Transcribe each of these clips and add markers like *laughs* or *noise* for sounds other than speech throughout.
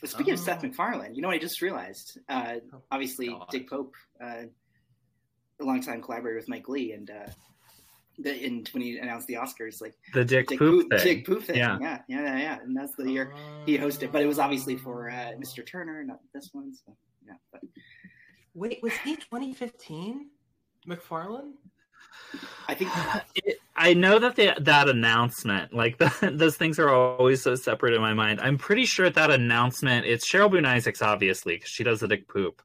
But speaking of Oh. Seth MacFarlane, you know what I just realized? Uh, Oh, obviously, God. Dick Pope, uh, a longtime collaborator with Mike Leigh, and uh, the, in when he announced the Oscars, like The Dick, Dick Poop Poop, thing. Dick Poop thing. Yeah. Yeah. yeah, yeah, yeah, And that's the year he hosted, but it was obviously for uh, Mr. Turner, not this one. So yeah, but Wait, was he 2015? MacFarlane? I think *sighs* It- I know that the, that announcement, like *laughs* those things are always so separate in my mind. I'm pretty sure that announcement, it's Cheryl Boone Isaacs, obviously, because she does the dick poop.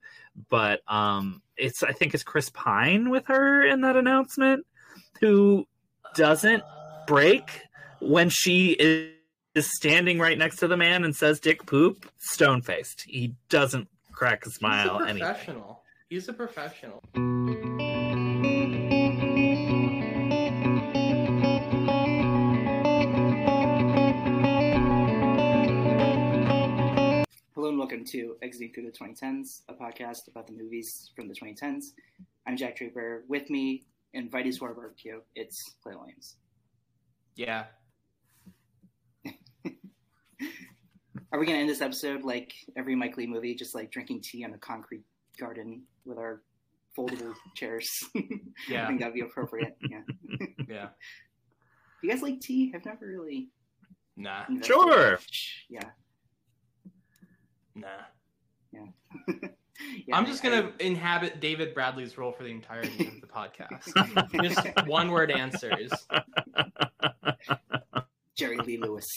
But um, it's I think it's Chris Pine with her in that announcement, who doesn't break when she is, standing right next to the man and says dick poop, stone faced. He doesn't crack a smile. He's a anything. professional. He's a professional. And welcome to Exiting Through the 2010s, a podcast about the movies from the 2010s. I'm Jack Draper. With me, invited to our barbecue, it's Clay Williams. Yeah. *laughs* Are we going to end this episode like every Mike Leigh movie, just like drinking tea on a concrete garden with our foldable *laughs* chairs? *laughs* yeah. I think that'd be appropriate. Yeah. Yeah. you guys like tea? I've never really. Nah. invested Sure. much. Yeah. Nah. yeah. *laughs* I'm just I- gonna inhabit David Bradley's role for the entirety of the podcast. *laughs* just one word answers. *laughs* Jerry Lee Lewis.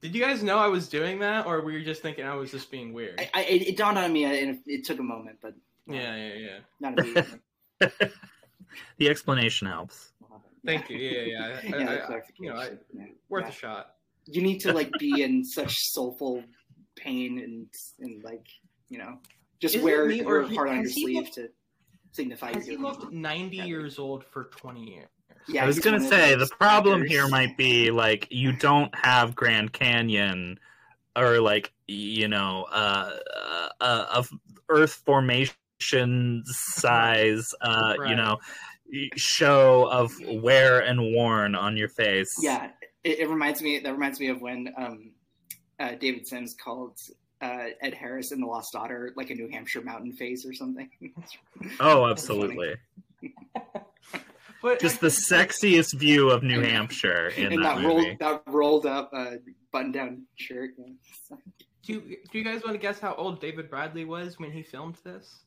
Did you guys know I was doing that, or were you just thinking I was just being weird? I, I, it, it dawned on me, and it, it took a moment, but uh, Yeah, yeah, yeah. not immediately. the explanation helps. Thank you. Yeah, yeah. I- yeah, I- I- you know, I- yeah. Worth Yeah. a shot. You need to like be in such soulful pain and and like you know just Is it wear me, or wear he- heart on your sleeve looked- to signify Has he you're looked 90 Yeah. years old for 20 years? Yeah, I was gonna say the problem actors. here might be like you don't have Grand Canyon or like you know uh, uh, of Earth formation size uh, you know show of wear and worn on your face. Yeah, it, it reminds me. That reminds me of when um, uh, David Sims called uh, Ed Harris in The Lost Daughter like a New Hampshire mountain face or something. *laughs* Oh, absolutely. *laughs* But Just the sexiest view of New And- Hampshire in and that, that, movie. rolled that rolled up uh, button down shirt. Yeah. do, you, do you guys want to guess how old David Bradley was when he filmed this?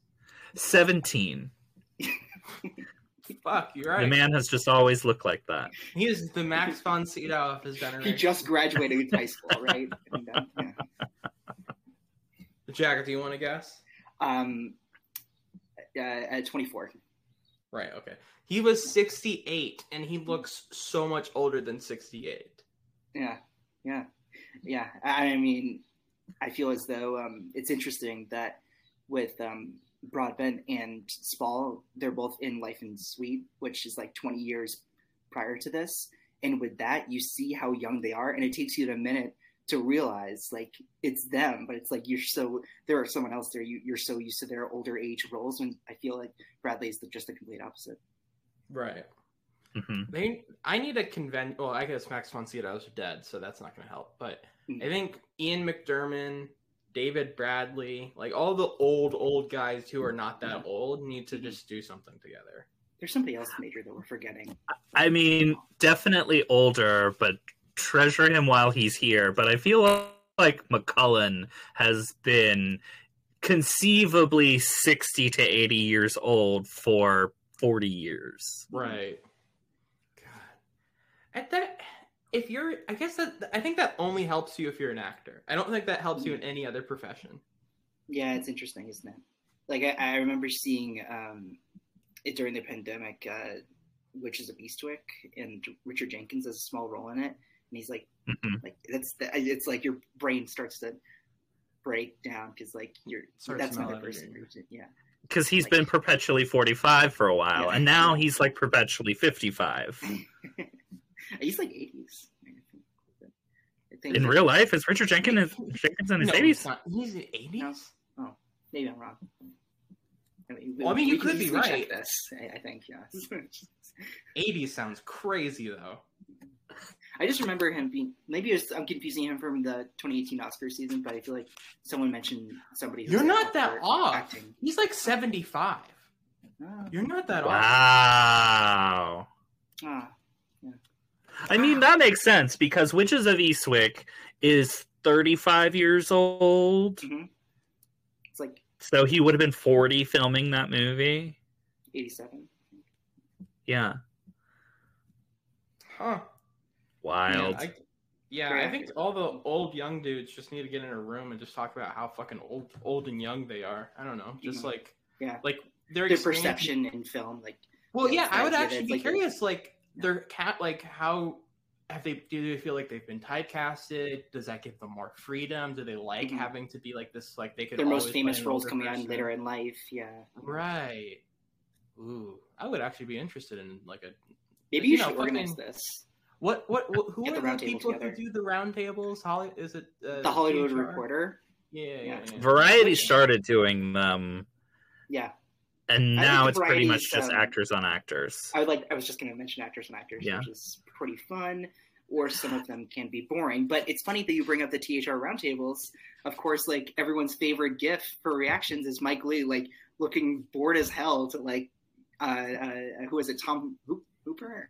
Seventeen. *laughs* Fuck, you're right. The man has just always looked like that. He is the Max von Sydow of his generation. He just graduated high school, right? And, uh, yeah. Jack, do you want to guess? Um, uh, at 24. Right, okay. He was 68, and he looks so much older than 68. Yeah, yeah, yeah. I I mean, I feel as though um, it's interesting that with um, Broadbent and Spall, they're both in Life Is Sweet, which is like 20 years prior to this. And with that, you see how young they are, and it takes you a minute to realize like it's them, but it's like you're so there are someone else there. You, you're so used to their older age roles, and I feel like Bradley is the, just the complete opposite. Right. hmm They, I need a convent. Well, I guess Max von Sydow's dead, so that's not going to help. But I think Ian McDiarmid, David Bradley, like all the old, old guys who are not that old need to mm-hmm. just do something together. There's somebody else major that we're forgetting. I mean, definitely older, but treasure him while he's here. But I feel like McKellen has been conceivably 60 to 80 years old for 40 years. Right. God. At that, if you're, I guess that I think that only helps you if you're an actor. I don't think that helps you in any other profession. Yeah, it's interesting, isn't it? Like I, I remember seeing um, it during the pandemic, uh, Witches of Eastwick, and Richard Jenkins has a small role in it, and he's like, Mhm. like that's the, it's like your brain starts to break down because like you're Starts that's another mellowing person. your- Yeah, Because he's been perpetually 45 for a while, Yeah. and now *laughs* he's like perpetually 55. *laughs* he's like 80s. I think In real life, is Richard Jenkins, *laughs* Jenkins in his No, 80s? he's. He's in eighties. Oh, maybe I'm wrong. I mean, Well, I mean, you could be easily check right. This, I, I think, yeah. *laughs* Eighties sounds crazy though. I just remember him being maybe was, I'm confusing him from the 2018 Oscar season, but I feel like someone mentioned somebody. You're not that off. Acting. He's like 75. Oh. You're not that wow. off. Wow. Ah, yeah. I mean that makes sense because Witches of Eastwick is 35 years old. Mm-hmm. It's like so he would have been 40 filming that movie. 87. Yeah. Huh. Wild. Yeah, I, yeah, I think all the old young dudes just need to get in a room and just talk about how fucking old, old and young they are. I don't know, just mm-hmm. like yeah, like their, their perception in film. Like, well, yeah, I would actually be like curious, like yeah. their cat, like how have they do they feel like they've been typecasted? Does that give them more freedom? Do they like mm-hmm. having to be like this? Like they could their most famous roles coming on later in life. Yeah, right. Ooh, I would actually be interested in like a. Maybe you, you know, should organize fucking, this. What what, what who Get are the, the people together. who do the roundtables? Holly, is it uh, the Hollywood HR? Reporter? Yeah, yeah, yeah. Variety started doing them. Yeah. And now it's pretty much just um, actors on actors. I like. I was just going to mention actors on actors, yeah. which is pretty fun. Or some of them can be boring. But it's funny that you bring up the THR roundtables. Of course, like everyone's favorite GIF for reactions is Mike Leigh, like looking bored as hell to like, uh, uh who is it, Tom Hooper,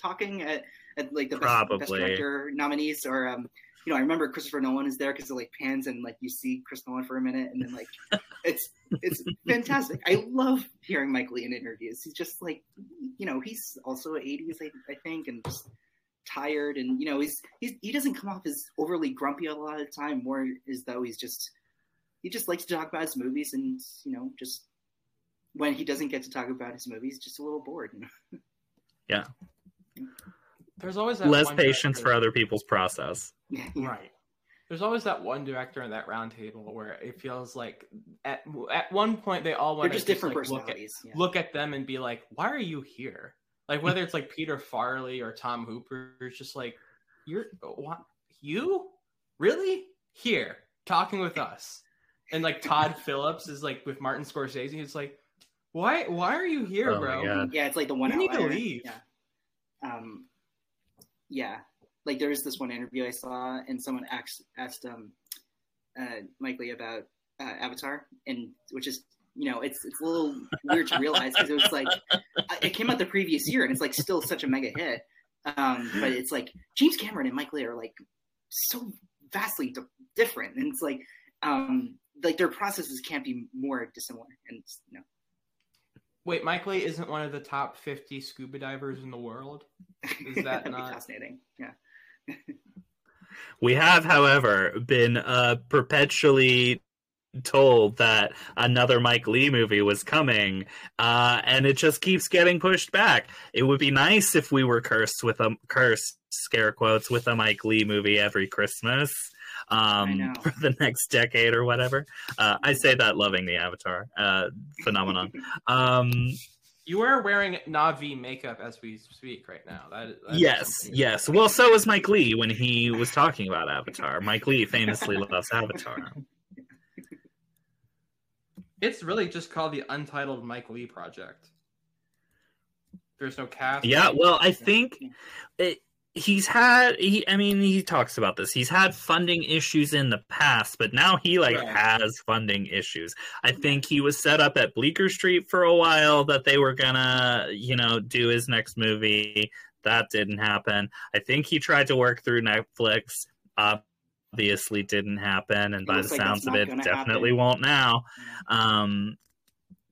talking at at like the best, best, director nominees or um, you know, I remember Christopher Nolan is there because it like pans and like you see Chris Nolan for a minute, and then like *laughs* it's it's fantastic. I love hearing Mike Leigh in interviews. He's just like, you know, he's also 80s, I, I think, and just tired, and you know, he's he's he doesn't come off as overly grumpy a lot of the time, more as though he's just he just likes to talk about his movies, and you know, just when he doesn't get to talk about his movies, just a little bored. You know? Yeah. There's always less patience director. for other people's process. *laughs* right. There's always that one director in that roundtable where it feels like at at one point they all want to just different like, look at, yeah. look at them and be like, "Why are you here?" Like whether it's like *laughs* Peter Farrelly or Tom Hooper, it's just like, "You're what? You really here talking with us?" And like Todd *laughs* Phillips is like with Martin Scorsese. It's like, "Why? Why are you here, oh bro?" Yeah, it's like the one. You need to leave. Yeah. Um, yeah, like there was this one interview I saw, and someone asked asked um, uh, Mike Leigh about uh, Avatar, and which is you know it's it's a little weird to realize because it was like it came out the previous year, and it's like still such a mega hit. Um, but it's like James Cameron and Mike Leigh are like so vastly different, and it's like um, like their processes can't be more dissimilar, and you know Wait, Mike Leigh isn't one of the top 50 scuba divers in the world? Is that *laughs* not fascinating? Yeah. *laughs* we have, however, been uh, perpetually told that another Mike Leigh movie was coming, uh, and it just keeps getting pushed back. It would be nice if we were cursed with a cursed scare quotes with a Mike Leigh movie every Christmas um, *laughs* for the next decade or whatever. Uh, I say that loving the Avatar uh, phenomenon. *laughs* um, you are wearing Na'vi makeup as we speak right now. That, that yes, yes. Well, so was Mike Leigh when he was talking about Avatar. Mike Leigh famously loves Avatar. It's really just called the Untitled Mike Leigh Project. There's no cast. Yeah, well, I think it, he's had he i mean he talks about this. He's had funding issues in the past but now he like right. has funding issues. I think he was set up at bleecker street for a while that they were gonna you know do his next movie. That didn't happen. I think he tried to work through netflix. Obviously didn't happen and it by the like sounds of it definitely happen. won't now. Um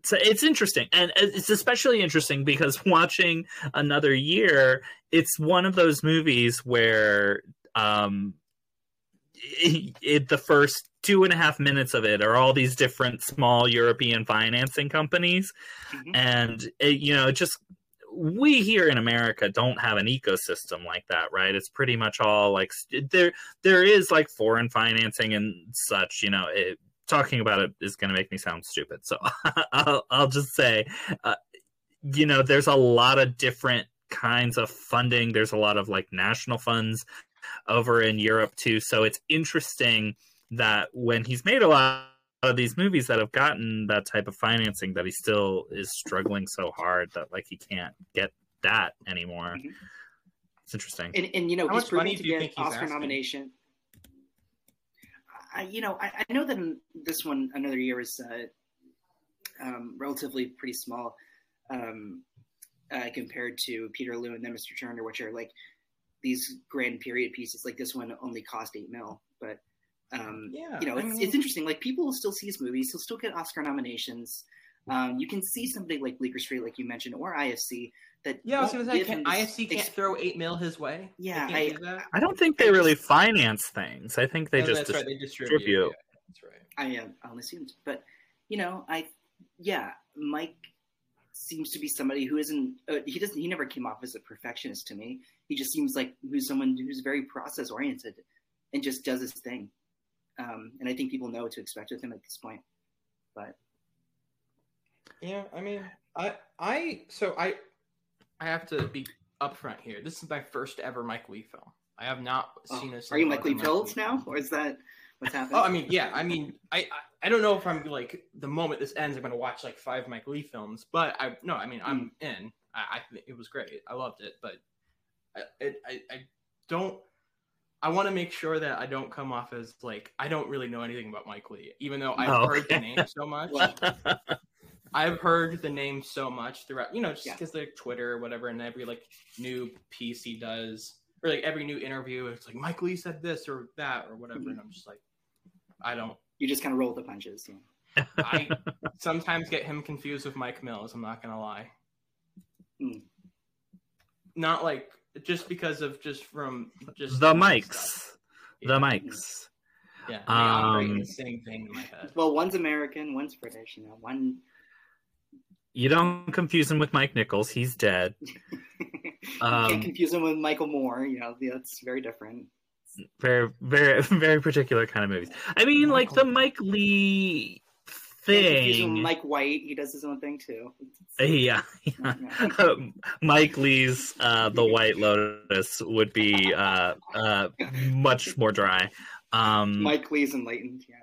so it's interesting and it's especially interesting because *laughs* watching another year it's one of those movies where um it, *laughs* it, the first two and a half minutes of it are all these different small european financing companies mm-hmm. and it, you know just we here in america don't have an ecosystem like that right it's pretty much all like there there is like foreign financing and such you know it, talking about it is going to make me sound stupid. So *laughs* I'll, I'll just say, uh, you know, there's a lot of different kinds of funding. There's a lot of like national funds over in Europe too. So it's interesting that when he's made a lot of these movies that have gotten that type of financing, that he still is struggling so hard that like he can't get that anymore. Mm-hmm. It's interesting. And, and you know, How he's much proven money to get think Oscar asking? nomination. I, you know, I, I know that in this one, another year is uh, um, relatively pretty small um, uh, compared to Peterloo and then Mr. Turner, which are like these grand period pieces. Like this one only cost eight mil, but um, Yeah, you know, I it's, mean- it's interesting. Like people will still see his movies, he'll still get Oscar nominations. Um, you can see somebody like Bleecker Street, like you mentioned, or IFC that Yeah, I was gonna say, can, this IFC can't ex- throw eight mil his way. Yeah, I- do I, don't think they really finance things. I think they Oh, just that's right. They distribute. distribute. Yeah, that's right. I am I only assumed, but you know, I yeah, Mike seems to be somebody who isn't. Uh, he doesn't. He never came off as a perfectionist to me. He just seems like who's someone who's very process oriented and just does his thing. Um, and I think people know what to expect with him at this point. But Yeah, I mean, I, I, so I, I have to be upfront here. This is my first ever Mike Leigh film. I have not oh, seen a. are you Mike Leigh films now, or is that what's happening? Oh, I mean, yeah. I mean, I, I, I don't know if I'm like the moment this ends, I'm gonna watch like five Mike Leigh films. But I, no, I mean, I'm hmm. in. I, I it was great. I loved it, but I, it, I, I don't. I want to make sure that I don't come off as like I don't really know anything about Mike Leigh, even though I've Oh, heard the name *laughs* so much. I've heard the name so much throughout, you know, just Yeah. because like Twitter or whatever, and every like new piece he does, or like every new interview, it's like Mike Leigh said this or that or whatever, mm-hmm. and I'm just like, I don't. you just kind of roll with the punches. Yeah. I sometimes get him confused with Mike Mills. I'm not gonna lie. Hmm. Not like just because of just from just the stuff. mics. The Yeah. mics. Yeah, they Um, the same thing in my head. Well, one's American, one's British. You know, one. You don't confuse him with Mike Nichols. He's dead. *laughs* you Um, can't confuse him with Michael Moore. You know, that's very different. Very, very, *laughs* very particular kind of movies. I mean, like the Mike Leigh Can't confuse him with thing. Mike White, he does his own thing too. *laughs* Yeah, yeah. Mike Leigh's uh, The White Lotus would be uh, uh, much more dry. Um, Mike Leigh's enlightened, yeah.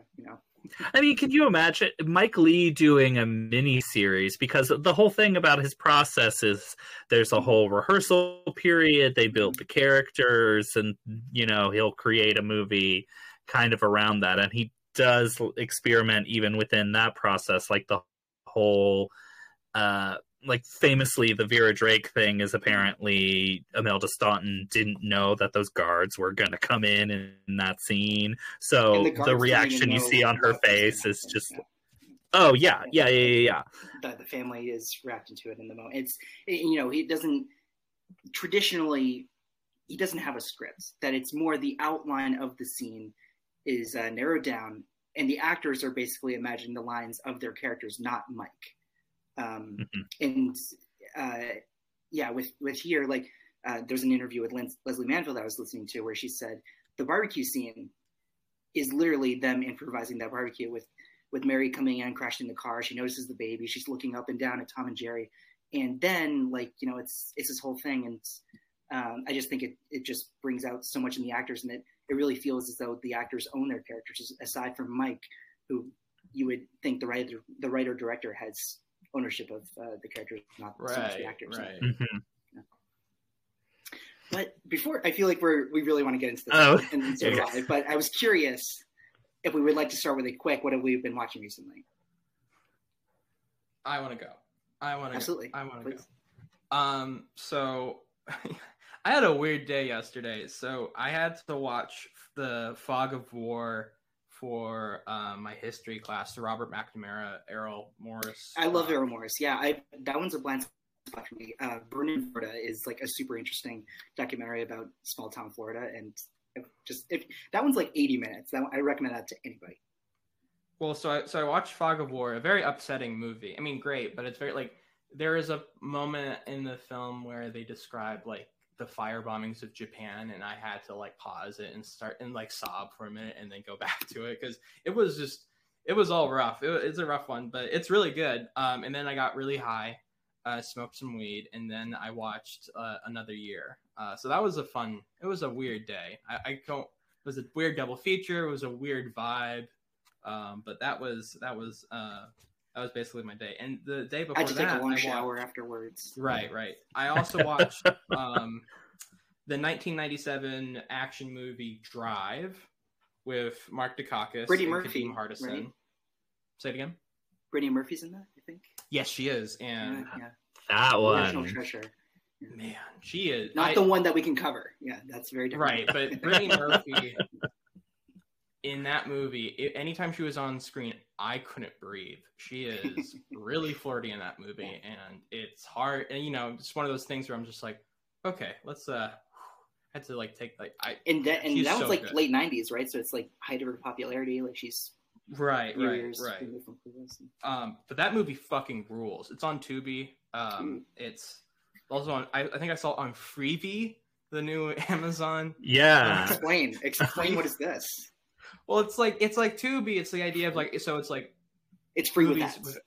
I mean, can you imagine Mike Leigh doing a mini series? Because the whole thing about his process is there's a whole rehearsal period. They build the characters, and you know he'll create a movie kind of around that, and he does experiment even within that process, like the whole. Uh, like famously, the Vera Drake thing is apparently Imelda Staunton didn't know that those guards were going to come in in, that scene. So And the, reaction you see on her face is just, yeah. oh yeah, yeah, yeah, yeah, yeah. the, the family is wrapped into it in the moment. It's you know he doesn't traditionally he doesn't have a script. That it's more the outline of the scene is uh, narrowed down, and the actors are basically imagining the lines of their characters, not Mike. Um, Mhm. And uh, yeah, with with here like uh, there's an interview with Lens- Lesley Manville that I was listening to where she said the barbecue scene is literally them improvising that barbecue with with Mary coming in, crashing the car. She notices the baby. She's looking up and down at Tom and Jerry, and then like you know, it's it's this whole thing, and um, I just think it it just brings out so much in the actors, and it it really feels as though the actors own their characters, aside from Mike, who you would think the writer the writer director has ownership of uh, the characters, not so much the actors. right. Mhm. But before, I feel like we're we really want to get into this Oh, *laughs* and survive. okay. But I was curious if we would like to start with a quick. What have we been watching recently? I want to go. I want to Absolutely. I want to go. Um, so *laughs* I had a weird day yesterday. So I had to watch the Fog of War for uh, my history class. Robert McNamara, Errol Morris. I love uh, Errol Morris. Yeah, I that one's a blind spot for me. Uh, Vernon, Florida is like a super interesting documentary about small town Florida, and just if that one's like 80 minutes. That one, I recommend that to anybody. Well, so I so I watched Fog of War, a very upsetting movie. I mean, great, but it's very like there is a moment in the film where they describe like the fire bombings of Japan, and I had to like pause it and start and like sob for a minute and then go *laughs* back to it because it was just it was all rough. It, it's a rough one, but it's really good. Um, and then I got really high, uh, smoked some weed, and then I watched uh, another year. Uh, so that was a fun. It was a weird day. I, I don't. It was a weird double feature. It was a weird vibe. Um, but that was that was uh, that was basically my day. And the day before I had to take a long I shower watched- afterwards. Right, right. I *laughs* also watched um, the 1997 action movie Drive with Mark Dacascos Brittany and Murphy, Kadeem Hardison. right? Say it again. Brittany Murphy's in that, I think. Yes, she is, and yeah, yeah. That National treasure. man, she is Not I- the one that we can cover. Yeah, that's very different. right. But Brittany *laughs* Murphy in that movie, i anytime she was on screen, I couldn't breathe. She is *laughs* really flirty in that movie, and it's hard. And you know, it's one of those things where I'm just like, okay, let's uh, *sighs* had to like take like I and that and that was so like good. late '90s, right? So it's like height of her popularity. Like she's right, right, years right. removed. Um, but that movie fucking rules. It's on Tubi. Um, it's also on. I, I think I saw it on Freevee the new *laughs* Amazon. Yeah. Explain, explain what is this? Well, it's like it's like Tubi. It's the idea of like so. It's like It's free with ads. with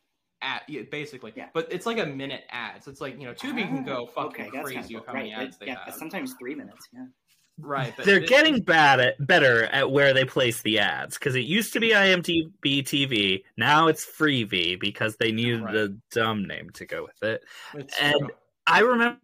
ad, yeah, basically. Yeah. But it's like a minute ads. So it's like you know, Tubi can go Ah, fucking that's crazy kinda with how many right. ads they yeah, have. sometimes three minutes. Yeah. Right, but They're thi- getting bad at better at where they place the ads because it used to be IMDb TV. Now it's Freevee because they needed Right. a dumb name to go with it. it's and- true. I remember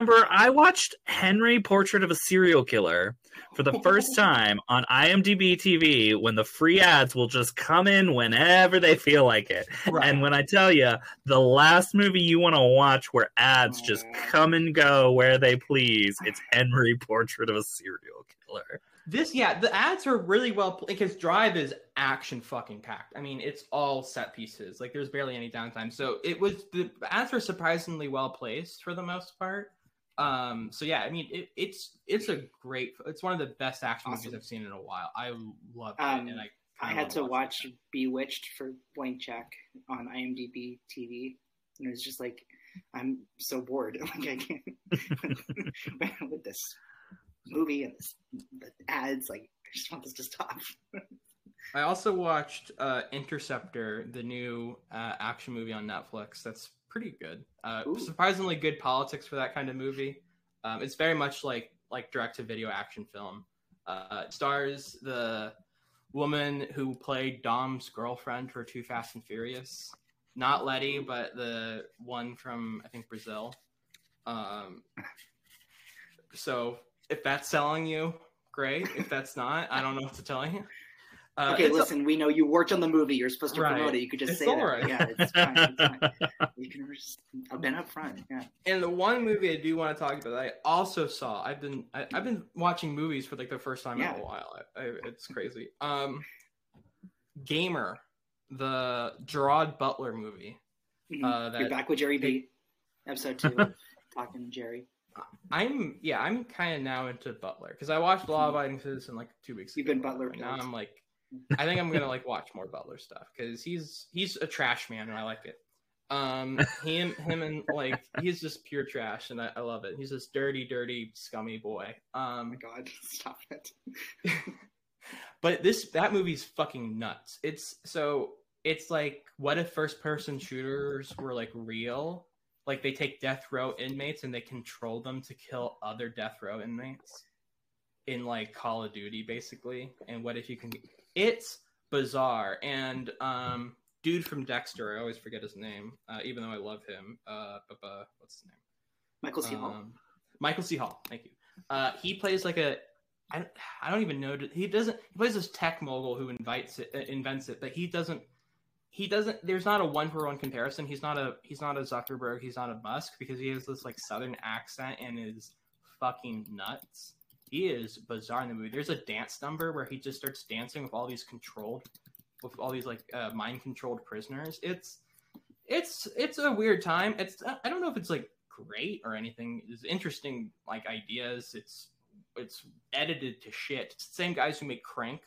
I watched Henry Portrait of a Serial Killer for the first *laughs* time on IMDb TV when the free ads will just come in whenever they feel like it. Right. And when I tell you, the last movie you want to watch where ads just oh. come and go where they please, it's Henry Portrait of a Serial Killer. This, yeah, the ads are really well because Drive is action fucking packed. I mean, it's all set pieces. Like, there's barely any downtime. So it was the ads were surprisingly well placed for the most part. Um, so yeah, I mean, it, it's it's a great. It's one of the best action Awesome. movies I've seen in a while. I love it, Um, and I I had to watch it. Bewitched for blank check on IMDb TV, and it was just like I'm so bored. *laughs* Like I can't *laughs* with this movie and this, the ads. Like I just want this to stop. I also watched uh, Interceptor, the new uh, action movie on Netflix. That's pretty good. Uh, surprisingly good politics for that kind of movie. Um, it's very much like like direct to video action film. Uh, it stars the woman who played Dom's girlfriend for Too Fast and Furious, not Letty, but the one from I think Brazil. Um, so if that's selling you, great. If that's not, I don't know what to tell you. Uh, okay, it's a- listen, we know you worked on the movie. You're supposed to Right. promote it. You could just It's say that. right. Yeah, it's fine. It's fine. *laughs* You can I've been up front. Yeah. And the one movie I do want to talk about that I also saw. I've been I, I've been watching movies for like the first time Yeah. in a while. I, I, it's crazy. Um, Gamer, the Gerard Butler movie. Mhm. Uh, You're back with Jerry B. Episode two, *laughs* talking to Jerry. I'm yeah I'm kind of now into Butler because I watched Law Abiding Citizen like two weeks. You've ago been Butler and Now. I'm like, I think I'm gonna like watch more Butler stuff because he's he's a trash man and I like it. Um, him him and like he's just pure trash and I, I love it. He's this dirty, dirty, scummy boy. Oh Um, my god, *laughs* stop it. *laughs* but this that movie's fucking nuts. It's so it's like what if first person shooters were like real? Like they take death row inmates and they control them to kill other death row inmates in like Call of Duty basically. And what if you can it's bizarre and um dude from Dexter, I always forget his name, uh, even though I love him. Uh, but, uh what's his name? Michael C. Hall. Um, Michael C. Hall. Thank you. Uh, he plays like a. I, I don't even know. He doesn't. He plays this tech mogul who invites it, uh, invents it, but he doesn't. He doesn't. There's not a one for one comparison. He's not a. He's not a Zuckerberg. He's not a Musk because he has this like Southern accent and is fucking nuts. He is bizarre in the movie. There's a dance number where he just starts dancing with all these controlled, with all these like uh, mind controlled prisoners. It's it's it's a weird time. It's I don't know if it's like great or anything. It's interesting like ideas. It's it's edited to shit. It's the same guys who make Crank.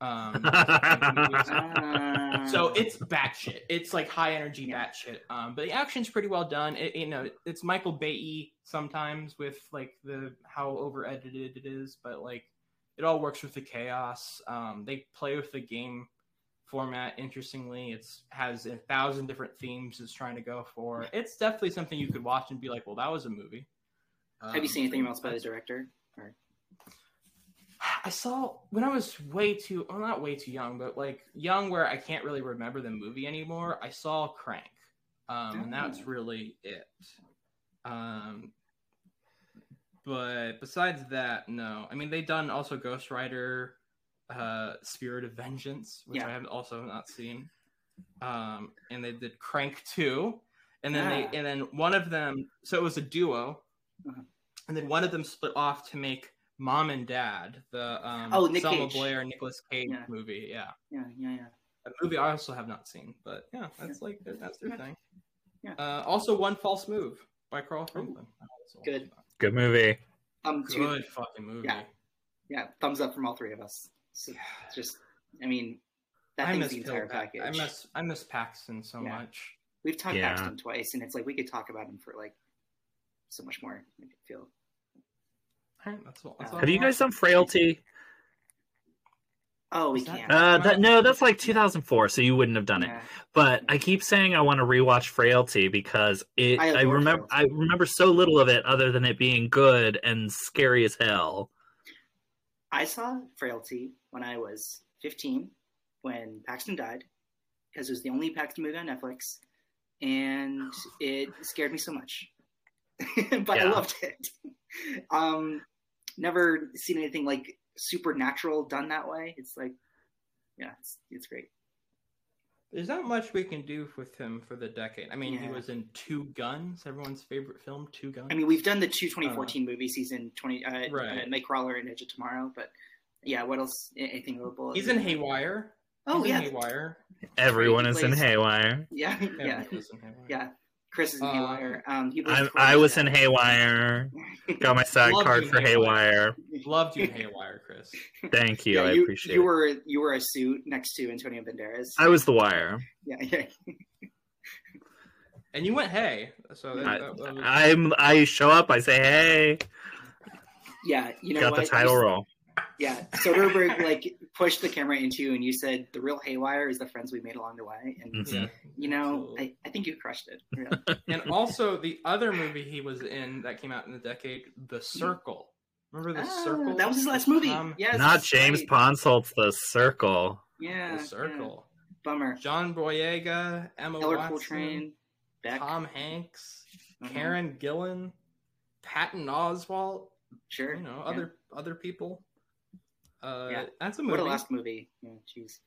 Um, *laughs* so it's batshit. It's like high energy Yeah. batshit. Um, but the action's pretty well done. It, you know, it's Michael Bay sometimes with like the how over edited it is, but like it all works with the chaos. Um, they play with the game format interestingly. It's has a thousand different themes it's trying to go for. It's definitely something you could watch and be like, well, that was a movie. Have you Um, seen anything else by the director? I saw when I was way too, well, not way too young, but like young where I can't really remember the movie anymore. I saw Crank, um, and that's Oh. really it. Um, but besides that, no. I mean, they done also Ghost Rider, uh, Spirit of Vengeance, which Yeah. I have also not seen. Um, and they did Crank two, and then Ah. they and then one of them. So it was a duo, Uh-huh. and then one of them split off to make Mom and Dad, the um, Oh, Nick Selma Cage. Blair Nicholas Cage Yeah. movie. Yeah, Yeah, yeah, yeah. a movie I also have not seen, but yeah, that's like that's their Yeah. thing. Yeah. Uh, also, one false move by Carl Franklin. Good. Good movie. Um, two, Good fucking movie. Yeah. yeah, thumbs up from all three of us. So it's just, I mean, that I thing's miss the entire Bill package. I miss I miss Paxton so Yeah. much. We've talked Yeah. Paxton twice, and it's like we could talk about him for like so much more. I feel. Alright, that's all. That's all Have I you guys watched. done Frailty? Oh, we can't. Uh, that no, that's like 2004, so you wouldn't have done it. But I keep saying I want to rewatch Frailty because it. I I, remember. Frailty. I remember so little of it, other than it being good and scary as hell. I saw Frailty when I was 15, when Paxton died, because it was the only Paxton movie on Netflix, and *sighs* it scared me so much. *laughs* but I loved it. *laughs* Um, never seen anything like supernatural done that way. It's like, yeah, it's, it's great. There's not much we can do with him for the decade. I mean, he was in Two Guns, everyone's favorite film, Two Guns. I mean, we've done the two 2014 movie season 20, uh, Right. uh, Nightcrawler and Edge of Tomorrow, but yeah, what else? A- Anything notable? he's in Haywire. Oh He's in yeah, Haywire. Everyone is in Haywire. yeah, yeah, Everyone in Haywire. yeah. Chris is in Um, Haywire. Um, he I, I was in Haywire. *laughs* Got my side Love card you, for Haywire. Haywire. Loved you in Haywire, Chris. *laughs* Thank you. Yeah, I you, appreciate you it. were you were a suit next to Antonio Banderas. I was the wire. yeah, *laughs* yeah. And you went hey. So that, I, that- that was- I'm. I show up. I say, "Hey, yeah. You know got what? the title You- role." Yeah, Soderbergh like pushed the camera into you, and you said the real haywire is the friends we made along the way, and Mhm. you know, I, I think you crushed it. *laughs* Really. And also the other movie he was in that came out in the decade, The Circle. Remember The Ah, Circle? That was his last movie. Um, yes, Not James right. Ponsoldt's The Circle. Yeah, The Circle. yeah. Bummer. John Boyega, Emma Ellar Watson, Coltrane, Beck. Tom Hanks, Mhm. Karen Gillan, Patton Oswalt. Sure. You know, yeah. other other people. Uh, Yeah. that's a movie. What movie. a last movie. Yeah, jeez.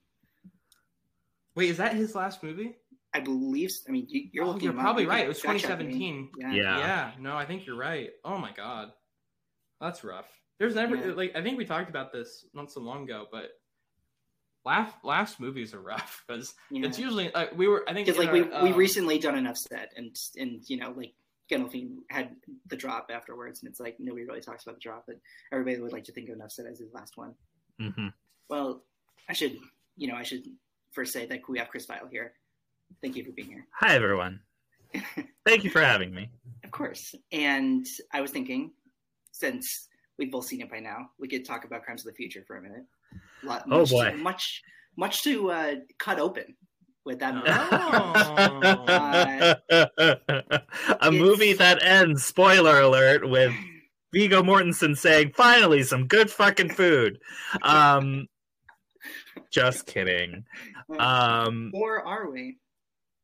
Wait, is that his last movie? I believe. I mean, you, you're Oh, looking. you're probably right. It was fact check me. 2017. Yeah. Yeah. Yeah, no, I think you're right. Oh my god, that's rough. There's never Yeah. like I think we talked about this not so long ago, but last last movies are *laughs* rough because Yeah. it's usually like we were. I think because like in we our, we um, recently done Enough Said and and you know like Gandolfini had the drop afterwards and it's like nobody really talks about the drop but everybody would like to think of Enough Said as his last one. hmm Well, I should you know I should first say that we have Chris Vile here. Thank you for being here. Hi, everyone. *laughs* Thank you for having me. Of course. And I was thinking, since we've both seen it by now, we could talk about Crimes of the Future for a minute. Lot, Oh, much, boy. much much to uh, cut open with that movie. Oh. *laughs* a movie that ends, spoiler alert, with Viggo Mortensen saying, finally, some good fucking food. Um, just kidding. Um, or are we?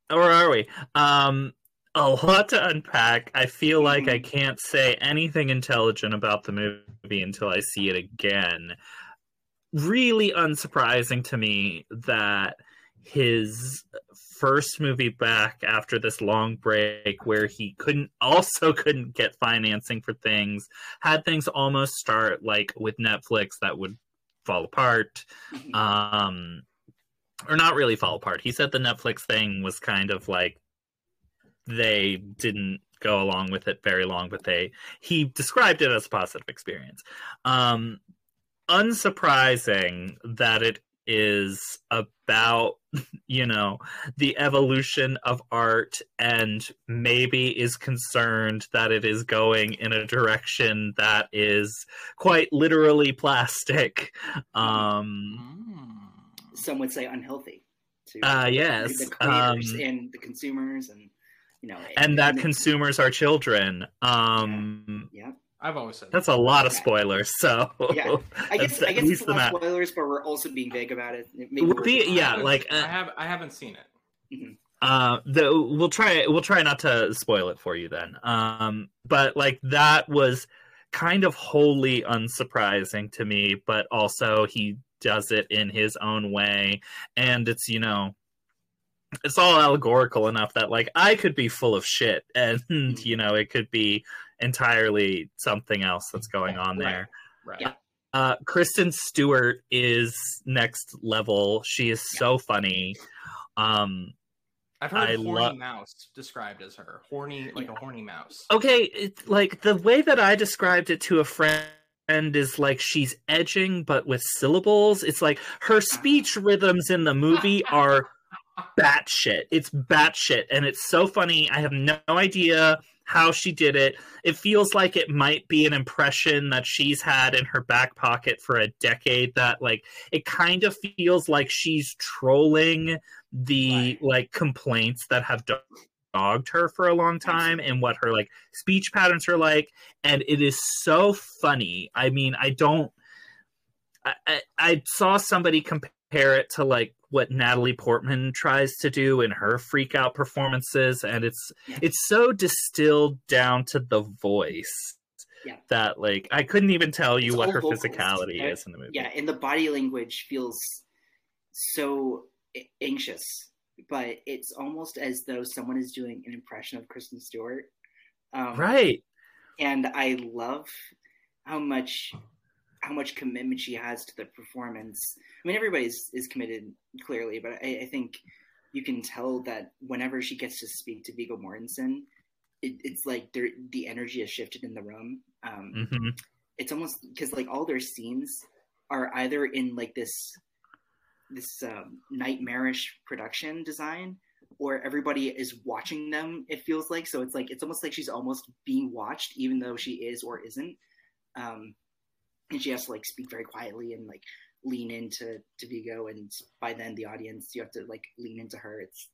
or are we? Um, a lot to unpack. I feel like Mm-hmm. I can't say anything intelligent about the movie until I see it again. Really unsurprising to me that his first movie back after this long break where he couldn't also *laughs* couldn't get financing for things had things almost start like with Netflix that would fall apart. *laughs* Um or not really fall apart. He said the netflix thing was kind of like they didn't go along with it very long but they he described it as a positive experience. Um unsurprising that it is about *laughs* you know the evolution of art and maybe is concerned that it is going in a direction that is quite literally plastic. Um Mm. Some would say unhealthy. To uh yes the creators um and the consumers, and you know, and that the- consumers are children. Um Yeah, I've always said that's a lot of Yeah. spoilers so Yeah. I *laughs* guess That's at I guess least it's a the lot of spoilers, but we're also being vague about it. Maybe We're we're be- just- yeah, like, uh, I have I haven't seen it. uh the we'll try we'll try not to spoil it for you then um but like that was kind of wholly unsurprising to me, but also he does it in his own way. And it's, you know, it's all allegorical enough that like I could be full of shit and *laughs* you know it could be entirely something else that's going on there. Right. Yeah. Uh, Kristen Stewart is next level. She is so funny. Um, I've heard I horny lo- mouse described as her. Horny, like a horny mouse. okay, it's like the way that I described it to a friend is like she's edging but with syllables. It's like her speech *laughs* rhythms in the movie are batshit. It's batshit, and it's so funny. I have no idea how she did it. It feels like it might be an impression that she's had in her back pocket for a decade. That like it kind of feels like she's trolling the Right. like complaints that have do- dogged her for a long time and what her like speech patterns are like and it is so funny i mean i don't i i, I saw somebody compare it to like what natalie portman tries to do in her freak out performances and it's Yeah. it's so distilled down to the voice Yeah. that like i couldn't even tell you It's what her vocals, physicality is in the movie yeah and the body language feels so anxious but it's almost as though someone is doing an impression of kristen stewart um, right and i love how much how much commitment she has to the performance. I mean everybody's is committed clearly but i, I think you can tell that whenever she gets to speak to viggo mortensen it, it's like the energy has shifted in the room. Um, hmm it's almost because like all their scenes are either in like this this um, nightmarish production design or everybody is watching them it feels like. So it's like it's almost like she's almost being watched even though she is or isn't. Um and she has to like speak very quietly and like lean into to viggo and by then the audience you have to like lean into her. It's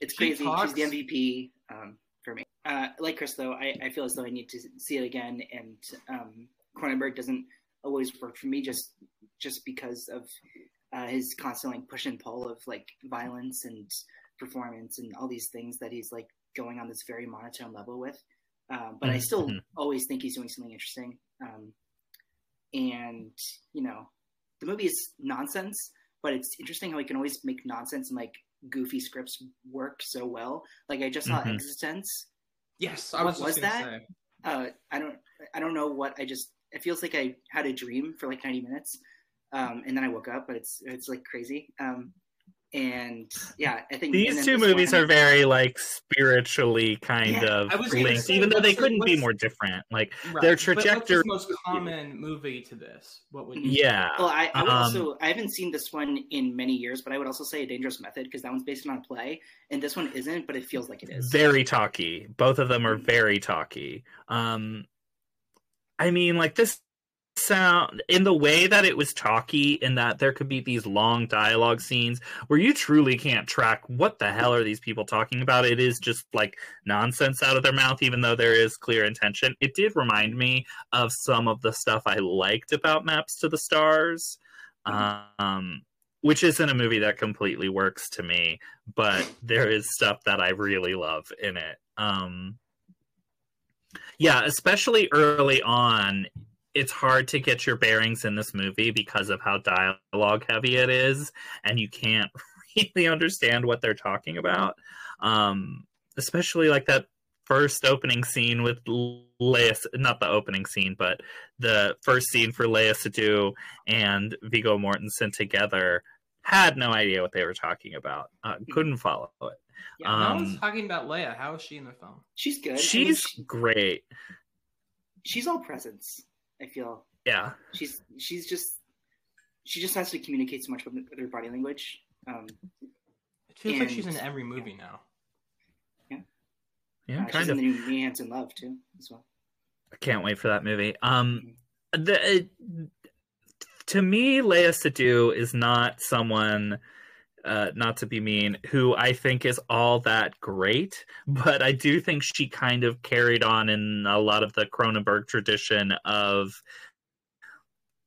it's She crazy. Talks- she's the mvp um for me. Uh like chris though i, I feel as though i need to see it again. And um cronenberg doesn't always work for me just just because of uh, his constant like push and pull of like violence and performance and all these things that he's like going on this very monotone level with. Um, but I still Mhm. always think he's doing something interesting. Um, and you know, the movie is nonsense, but it's interesting how he can always make nonsense and like goofy scripts work so well. Like I just saw Mhm. eXistenZ. Yes, I was, Was that? Uh, I don't I don't know what I just it feels like I had a dream for like 90 minutes. Um, and then I woke up, but it's it's like crazy. Um, and yeah, I think These two movies one- are very like spiritually kind Yeah, of I was gonna linked, even though they the- couldn't be more different. Like Right. Their trajectory- the most common movie to this? What would you? yeah, Well, I, I would Um, also I haven't seen this one in many years, but I would also say a Dangerous Method because that one's based on a play, and this one isn't, but it feels like it is. very talky. Both of them are very talky. Um, I mean, like this sound in the way that it was talky, in that there could be these long dialogue scenes where you truly can't track what the hell are these people talking about. It is just like nonsense out of their mouth, even though there is clear intention. It did remind me of some of the stuff I liked about Maps to the Stars. Um, which isn't a movie that completely works to me, but there is stuff that I really love in it. Um, yeah, especially early on, it's hard to get your bearings in this movie because of how dialogue heavy it is, and you can't *laughs* really understand what they're talking about. Um, especially like that first opening scene with Léa, not the opening scene, but the first scene for Léa Seydoux and Viggo Mortensen together. Had no idea what they were talking about. Uh, couldn't follow it. Yeah, no um, one's talking about Léa. How is she in the film? she's good. I mean, She's she- great. she's all presence. I feel Yeah. she's she's just she just has to communicate so much with, with her body language. Um, It feels like she's in every movie now. Yeah, uh, she's kind in of. the new Me Hands in Love too, as well. I can't wait for that movie. Um, the it, to me, Léa Seydoux is not someone, uh, not to be mean, who I think is all that great, but I do think she kind of carried on in a lot of the Cronenberg tradition of.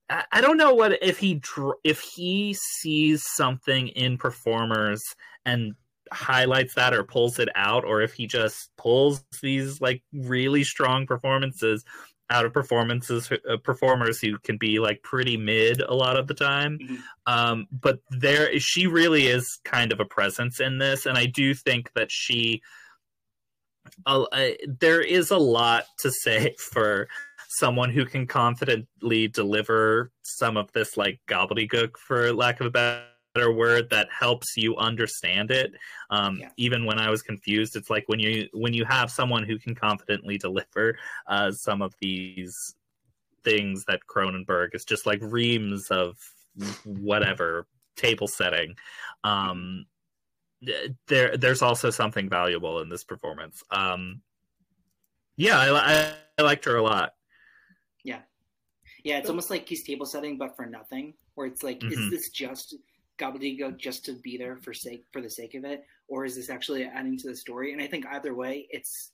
I I don't know what if he if he sees something in performers and highlights that or pulls it out or if he just pulls these like really strong performances out of performances uh, performers who can be like pretty mid a lot of the time Mhm. um but there she really is kind of a presence in this and i do think that she uh, uh, there is a lot to say *laughs* for someone who can confidently deliver some of this like gobbledygook for lack of a better word that helps you understand it um, Yeah. even when i was confused it's like when you when you have someone who can confidently deliver uh, some of these things that cronenberg is just like reams of whatever table setting um, there there's also something valuable in this performance um, yeah I, I, I liked her a lot Yeah, yeah it's almost like he's table setting, but for nothing. Where it's like, Mhm. is this just gobbledygook just to be there for sake for the sake of it, or is this actually adding to the story? And I think either way, it's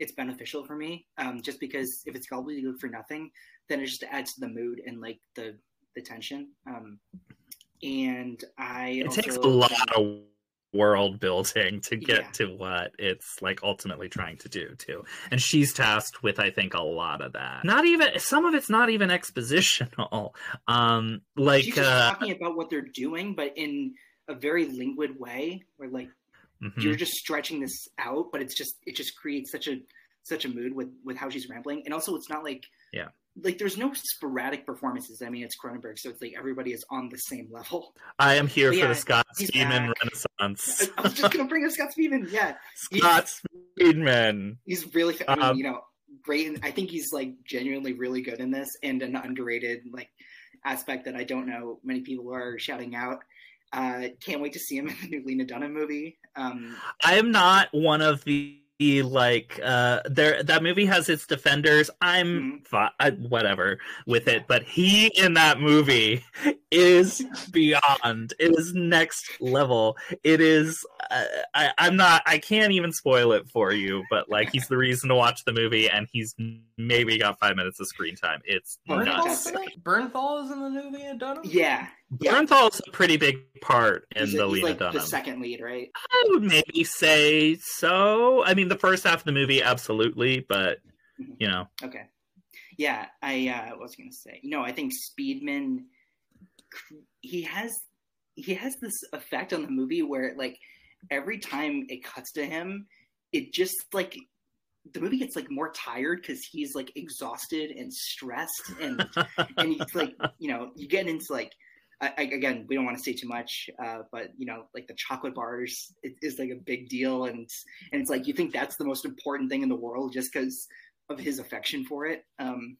it's beneficial for me. Um, just because if it's gobbledygook for nothing, then it just adds to the mood and like the the tension. Um, and I it also, takes a lot of world building to get Yeah. to what it's like ultimately trying to do too and she's tasked with i think a lot of that not even some of it's not even expositional *laughs* um like she's just uh talking about what they're doing, but in a very languid way, where like mhm. you're just stretching this out, but it's just it just creates such a such a mood with with how she's rambling, and also it's not like Yeah. Like there's no sporadic performances. I mean, it's Cronenberg, so it's like everybody is on the same level. i am here But for yeah, the scott he's speedman renaissance I, I was just gonna bring up Scott Speedman. Yeah, scott speedman he's really. I mean, Um, you know, great. And I think he's like genuinely really good in this, and an underrated like aspect that I don't know many people are shouting out. Uh, can't wait to see him in the new Lena Dunham movie. Um, I am not one of the like uh there that movie has its defenders i'm Mhm. fi- uh, whatever with it but he in that movie is beyond it is next level it is uh, I, i'm not i can't even spoil it for you but like he's the reason to watch the movie and he's maybe got five minutes of screen time it's Oh, nuts fantastic. Bernthal is in the movie in Dunham. yeah, yeah. Bernthal's a pretty big part in he's, the he's Lena like Dunham. the second lead, right? I would maybe say so. I mean, the first half of the movie, absolutely, but you know, Okay. Yeah, I uh, was gonna say? No, I think Speedman. He has he has this effect on the movie where like every time it cuts to him, it just like the movie gets like more tired because he's like exhausted and stressed and and he's like *laughs* you know you get into like I, again we don't want to say too much uh, but you know like the chocolate bars is, is like a big deal and and it's like you think that's the most important thing in the world just because of his affection for it um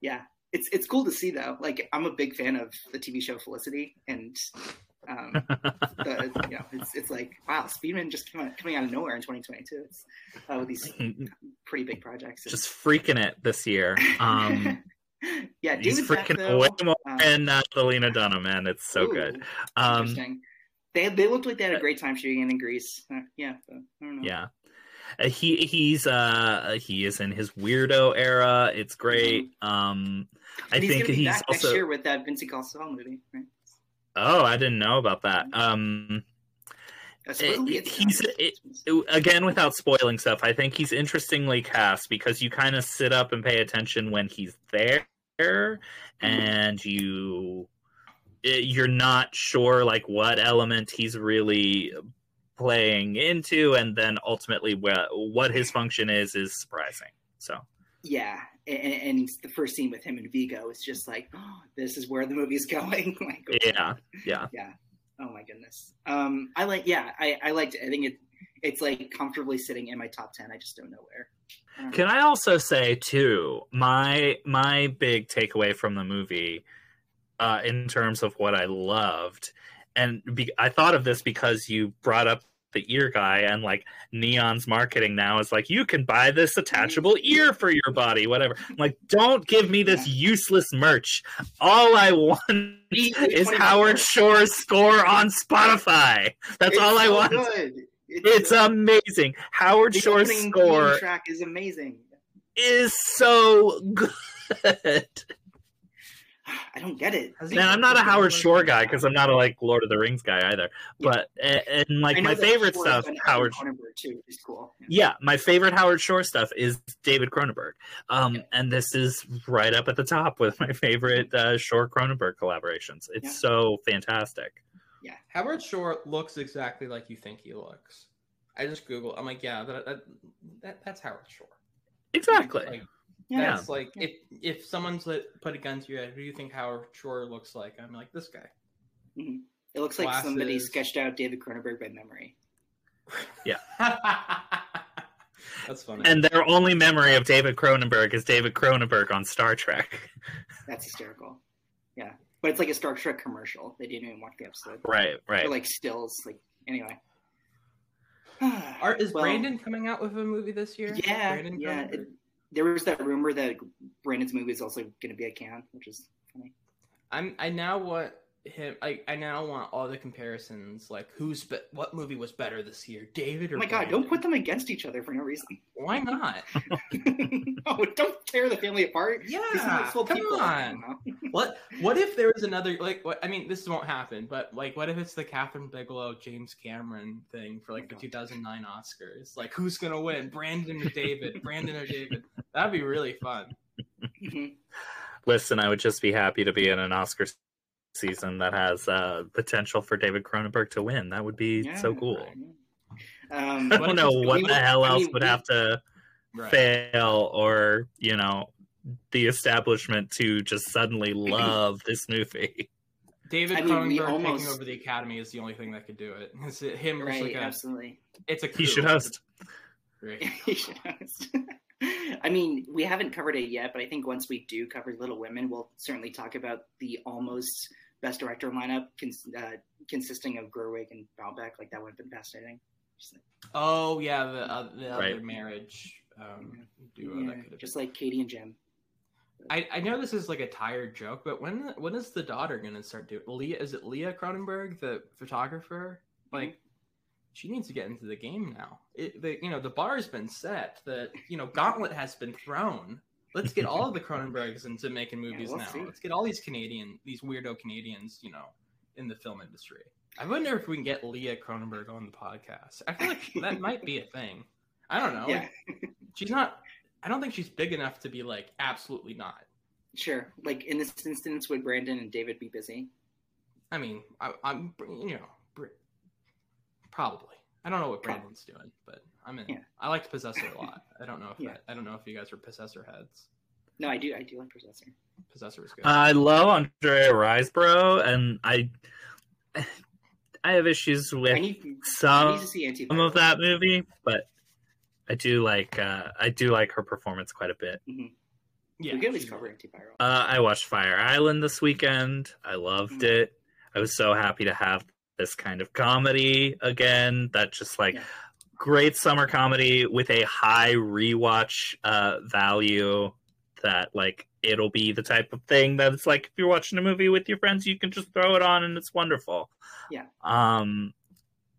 yeah. It's it's cool to see though. Like i'm a big fan of the tv show felicity and um *laughs* the, you know it's, it's like wow speedman just coming, coming out of nowhere in 2022 it's uh, with these pretty big projects. Just freaking it this year. Um, *laughs* *laughs* yeah he's David freaking though, way more um, than uh, the Lena Dunham, man. It's so ooh, good. Um, interesting they they looked like they had a great time shooting it in Greece. Uh, yeah, but I don't know. yeah. Uh, he he's uh he is in his weirdo era. It's great. Um, I he's think he's also. next year with that Vincent Cassel movie. Right? Oh, I didn't know about that. Um, Supposedly he's- it- again without spoiling stuff i think he's interestingly cast because you kind of sit up and pay attention when he's there and you eh, you're not sure like what element he's really playing into and then ultimately what what his function is is surprising so yeah, and, and the first scene with him and Viggo is just like, oh, this is where the movie's *laughs* going. *laughs* like, yeah yeah yeah. Oh my goodness. Um, I like. Yeah, I I liked it. I think it it's like comfortably sitting in my top ten. I just don't know where. I. Can I also say too, my my big takeaway from the movie, uh, in terms of what I loved, and be, I thought of this because you brought up the ear guy and like Neon's marketing now is like you can buy this attachable ear for your body, whatever. I'm like, don't give me this useless merch. All I want is Howard. Shore's score on Spotify. That's It's all I so want. Good. It's amazing. Howard Shore's score track is amazing. is so *laughs* good. *sighs* I don't get it. Man, I'm not a Howard Shore guy because I'm not a like Lord of the Rings guy either. Yeah. But and, and like my favorite Shore stuff, Howard. Cronenberg too, is cool. Yeah, my favorite Howard Shore stuff is David Cronenberg, um, Yeah. and this is right up at the top with my favorite uh, Shore Cronenberg collaborations. It's Yeah. so fantastic. Yeah, Howard Shore looks exactly like you think he looks. I just Google. I'm like, yeah, that, that, that that's Howard Shore. Exactly. Like, Yeah. That's like Yeah. if if someone's like, put a gun to your head, who do you think Howard Shore looks like? I'm like this guy. Mm-hmm. It looks like somebody sketched out David Cronenberg by memory. *laughs* Yeah. *laughs* That's funny. And their only memory of David Cronenberg is David Cronenberg on Star Trek. *laughs* That's hysterical. Yeah, but it's like a Star Trek commercial. They didn't even watch the episode. Right, right. Or like stills. Like anyway. *sighs* Art is Well, Brandon coming out with a movie this year? Yeah, Brandon yeah. It, there was that rumor that Brandon's movie is also going to be at Cannes, which is funny. I'm. I now want him. I, I now want all the comparisons. Like, who's be, what movie was better this year, David or? Oh my god! Don't put them against each other for no reason. Why not? *laughs* *laughs* oh, don't tear the family apart. Yeah, These are full come people. On. *laughs* What what if there was another like what I mean this won't happen but like what if it's the Kathryn Bigelow James Cameron thing for like the 2009 Oscars like who's gonna win Brandon or David Brandon or David that'd be really fun Mhm. Listen, I would just be happy to be in an Oscar season that has uh, potential for David Cronenberg to win. That would be Yeah. so cool. Um, *laughs* I don't know what we the would- hell I else mean, would we- have to right fail or, you know, the establishment to just suddenly love *clears throat* this movie. David I mean, we Cronenberg taking over the Academy is the only thing that could do it *laughs* it's him just right, like a, absolutely. it's a He should host. Right. He should host. I mean, we haven't covered it yet, but I think once we do cover Little Women, we'll certainly talk about the almost best director lineup cons- uh, consisting of Gerwig and Baumbach. Like that would have been fascinating. Oh yeah the, uh, the other marriage um, duo yeah, that could have just like Katie and Jim. I, I know this is like a tired joke, but when when is the daughter gonna start doing? Leah is it Leah Cronenberg, the photographer? Like, she needs to get into the game now. It, the you know the bar has been set. That you know gauntlet has been thrown. Let's get all of the Cronenbergs into making movies we'll now. see. Let's get all these Canadian, these weirdo Canadians, you know, in the film industry. I wonder if we can get Leah Cronenberg on the podcast. I feel like that *laughs* might be a thing. I don't know. Yeah, Like, *laughs* she's not. I don't think she's big enough to be like absolutely not. sure. Like in this instance, would Brandon and David be busy? I mean, I, I'm you know probably. I don't know what Probably. Brandon's doing, but I'm in. Yeah. I liked Possessor a lot. I don't know if Yeah. that, I don't know if you guys are Possessor heads. No, I do. I do like Possessor. Possessor is good. I love Andrea Riseborough, and I *sighs* I have issues I with need, I some need to see Anti. some of that movie, but I do like uh, I do like her performance quite a bit. yeah, we could at least cover really- Antiviral. Uh, I watched Fire Island this weekend. I loved Mhm. it. I was so happy to have this kind of comedy again. That just like Yeah. great summer comedy with a high rewatch uh, value. That like it'll be the type of thing that it's like if you're watching a movie with your friends, you can just throw it on and it's wonderful. Yeah. Um,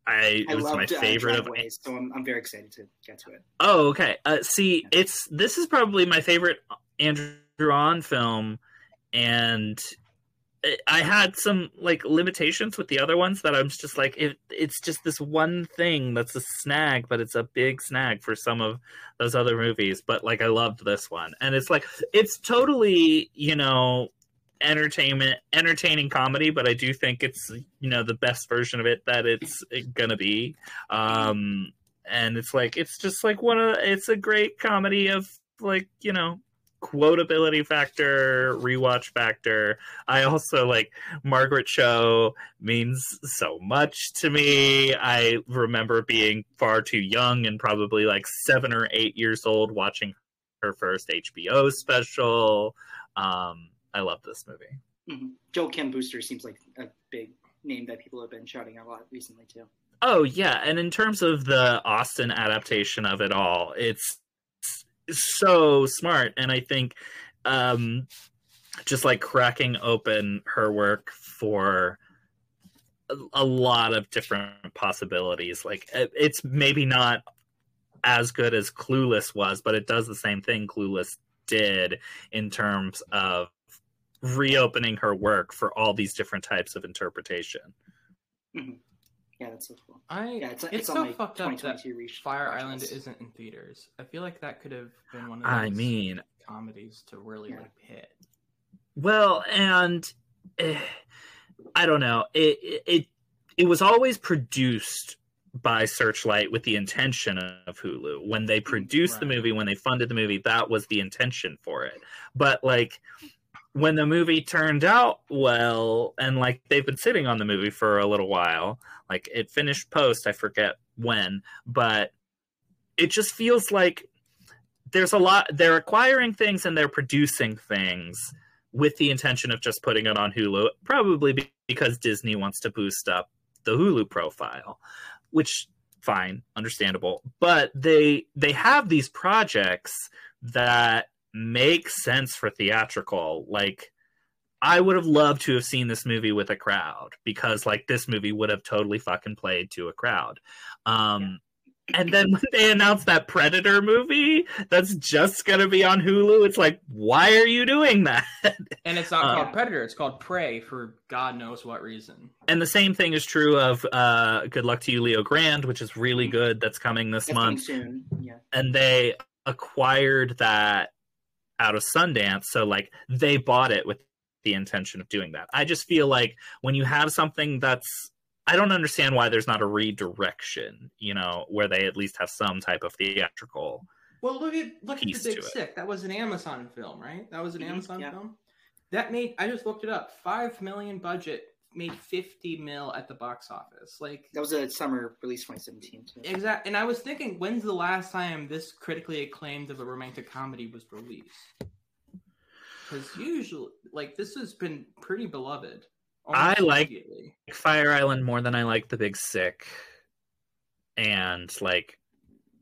I I it was loved my uh, favorite of Driveways, so I'm, I'm very excited to get to it. Oh, okay. Uh, see, it's this is probably my favorite Andrew Ahn film, and I- had some like limitations with the other ones that I'm just like it. It's just this one thing that's a snag, but it's a big snag for some of those other movies. But like, I loved this one, and it's like it's totally you know entertainment entertaining comedy but i do think it's you know the best version of it that it's gonna be um and it's like it's just like one of it's a great comedy of like you know quotability factor rewatch factor. I also like margaret cho means so much to me. I remember being far too young and probably like seven or eight years old watching her first hbo special. Um i love this movie. Hmm Joel Kim Booster seems like a big name that people have been shouting a lot recently too. Oh yeah, and in terms of the Austen adaptation of it all, it's so smart, and I think um, just like cracking open her work for a, lot of different possibilities. Like it- it's maybe not as good as Clueless was, but it does the same thing Clueless did in terms of reopening her work for all these different types of interpretation. Mhm. Yeah, that's so cool. I Yeah, it's, it's, it's, so on my fucked up that reach. Fire watch Island list. isn't in theaters. I feel like that could have been one of those I mean, comedies to really Yeah. like hit. Well, and eh, I don't know. It, it it it was always produced by Searchlight with the intention of Hulu. When they produced the movie, when they funded the movie, that was the intention for it. But like when the movie turned out well, and like they've been sitting on the movie for a little while, like it finished post, I forget when, but it just feels like there's a lot they're acquiring things and they're producing things with the intention of just putting it on Hulu, probably because Disney wants to boost up the Hulu profile, which fine, understandable. But they they have these projects that make sense for theatrical. Like I would have loved to have seen this movie with a crowd because like this movie would have totally fucking played to a crowd. Um and then when they announced that Predator movie that's just gonna be on Hulu, it's like, why are you doing that? *laughs* And it's not Uh, called Predator; it's called Prey for God knows what reason. And the same thing is true of uh, Good Luck to You, Leo Grand, which is really good. That's coming this That's coming month. soon. Yeah. And they acquired that out of Sundance. So, like, they bought it with the intention of doing that. I just feel like when you have something that's. I don't understand why there's not a redirection, you know, where they at least have some type of theatrical. Well, look at look at the Big. Sick. That was an Amazon film, right? That was an Mhm, Amazon yeah. film. That made I just looked it up. Five million budget made fifty mil at the box office. Like That was a summer release 2017. Too. exact. And I was thinking, when's the last time this critically acclaimed of a romantic comedy was released? Because usually, like this has been pretty beloved. I almost like- Fire Island more than I like The Big Sick. And like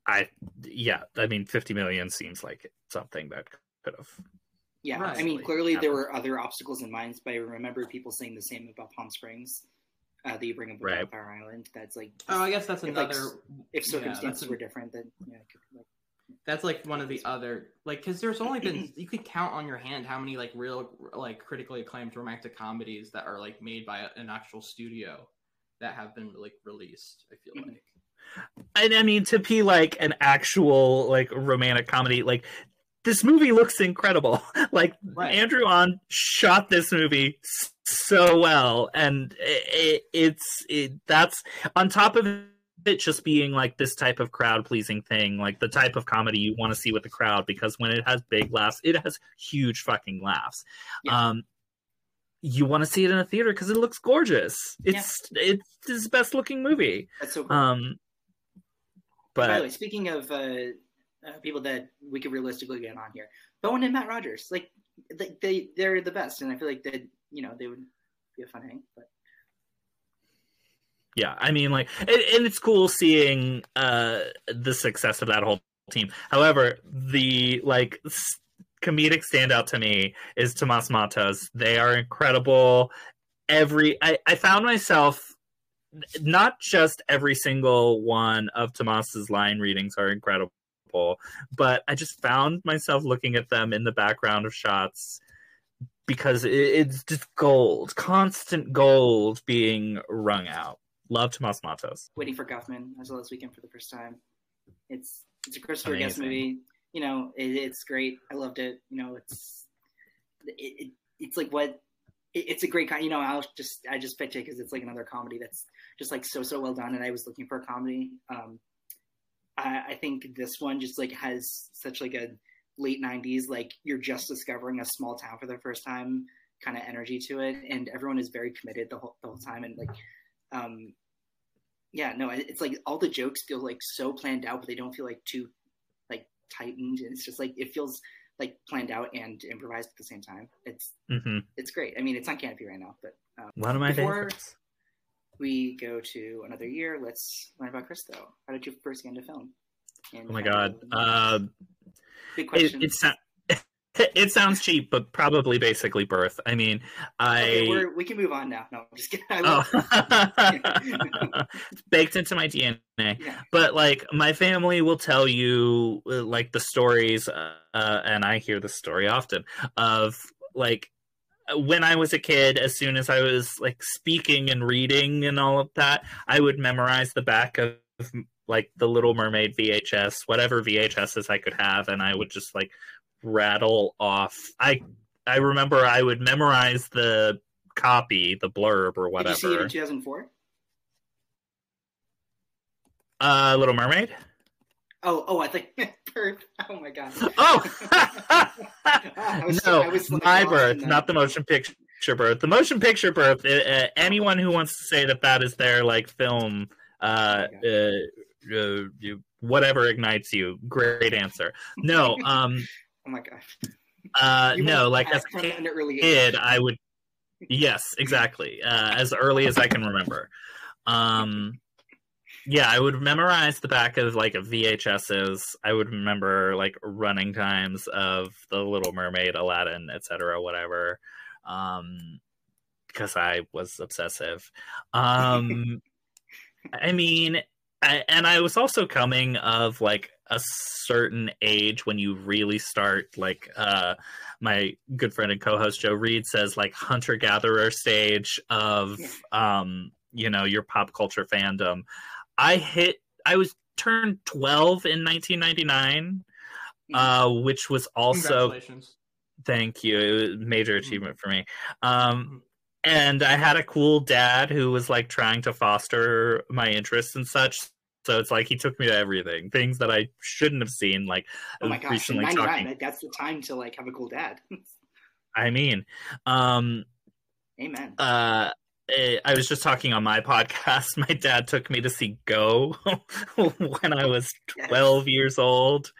I yeah, I mean 50 million seems like something that could have Yeah, Right. I mean, clearly there were other obstacles in mind, but I remember people saying the same about Palm Springs. Uh, that you bring up Right. about Fire Island. That's like, Oh, I guess that's If, like, another. if yeah, circumstances an- were different, then yeah, it could be like, That's like one of the other like because there's only been *clears throat* you could count on your hand how many like real like critically acclaimed romantic comedies that are like made by an actual studio that have been like released. I feel Mhm. like and I mean to be like an actual like romantic comedy, like this movie looks incredible. *laughs* like Right. Andrew Ahn shot this movie so well, and it, it's it, that's on top of it just being like this type of crowd pleasing thing, like the type of comedy you want to see with the crowd, because when it has big laughs, it has huge fucking laughs. Yeah. Um, you want to see it in a theater because it looks gorgeous. It's it's his best looking movie. that's so cool. Um, By the way, but speaking of uh, uh, people that we could realistically get on here, Bowen and Matt Rogers, like they, they they're the best, and I feel like that you know they would be a fun hang. But yeah, I mean, like, and, and it's cool seeing uh the success of that whole team. However, the like s- comedic standout to me is Tomas Matos. They are incredible. Every I, I found myself not just every single one of Tomas's line readings are incredible, but I just found myself looking at them in the background of shots because it, it's just gold, constant gold being wrung out. Love Tomas Matos. waiting for Guffman. I saw this weekend for the first time. It's it's a Christopher Guest movie. You know, it, it's great. I loved it. You know, it's it, it it's like what it, it's a great kind. You know, I'll just I just picked it because it's like another comedy that's just like so so well done. And I was looking for a comedy. Um, I, I think this one just like has such like a late '90s like you're just discovering a small town for the first time kind of energy to it, and everyone is very committed the whole the whole time and like. Um, yeah, no, it's like all the jokes feel like so planned out, but they don't feel like too like tightened. And it's just like it feels like planned out and improvised at the same time. It's mm-hmm. it's great. I mean, it's on Kanopy right now, but um, One of my Before- favorites. We go to another year. Let's learn about Chris though. How did you first get into film? And Oh my god. Uh, big it, question. it, sou- *laughs* it sounds cheap, but probably basically birth. I mean, I. okay, we're, we can move on now. No, I'm just kidding. Oh. it's *laughs* baked into my DNA. yeah. But like my family will tell you uh, like the stories, uh, and I hear the story often of like when I was a kid, as soon as I was like speaking and reading and all of that, I would memorize the back of like the Little Mermaid VHS, whatever VHSs I could have, and I would just like rattle off. I I remember I would memorize the copy, the blurb or whatever. Did you see it in 2004? Uh, Little Mermaid. Oh, oh, I think *laughs* birth. Oh my god. Oh, *laughs* was- no, I was, my birth, not the motion picture birth. The motion picture birth. Uh, uh, anyone who wants to say that that is their like film, uh, uh, uh, whatever ignites you, great answer. No, *laughs* um, Oh my god. uh, You no, like as a age. kid, I would. Yes, exactly. Uh, as early as I can remember. Um, yeah, I would memorize the back of like VHSs. I would remember like running times of The Little Mermaid, Aladdin, etc., whatever. Um, because I was obsessive. Um, *laughs* I mean, I, and I was also coming of like a certain age when you really start like uh my good friend and co-host Joe Reed says like hunter gatherer stage of um you know your pop culture fandom. I hit I was turned 12 in 1999 uh which was also Congratulations. thank you. It was a major achievement for me. Um and i had a cool dad who was like trying to foster my interests and such. So it's like he took me to everything things that i shouldn't have seen like Oh my gosh, recently 99, talking. that's the time to like have a cool dad. *laughs* i mean um Amen. uh I was just talking on my *laughs* podcast. My dad took me to see Go *laughs* when I was 12 years old,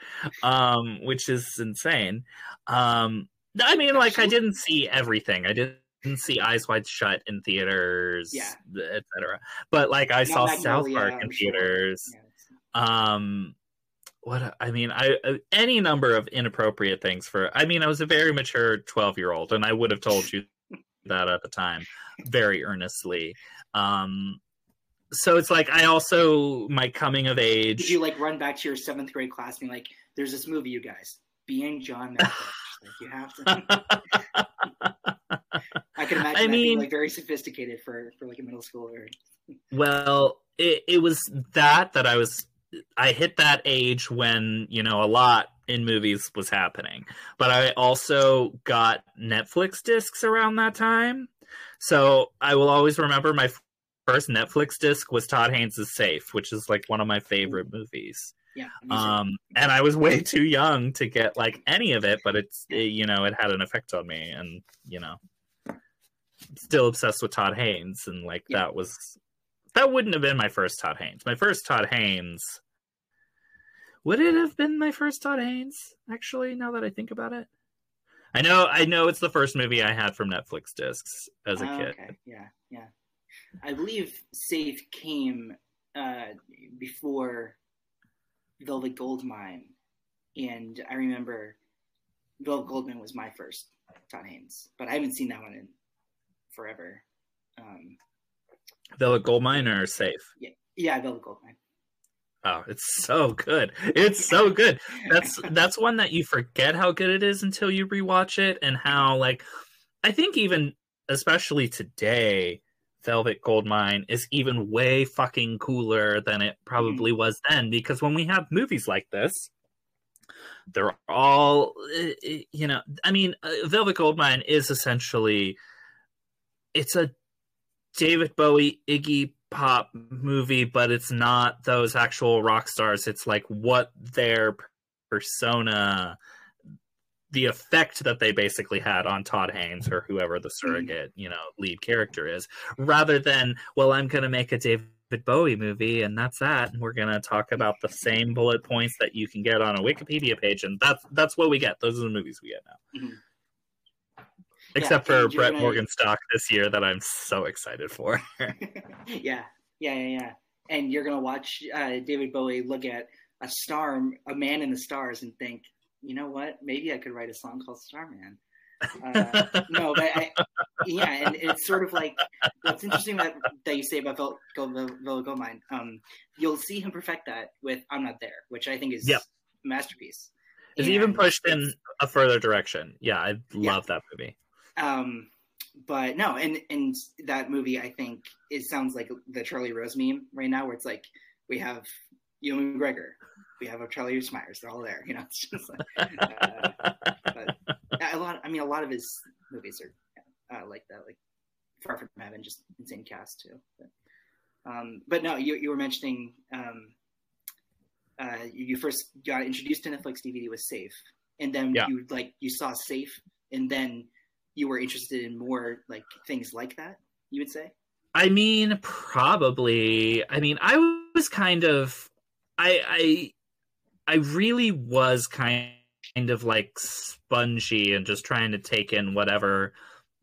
um, which is insane. Um, I mean, like, I didn't see everything. I didn't see Eyes Wide Shut in theaters, Yeah. etc. But like, I Not saw South Park I'm in sure. theaters. Yeah. Um, what I mean, I uh, any number of inappropriate things for. I mean, I was a very mature 12 year old, and I would have told you that at the time very earnestly. Um, so it's like I also my coming of age. Did you like run back to your seventh grade class being like, "There's this movie, you guys, being John Malkovich." *laughs* like you have to. I can imagine I that being mean- like very sophisticated for for like a middle schooler. Well, it, it was that that I was I hit that age when, you know, a lot in movies was happening. But I also got Netflix discs around that time. So I will always remember my first Netflix disc was Todd Haynes' Safe, which is like one of my favorite movies. Yeah. Um and I was way too young to get like any of it, but it's it, you know, it had an effect on me and, you know, still obsessed with Todd Haynes and like Yeah. that was that wouldn't have been my first Todd Haynes. My first Todd Haynes would it have been my first Todd Haynes actually now that I think about it? I know I know it's the first movie I had from Netflix discs as a Oh, kid. Okay. Yeah. Yeah. I believe Safe came uh, before Velvet Goldmine, and I remember Velvet Goldmine was my first Todd Haynes, but I haven't seen that one in forever. Um, Velvet Goldmine or Safe? yeah, Velvet Goldmine. Oh, it's so good. It's so good. That's *laughs* that's one that you forget how good it is until you rewatch it and how like I think even especially today Velvet Goldmine is even way fucking cooler than it probably was then because when we have movies like this they're all eh, eh, you know I mean uh, Velvet Goldmine is essentially it's a David Bowie Iggy Pop movie, but it's not those actual rock stars. It's like what their persona, the effect that they basically had on Todd Haynes or whoever the surrogate, you know, lead character is, rather than, well, I'm going to make a David Bowie movie and that's that. And we're going to talk about the same bullet points that you can get on a Wikipedia page. And that's, that's what we get. Those are the movies we get now. Mhm. Except Yeah, for and Brett gonna- Morgen stock this year that I'm so excited for. *laughs* yeah, yeah, yeah, yeah. And you're gonna watch uh, David Bowie look at a star, a man in the stars, and think, you know what? Maybe I could write a song called Starman. Uh, no, but I, yeah, and it's sort of like what's interesting that, that you say about Velvet Goldmine. Um, you'll see him perfect that with "I'm Not There," which I think is Yep. a masterpiece. It's even pushed in a further direction. Yeah, I Yeah. love that movie. Um, but no, and and that movie, I think it sounds like the Charlie Rose meme right now, where it's like we have Ewan McGregor, we have a Charlie Rose Myers, they're all there. You know, *laughs* it's just like, uh, but a lot. I mean, a lot of his movies are uh, like that, like Far From Heaven, just insane cast too. But, um, but no, you you were mentioning um, uh, you, you first got introduced to Netflix DVD with Safe, and then Yeah. you like you saw Safe, and then you were interested in more like things like that. You would say. I mean, probably. I mean, I was kind of, I, I, I really was kind of like spongy and just trying to take in whatever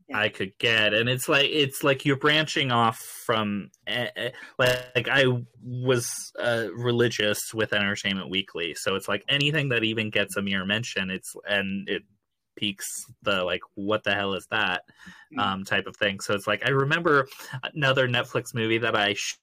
Yeah. I could get, and it's like it's like you're branching off from like, like I was uh, religious with Entertainment Weekly, so it's like anything that even gets a mere mention, it's and it peaks the like what the hell is that Mm. um type of thing so it's like i remember another netflix movie that i sh-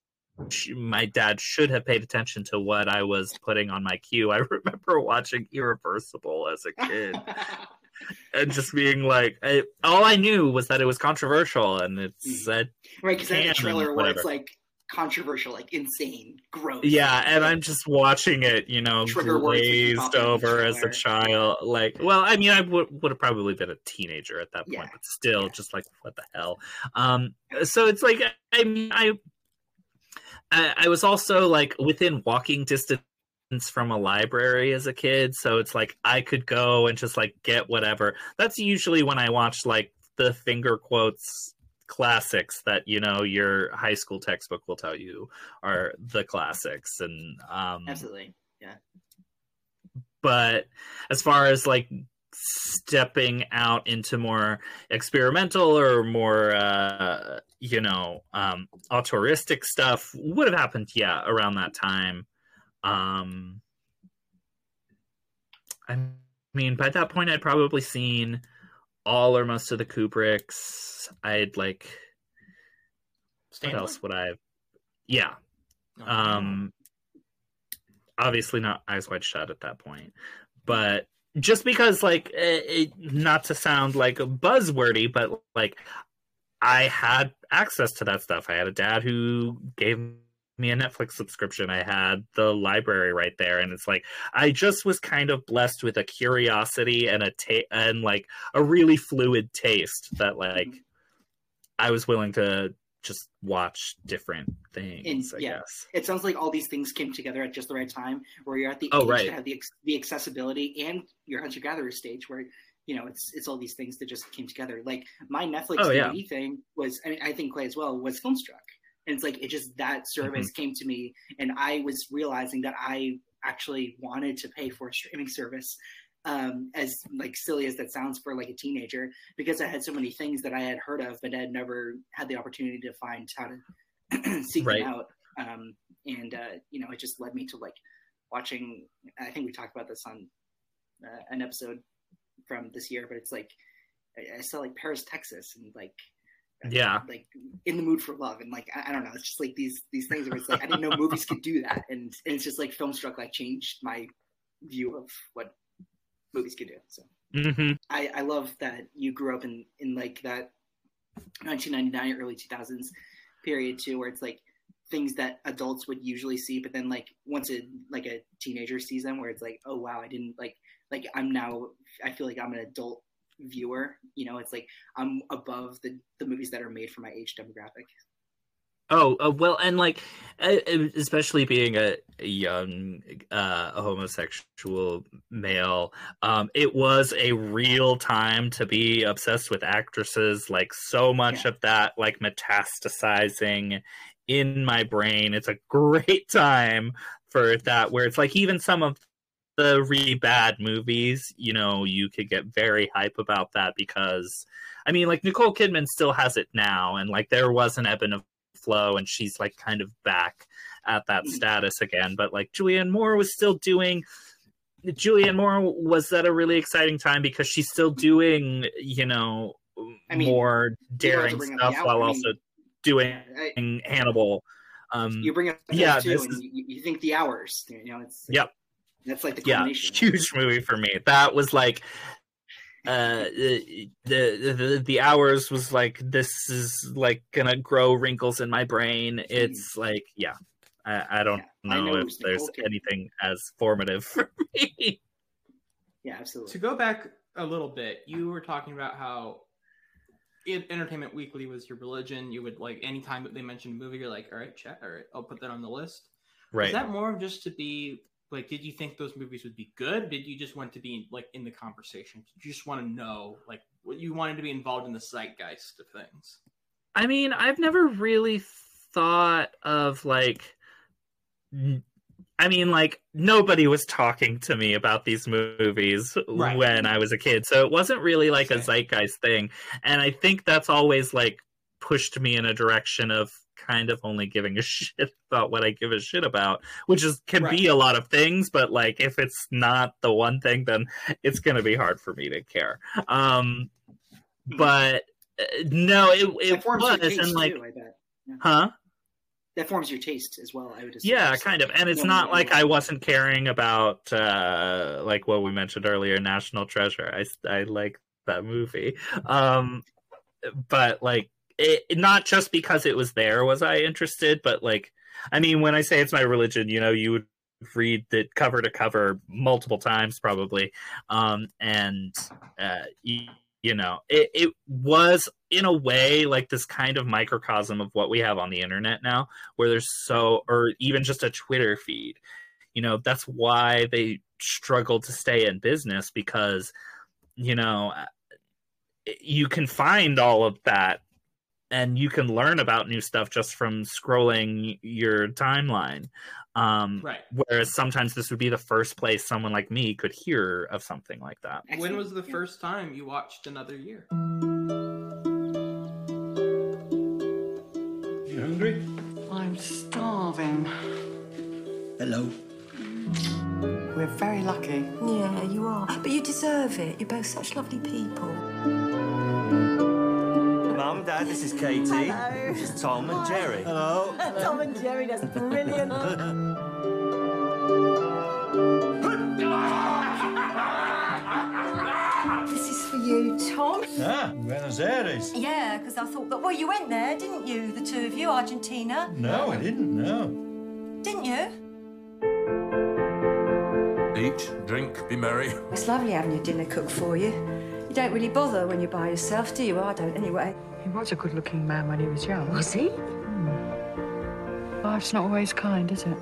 sh- my dad should have paid attention to what i was putting on my queue i *laughs* remember watching irreversible as a kid *laughs* and just being like I, all i knew was that it was controversial and it Mhm. said right, because that's a trailer where it's like controversial, like insane, gross. yeah and Like, i'm just watching it you know Trigger words that keep glazed popping up in the over as a child like well i mean i would would have probably been a teenager at that point Yeah. but still Yeah. just like what the hell um so it's like i mean i i, I was also like within walking distance from a library as a kid so it's like i could go and just like get whatever that's usually when i watch like the finger quotes classics that you know your high school textbook will tell you are the classics. And um absolutely. Yeah. but as far as like stepping out into more experimental or more uh you know um autoristic stuff would have happened yeah around that time. Um i mean by that point i'd probably seen all or most of the kubricks. I'd like what else would i yeah. Oh, um obviously not eyes wide shut at that point but just because like it, it, not to sound like buzzwordy but like i had access to that stuff. I had a dad who gave me a netflix subscription i had the library right there and it's like i just was kind of blessed with a curiosity and a ta- and like a really fluid taste that like i was willing to just watch different things And, i yeah. guess it sounds like all these things came together at just the right time where you're at the Oh, age right. to have the, the accessibility and your hunter gatherer stage where you know it's it's all these things that just came together like my netflix Oh, yeah. Thing was I, mean, I think clay as well was filmstruck and it's like it just that service Mm-hmm. came to me and i was realizing that i actually wanted to pay for a streaming service um, as like silly as that sounds for like a teenager, because I had so many things that I had heard of, but had never had the opportunity to find how to *clears throat* seek Right. them out. Um, and uh, you know, it just led me to like watching. I think we talked about this on uh, an episode from this year, but it's like I, I saw like Paris, Texas, and like Yeah. like in the mood for love, and like I, I don't know, it's just like these these things where it's like I didn't know *laughs* movies could do that, and, and it's just like Filmstruck like changed my view of what movies could do. So hmm I, I love that you grew up in in like that 1999 early 2000s period too where it's like things that adults would usually see but then like once a like a teenager sees them where it's like oh wow i didn't like like i'm now i feel like i'm an adult viewer you know it's like i'm above the the movies that are made for my age demographic Oh, uh, well, and like, especially being a, a young uh, a homosexual male, um, it was a real time to be obsessed with actresses. Like, so much Yeah. of that, like, metastasizing in my brain. It's a *laughs* great time for that, where it's like even some of the really bad movies, you know, you could get very hype about that because, I mean, like, Nicole Kidman still has it now, and like, there was an ebb and a flow and she's like kind of back at that Mhm. status again but like julianne moore was still doing julianne moore was at a really exciting time because she's still doing you know I mean, more daring stuff while I mean, also doing I- hannibal um you bring up yeah, too is- you, you think the hours you know it's Yep. That's like the yeah huge movie for me. That was like uh the, the the hours was like this is like gonna grow wrinkles in my brain. It's like yeah i, I don't Yeah, I know, know if there's Nicole anything as formative for *laughs* me. Yeah, absolutely. To go back a little bit, you were talking about how it, Entertainment Weekly was your religion. You would like anytime that they mentioned a movie, you're like, all right, check, all right, I'll put that on the list. right. Is that more of just to be like? Did you think those movies would be good? Did you just want to be like in the conversation? Did you just want to know like what you wanted to be involved in the zeitgeist of things? I mean, I've never really thought of like n- I mean, like nobody was talking to me about these movies Right. when I was a kid, so it wasn't really like a zeitgeist thing. And I think that's always like pushed me in a direction of kind of only giving a *laughs* shit about what I give a shit about, which is can be a lot of things, but like if it's not the one thing, then it's gonna be hard for me to care. Um, but uh, no, it it forms was, your taste and like, too, bet. huh? That forms your taste as well. I would assume. Yeah, kind of. And it's no, not no, like. I wasn't caring about uh like what we mentioned earlier, National Treasure. I I like that movie. Um but like it not just because it was there was I interested, but like I mean when I say it's my religion, you know, you would read it cover to cover multiple times probably. Um and uh you, you know, it it was in a way like this kind of microcosm of what we have on the internet now where there's so or even just a twitter feed you know that's why they struggle to stay in business because you know you can find all of that and you can learn about new stuff just from scrolling your timeline um Right. whereas sometimes this would be the first place someone like me could hear of something like that When was the Yeah. first time you watched Another Year? You hungry? I'm starving. Hello. We're very lucky. Yeah, you are. But you deserve it. You're both such lovely people. Mum, Dad, this is Katie. Hello. This is Tom and Jerry. Hello. *laughs* Tom and Jerry, that's brilliant. this is for you, Tom. Ah, Buenos Aires. Yeah, because I thought that. Well, you went there, didn't you? The two of you, Argentina. No, I didn't. No. Didn't you? Eat, drink, be merry. It's lovely having your dinner cooked for you. You don't really bother when you're by yourself, do you? I don't, anyway. He was a good looking man when he was young. Was he? Hmm. Life's not always kind, is it?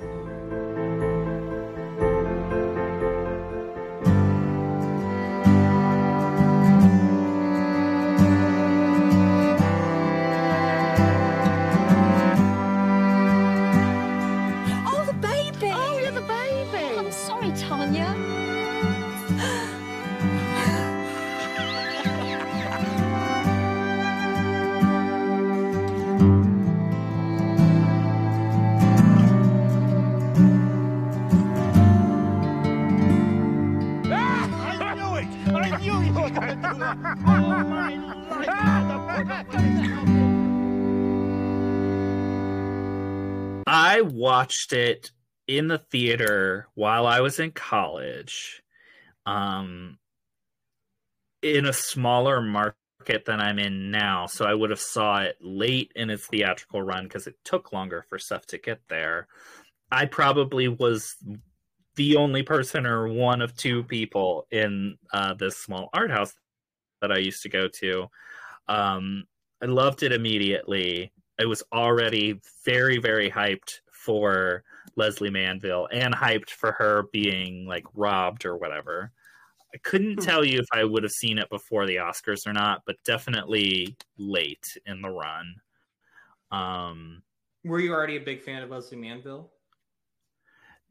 Watched it in the theater while I was in college, um, in a smaller market than I'm in now. So I would have saw it late in its theatrical run because it took longer for stuff to get there. I probably was the only person or one of two people in uh, this small art house that I used to go to. Um, I loved it immediately. I was already very, very hyped for Lesley Manville and hyped for her being like robbed or whatever. I couldn't Hmm. tell you if I would have seen it before the Oscars or not, but definitely late in the run. Um, Were you already a big fan of Lesley Manville?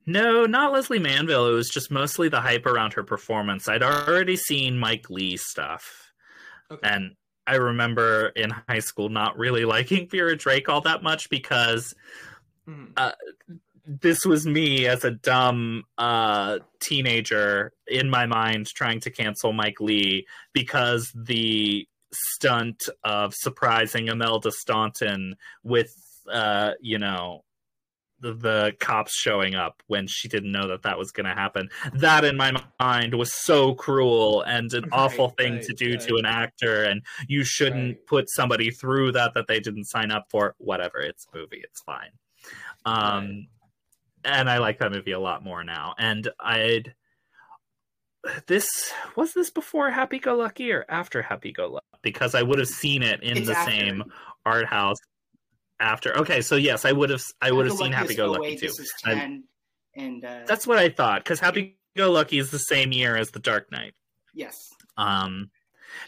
no, not Lesley Manville. It was just mostly the hype around her performance. I'd already seen Mike Leigh stuff. Okay. And I remember in high school not really *laughs* liking Vera Drake all that much because Mhm. this was me as a dumb uh, teenager in my mind trying to cancel Mike Leigh because the stunt of surprising Imelda Staunton with, uh, you know, the, the cops showing up when she didn't know that that was going to happen. That in my mind was so cruel and an *laughs* Right, awful thing right, to do to an actor and you shouldn't Right. put somebody through that that they didn't sign up for. Whatever, it's a movie, it's fine. Um and I like that movie a lot more now. And I'd this was this before Happy Go Lucky or after Happy Go Lucky? Because I would have seen it in It's the after. same art house after. Okay, so yes, I would have I would have seen Happy Go Lucky too. I- and uh, That's what I thought because Happy Go Lucky is the same year as The Dark Knight. yes. Um,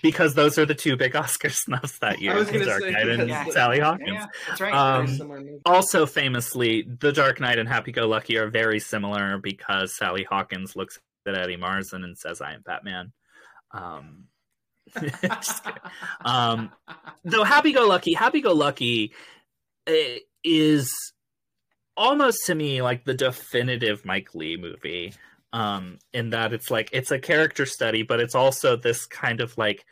because those are the two big *laughs* Oscar snubs that year: The Dark Knight and because- Sally Hawkins. yeah, that's right. Um. Also, famously, The Dark Knight and Happy Go Lucky are very similar because Sally Hawkins looks at Eddie Marsan and says, "I am Batman." Um. *laughs* Um, though Happy Go Lucky, Happy Go Lucky eh, is almost to me like the definitive Mike Leigh movie. Um, in that it's like it's a character study, but it's also this kind of like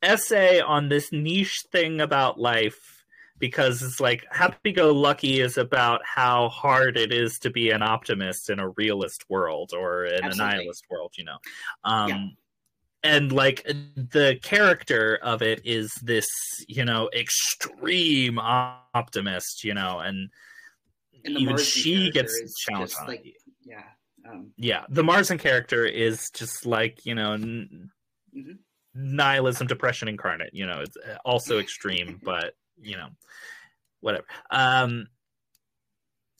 essay on this niche thing about life because it's like Happy Go Lucky is about how hard it is to be an optimist in a realist world or in Absolutely. a nihilist world, you know. Um, Yeah. And like the character of it is this, you know, extreme optimist, you know, and And even she gets challenged on like it. yeah. Um, Yeah, the Marsan character is just like you know n- Mhm. nihilism, depression incarnate. You know, it's uh, also *laughs* extreme, but you know, whatever. Um,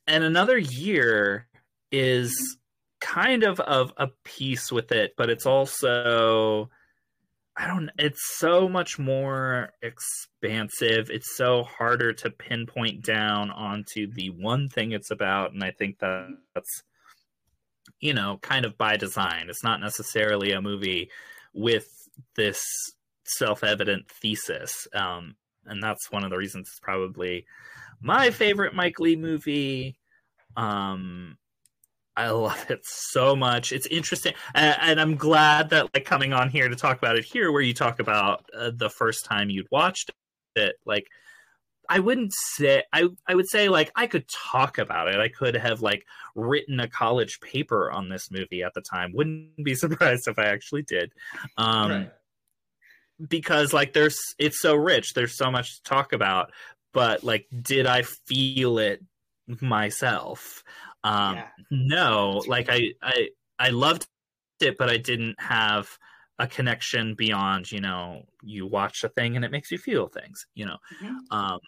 and another year is kind of of a piece with it, but it's also I don't. It's so much more expansive. It's so harder to pinpoint down onto the one thing it's about, and I think that that's you know kind of by design. It's not necessarily a movie with this self-evident thesis, um, and that's one of the reasons it's probably my favorite Mike Leigh movie. Um, I love it so much. It's interesting, and, and I'm glad that like coming on here to talk about it here, where you talk about uh, the first time you'd watched it. Like, I wouldn't say I I would say like I could talk about it. I could have like written a college paper on this movie at the time. Wouldn't be *laughs* surprised if I actually did. Um, right. because like there's it's so rich there's so much to talk about but like did i feel it myself um Yeah. no like i i i loved it but i didn't have a connection beyond you know you watch a thing and it makes you feel things you know Mhm. um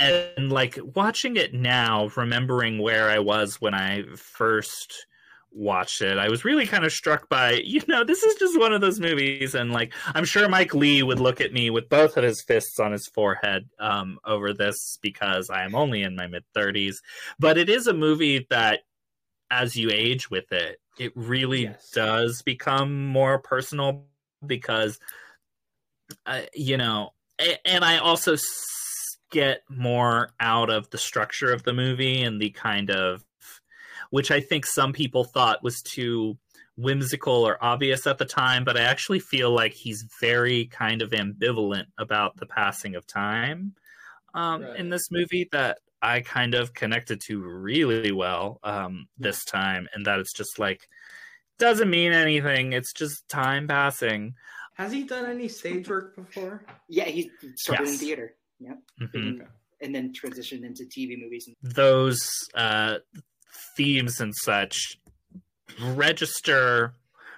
and like watching it now remembering where i was when i first watched it i was really kind of struck by you know this is just one of those movies and like i'm sure mike leigh would look at me with both of his fists on his forehead um, over this because i am only in my mid 30s but it is a movie that as you age with it it really Yes. does become more personal because uh, you know and i also get more out of the structure of the movie and the kind of which i think some people thought was too whimsical or obvious at the time but i actually feel like he's very kind of ambivalent about the passing of time um, Right. in this movie that i kind of connected to really well um, this time and that it's just like doesn't mean anything it's just time passing Has he done any stage work before? Yeah, he started in theater. Yep. Mhm. And, and then transitioned into TV movies. And, those uh, themes and such register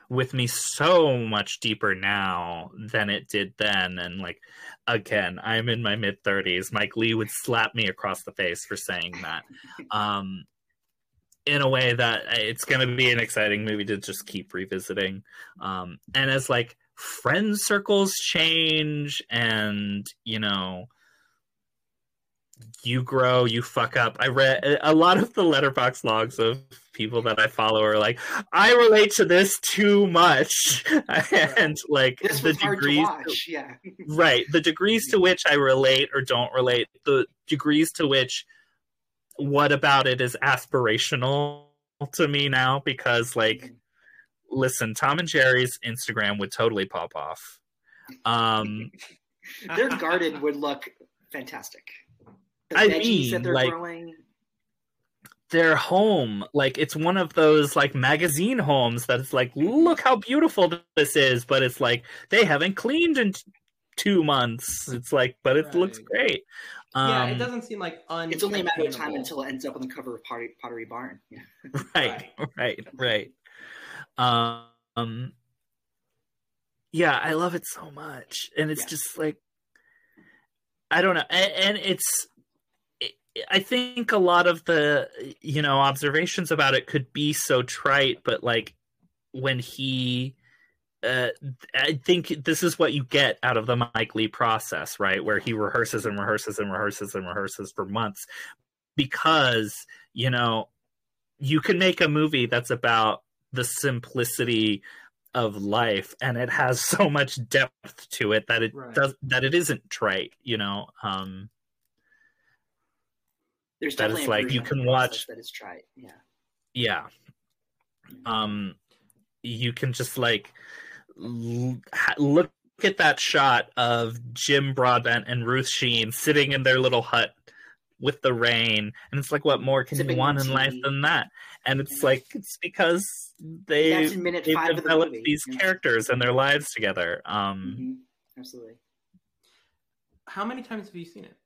with me so much deeper now than it did then and like again i'm in my mid 30s mike leigh would slap me across the face for saying that *laughs* um in a way that it's going to be an exciting movie to just keep revisiting um and as like friend circles change and you know you grow, you fuck up. I read a lot of the Letterboxd logs of people that I follow are like, I relate to this too much, *laughs* and like this the to degrees, watch. Yeah. *laughs* right? The degrees to which I relate or don't relate, the degrees to which what about it is aspirational to me now because like, listen, Tom and Jerry's Instagram would totally pop off. Um, *laughs* Their garden would look fantastic. The I veggies that mean, they're like- growing. their home like it's one of those like magazine homes that's like look how beautiful this is but it's like they haven't cleaned in t- two months it's like but it looks great um, yeah, it doesn't seem like un. It's only a matter of time until it ends up on the cover of Pottery, Pottery Barn. *laughs* Yeah. right right right um yeah i love it so much and it's Yeah. just like i don't know and, and it's i think a lot of the you know observations about it could be so trite but like when he uh, I think this is what you get out of the Mike Leigh process, right? Where he rehearses and rehearses and rehearses and rehearses for months because, you know, you can make a movie that's about the simplicity of life and it has *laughs* so much depth to it that it Right. does that it isn't trite, you know. Um There's That is definitely a like, you can watch- that is tried. Yeah. yeah um you can just like l- look at that shot of jim broadbent and ruth sheen sitting in their little hut with the rain and it's like what more can Sipping you want tea. in life than that and it's Yeah. like it's because they That's in minute they've five the developed these Yeah. characters and their lives together um Mhm. Absolutely. How many times have you seen it?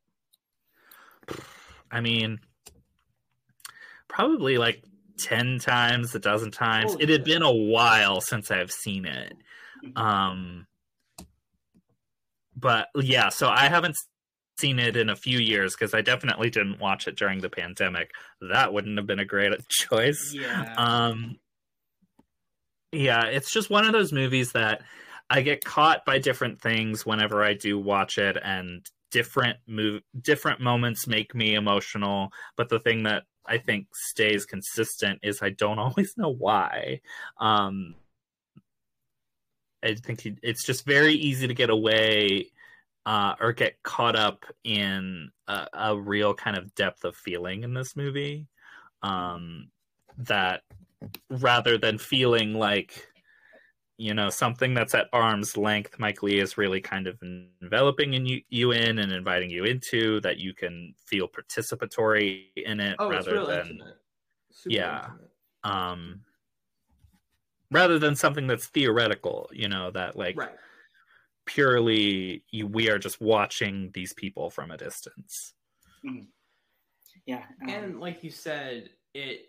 *sighs* *sighs* *sighs* i mean probably like 10 times a dozen times Holy it had shit. been a while since i've seen it *laughs* um but yeah so i haven't seen it in a few years because i definitely didn't watch it during the pandemic that wouldn't have been a great *laughs* choice Yeah. um yeah it's just one of those movies that i get caught by different things whenever i do watch it and different move different moments make me emotional but the thing that i think stays consistent is i don't *laughs* always know why. Um i think it- it's just very easy to get away uh, or get caught up in a, a real kind of depth of feeling in this movie um, that rather than feeling like you know something that's at arm's length mike leigh is really kind of enveloping in you, you in and inviting you into that you can feel participatory in it oh, rather real than. Super Yeah. intimate. um rather than something that's theoretical you know that like Right. purely you, we are just watching these people from a distance Yeah. um, and like you said, it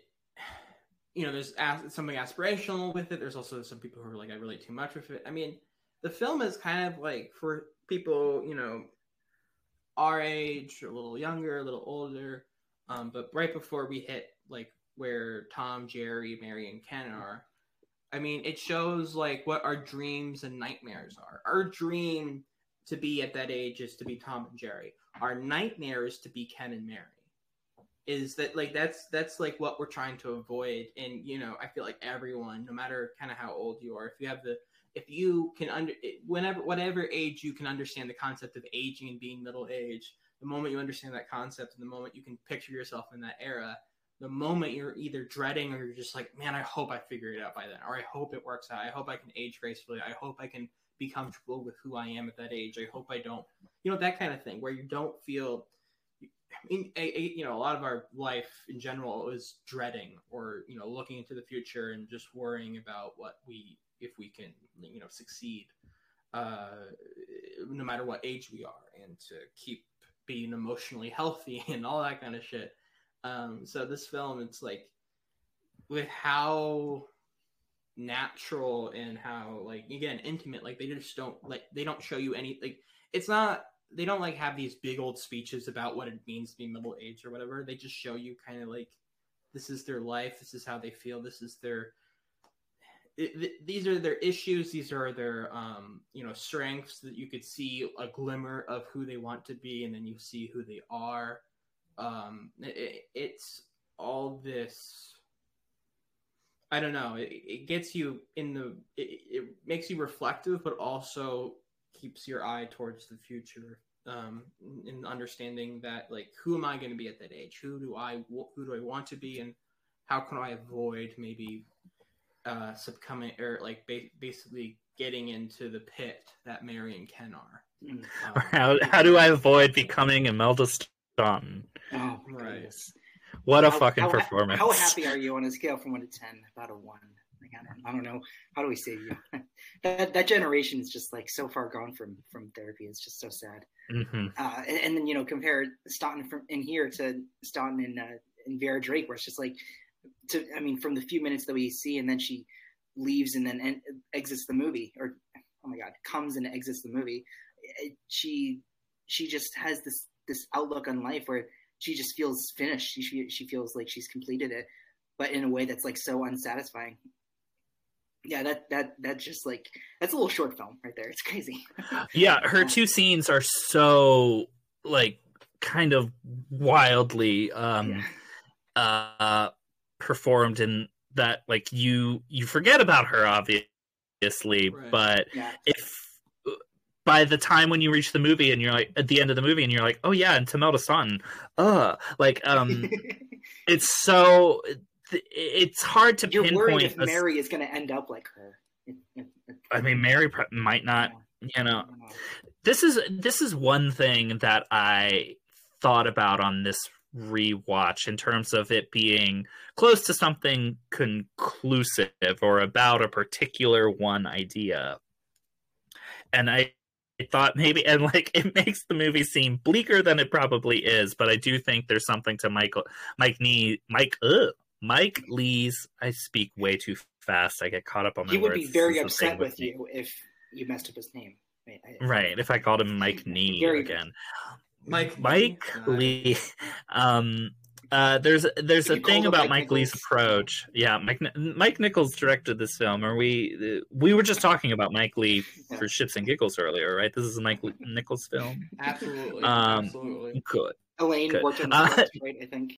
you know there's as- something aspirational with it. There's also some people who are like I relate too much with it. I mean, the film is kind of like for people you know our age, a little younger, a little older, um, but right before we hit like where Tom, Jerry, Mary, and Ken are. I mean, it shows like what our dreams and nightmares are. Our dream to be at that age is to be Tom and Jerry. Our nightmare is to be Ken and Mary is that like that's that's like what we're trying to avoid. And you know i feel like everyone no matter kind of how old you are if you have the if you can under whenever whatever age you can understand the concept of aging and being middle age the moment you understand that concept and the moment you can picture yourself in that era the moment you're either dreading or you're just like man i hope i figure it out by then or i hope it works out. I hope i can age gracefully. I hope i can be comfortable with who i am at that age. I hope i don't you know that kind of thing where you don't feel I mean, a, a, you know, a lot of our life in general is dreading or you know looking into the future and just worrying about what we if we can you know succeed, uh, no matter what age we are, and to keep being emotionally healthy *laughs* and all that kind of shit. Um, so this film, it's like with how natural and how like again intimate like they just don't like they don't show you any like it's not they don't like have these big old speeches about what it means to be middle aged or whatever. They just show you kind of like this is their life, this is how they feel, this is their these are their issues, these are their um, you know strengths that you could see a glimmer of who they want to be, and then you see who they are. Um, it, it's all this. I don't know. It, it gets you in the. It, it makes you reflective, but also keeps your eye towards the future um in understanding that like who am i going to be at that age who do i who do i want to be and how can i avoid maybe uh succumbing or like ba- basically getting into the pit that mary and ken are mm. Um, *laughs* how, how do i avoid becoming imelda staunton Oh, my Right. goodness. What a How- fucking how, performance! How happy are you on a scale from one to ten? About a one. I don't, I don't know. How do we say you? *laughs* that that generation is just like so far gone from from therapy. It's just so sad. Mhm. Uh, and, and then you know compare Staunton from in here to Staunton in uh, in Vera Drake, where it's just like to I mean from the few minutes that we see, and then she leaves and then en- exits the movie, or oh my god, comes and exits the movie. It, she she just has this this outlook on life where she just feels finished. She she, she feels like she's completed it, but in a way that's like so unsatisfying. Yeah, that that that just like that's a little short film right there. It's crazy. *laughs* Yeah, her two scenes are so like kind of wildly um uh performed in that like you you forget about her obviously, Right. but Yeah. if by the time when you reach the movie and you're like at the end of the movie and you're like, oh yeah, and Tamelda Staunton, uh, like um, *laughs* it's so it's hard to You're worried pinpoint. if a- Mary is going to end up like her. I mean, Mary might not, you know, this is this is one thing that I thought about on this rewatch in terms of it being close to something conclusive or about a particular one idea. And I I thought maybe and like *laughs* it makes the movie seem bleaker than it probably is, but I do think there's something to Michael Mike Nee Mike ugh, Mike Leigh's I speak way too fast. I get caught up on my He would words. be very is upset with me. you if you messed up his name. Right. I- Right, if I called him Mike Nee Very- again. Mike Mike Uh, Leigh. Um, uh, there's there's a thing about Mike Mike Leigh's approach. Yeah, Mike Ni- Mike Nichols directed this film, or we we were just talking about Mike Leigh *laughs* for Ships and giggles earlier, right? This is a Mike Leigh- Nichols film. *laughs* Absolutely. Um, absolutely. Good, Elaine Good. worked on the Uh, right? I think.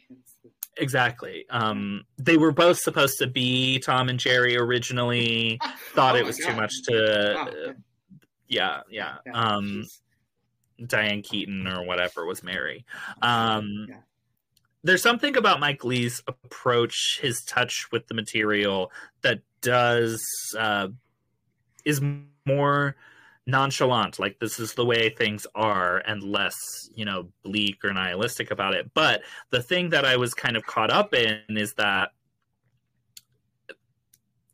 exactly. Um, they were both supposed to be Tom and Jerry originally. *laughs* Thought Oh it was too much to. Wow. yeah, yeah. Yeah, Um. Diane Keaton or whatever was Mary. Um, Yeah. There's something about Mike Leigh's approach, his touch with the material that does uh, is more nonchalant. Like this is the way things are, and less you know bleak or nihilistic about it. But the thing that I was kind of caught up in is that.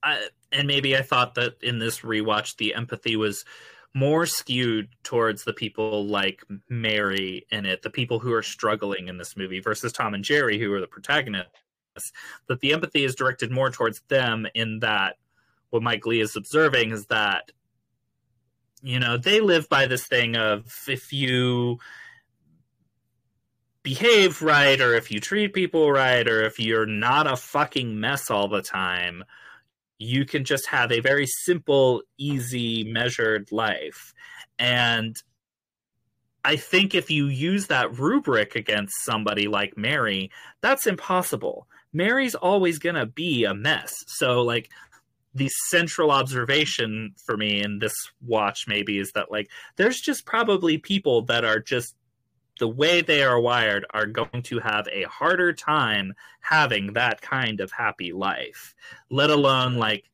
I, and maybe I thought that in this rewatch, the empathy was more skewed towards the people like Mary in it, the people who are struggling in this movie, versus Tom and Jerry, who are the protagonists. That the empathy is directed more towards them in that what Mike Leigh is observing is that, you know, they live by this thing of if you behave right, or if you treat people right, or if you're not a fucking mess all the time, you can just have a very simple, easy, measured life. And I think if you use that rubric against somebody like Mary, that's impossible. Mary's always going to be a mess. So, like, the central observation for me in this watch maybe is that, like, there's just probably people that are just the way they are wired are going to have a harder time having that kind of happy life let alone like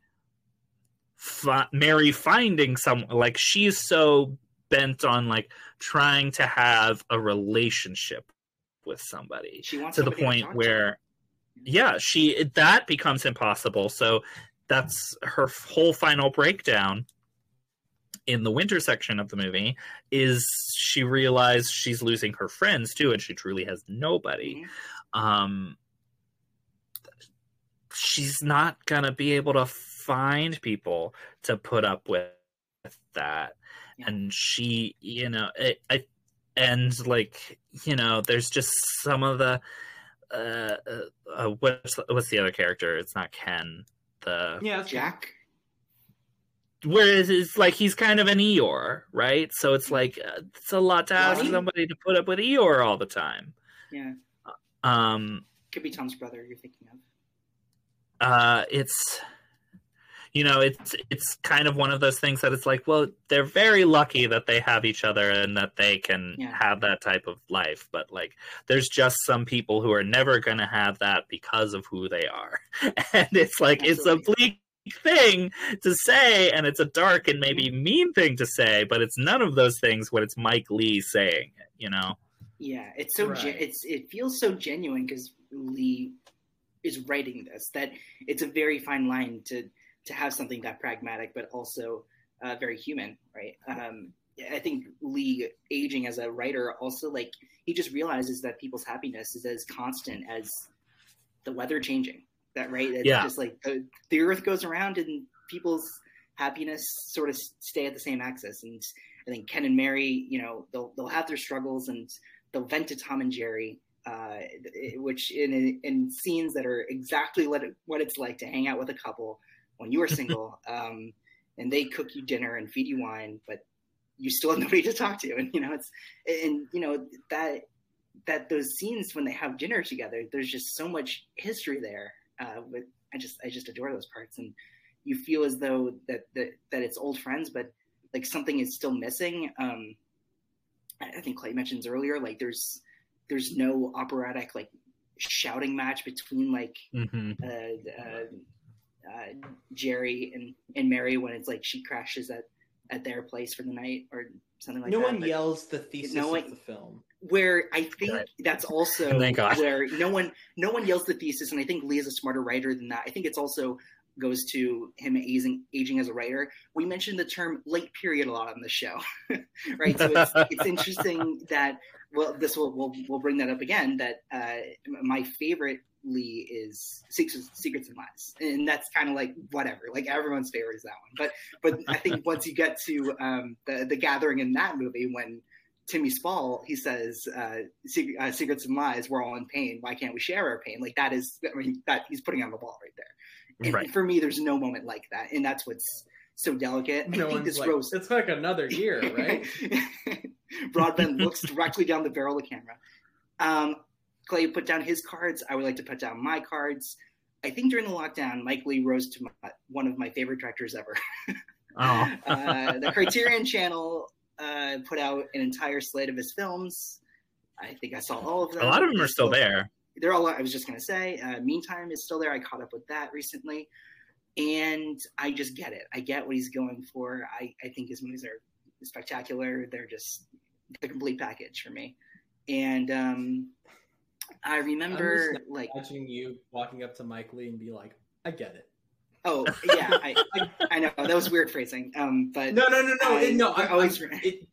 fi- mary finding some like she's so bent on like trying to have a relationship with somebody She wants to the point to. where yeah she that becomes impossible so that's her whole final breakdown in the winter section of the movie is she realized she's losing her friends too and she truly has nobody Mhm. um she's not gonna be able to find people to put up with that Yeah. and she you know it, I, and like you know there's just some of the uh, uh, uh what's what's the other character it's not ken the Yeah, that's Jack. whereas it's like he's kind of an eeyore right so it's like uh, it's a lot to ask Lonnie? somebody to put up with eeyore all the time Yeah, um could be Tom's brother. You're thinking of. uh it's you know it's it's kind of one of those things that it's like well they're very lucky that they have each other and that they can Yeah. have that type of life but like there's just some people who are never going to have that because of who they are *laughs* and it's like it's a bleak thing to say and it's a dark and maybe mean thing to say but it's none of those things when it's mike leigh saying it you know Yeah, it's so Right. gen- it's it feels so genuine because Leigh is writing this. That it's a very fine line to to have something that pragmatic, but also uh, very human, right? Um, I think Leigh aging as a writer also like he just realizes that people's happiness is as constant as the weather changing. That right? It's Yeah. just like the, the earth goes around and people's happiness sort of stay at the same axis. And I think Ken and Mary, you know, they'll they'll have their struggles and they'll vent to Tom and Jerry, uh, which in in scenes that are exactly what it, what it's like to hang out with a couple when you are single, *laughs* um, and they cook you dinner and feed you wine, but you still have nobody to talk to, and you know it's and you know that that those scenes when they have dinner together, there's just so much history there. Uh, with I just I just adore those parts, and you feel as though that that, that it's old friends, but like something is still missing. Um, I think Clay mentions earlier, like there's there's no operatic like shouting match between like hmm uh, uh, uh, Jerry and, and Mary when it's like she crashes at, at their place for the night or something like no that. No one But yells the thesis no one- of the film. Where I think Right. that's *laughs* also Thank God. where no one no one yells the thesis, and I think Leigh is a smarter writer than that. I think it's also goes to him aging aging as a writer. We mentioned the term late period a lot on the show, *laughs* right? So it's, it's interesting *laughs* that well, this will we'll, we'll bring that up again. That uh, my favorite Leigh is Secrets, Secrets and Lies, and that's kind of like whatever. Like everyone's favorite is that one, but but I think *laughs* once you get to um, the the gathering in that movie when Timmy Spall he says uh, Secret, uh, Secrets and Lies, we're all in pain. Why can't we share our pain? Like that is, I mean, that he's putting on the ball right there. And Right. for me, there's no moment like that, and that's what's so delicate. I No think one's this like, rose it's like another year, right? *laughs* Broadbent looks directly down the barrel of the camera. Um, Clay put down his cards. I would like to put down my cards. I think during the lockdown, Mike Leigh rose to my, one of my favorite directors ever. *laughs* Oh. uh, the Criterion Channel uh, put out an entire slate of his films. I think I saw all of them. a lot of them are still there. They're all. I was just gonna say. Uh, Meantime is still there. I caught up with that recently, and I just get it. I get what he's going for. I, I think his movies are spectacular. They're just the complete package for me. And um, I remember just like Imagining you walking up to Mike Leigh and be like, "I get it." oh yeah I, I I know that was weird phrasing. Um, but No, no, no, no, I- it- no. I I'm, always- I'm- it,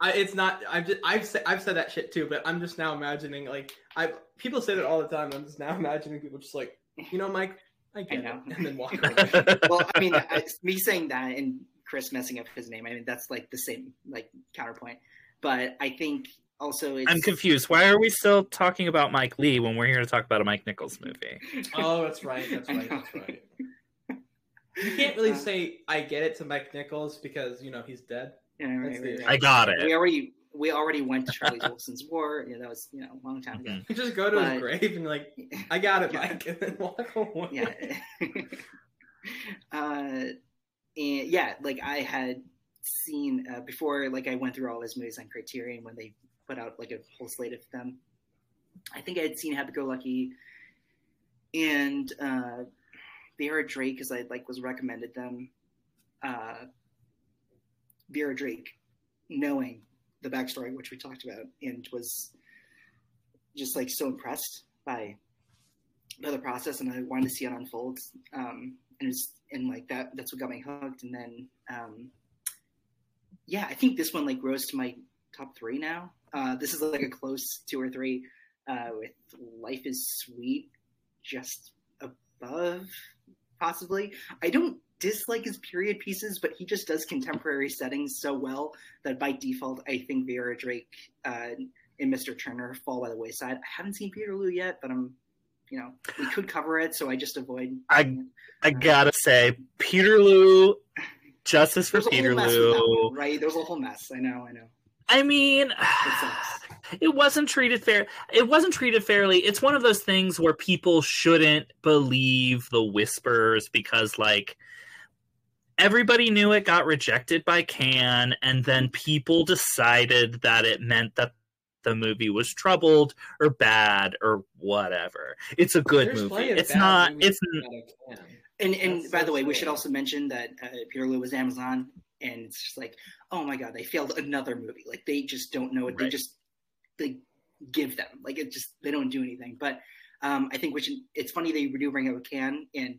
I, it's not. I've just, I've said, I've said that shit too, but I'm just now imagining like I people say that all the time. I'm just now imagining people just like, you know, Mike, I get know. it, and then walk *laughs* away. well, I mean, I, me saying that and Chris messing up his name, I mean, that's like the same like counterpoint. But I think also it's I'm confused. Why are we still talking about Mike Leigh when we're here to talk about a Mike Nichols movie? *laughs* oh, that's right. That's right. That's right. *laughs* You can't really Uh, say I get it to Mike Nichols because you know he's dead. Yeah, right, right, right. I got it. We it. already we already went to Charlie Wilson's War. Yeah, that was you know a long time ago. Mhm. You just go to his grave and like, *laughs* I got it, Yeah. Mike, and then walk away. yeah. uh, and yeah, like I had seen uh, before, like I went through all his movies on Criterion when they put out like a whole slate of them. I think I had seen Happy Go Lucky and uh, Vera Drake because I like was recommended them. Uh, Vera Drake, knowing the backstory, which we talked about, and was just like so impressed by by the process, and I wanted to see it unfold. Um, and it's and like that that's what got me hooked. And then um, yeah, I think this one like rose to my top three now. Uh, this is like a close two or three uh, with Life is Sweet just above possibly. I don't dislike his period pieces, but he just does contemporary settings so well that by default, I think Vera Drake uh, and Mr. Turner fall by the wayside. I haven't seen Peterloo yet, but I'm, you know, we could cover it, so I just avoid. I- I gotta say, Peterloo, justice for There's a whole mess with that Peterloo. one, right? There's a whole mess. I know, I know. I mean, *sighs* it wasn't treated fair. It wasn't treated fairly. It's one of those things where people shouldn't believe the whispers because, like, everybody knew it got rejected by Cannes, and then people decided that it meant that the movie was troubled or bad or whatever. It's a good There's movie. It's not. movies It's that can. And and That's by so the way, we should also mention that uh, Peterloo was Amazon, and it's just like, oh my god, they failed another movie. Like they just don't know it. They just they give them like it just they don't do anything. But Um, I think which it's funny that you do bring up a Cannes and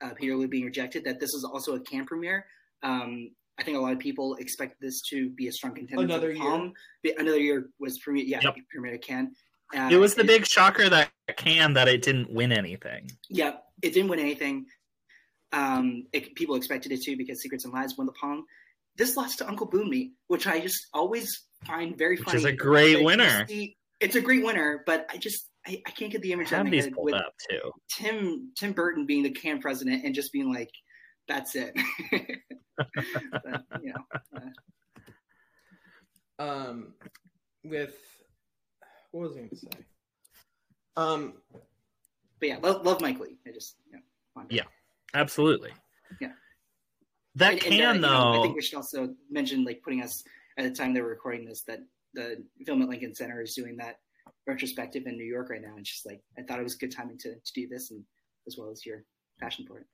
uh, Peterloo being rejected. That this is also a Cannes premiere. Um, I think a lot of people expect this to be a strong contender. Another the year. Palm. Another year was premiere. Yeah, Yep. premiered at Cannes. Uh, it was the big shocker that Cannes that it didn't win anything. Yeah, it didn't win anything. Um, it, people expected it to because Secrets and Lies won the Palme. This lost to Uncle Boonmee, which I just always find very Which funny. is a great Like, winner. see- it's a great winner, but I just I, I can't get the image out of have my these head pulled with up too. Tim Tim Burton being the Cannes president and just being like, "That's it." *laughs* but, you know, uh, um with what was I going to say? Um, but yeah, love, love Mike Lee. I just you know, Yeah. Absolutely. Yeah. That And- and, can uh, you know, though. I think we should also mention, like, putting us at the time they were recording this, that the film at Lincoln Center is doing that retrospective in New York right now. And just like, I thought it was a good timing to, to do this, and as well as your passion for it.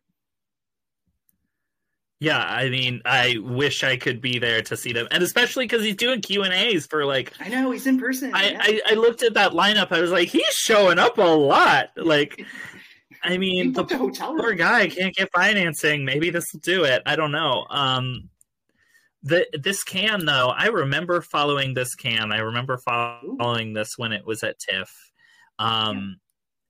Yeah, I mean, I wish I could be there to see them, and especially because he's doing Q and A's for like. I know he's in person. I, yeah. I I looked at that lineup. I was like, he's showing up a lot. Like, *laughs* I mean, the hotel poor room. guy can't get financing. Maybe this will do it. I don't know. Um, the this Cannes though, I remember following this Cannes. I remember following this when it was at TIFF. Um,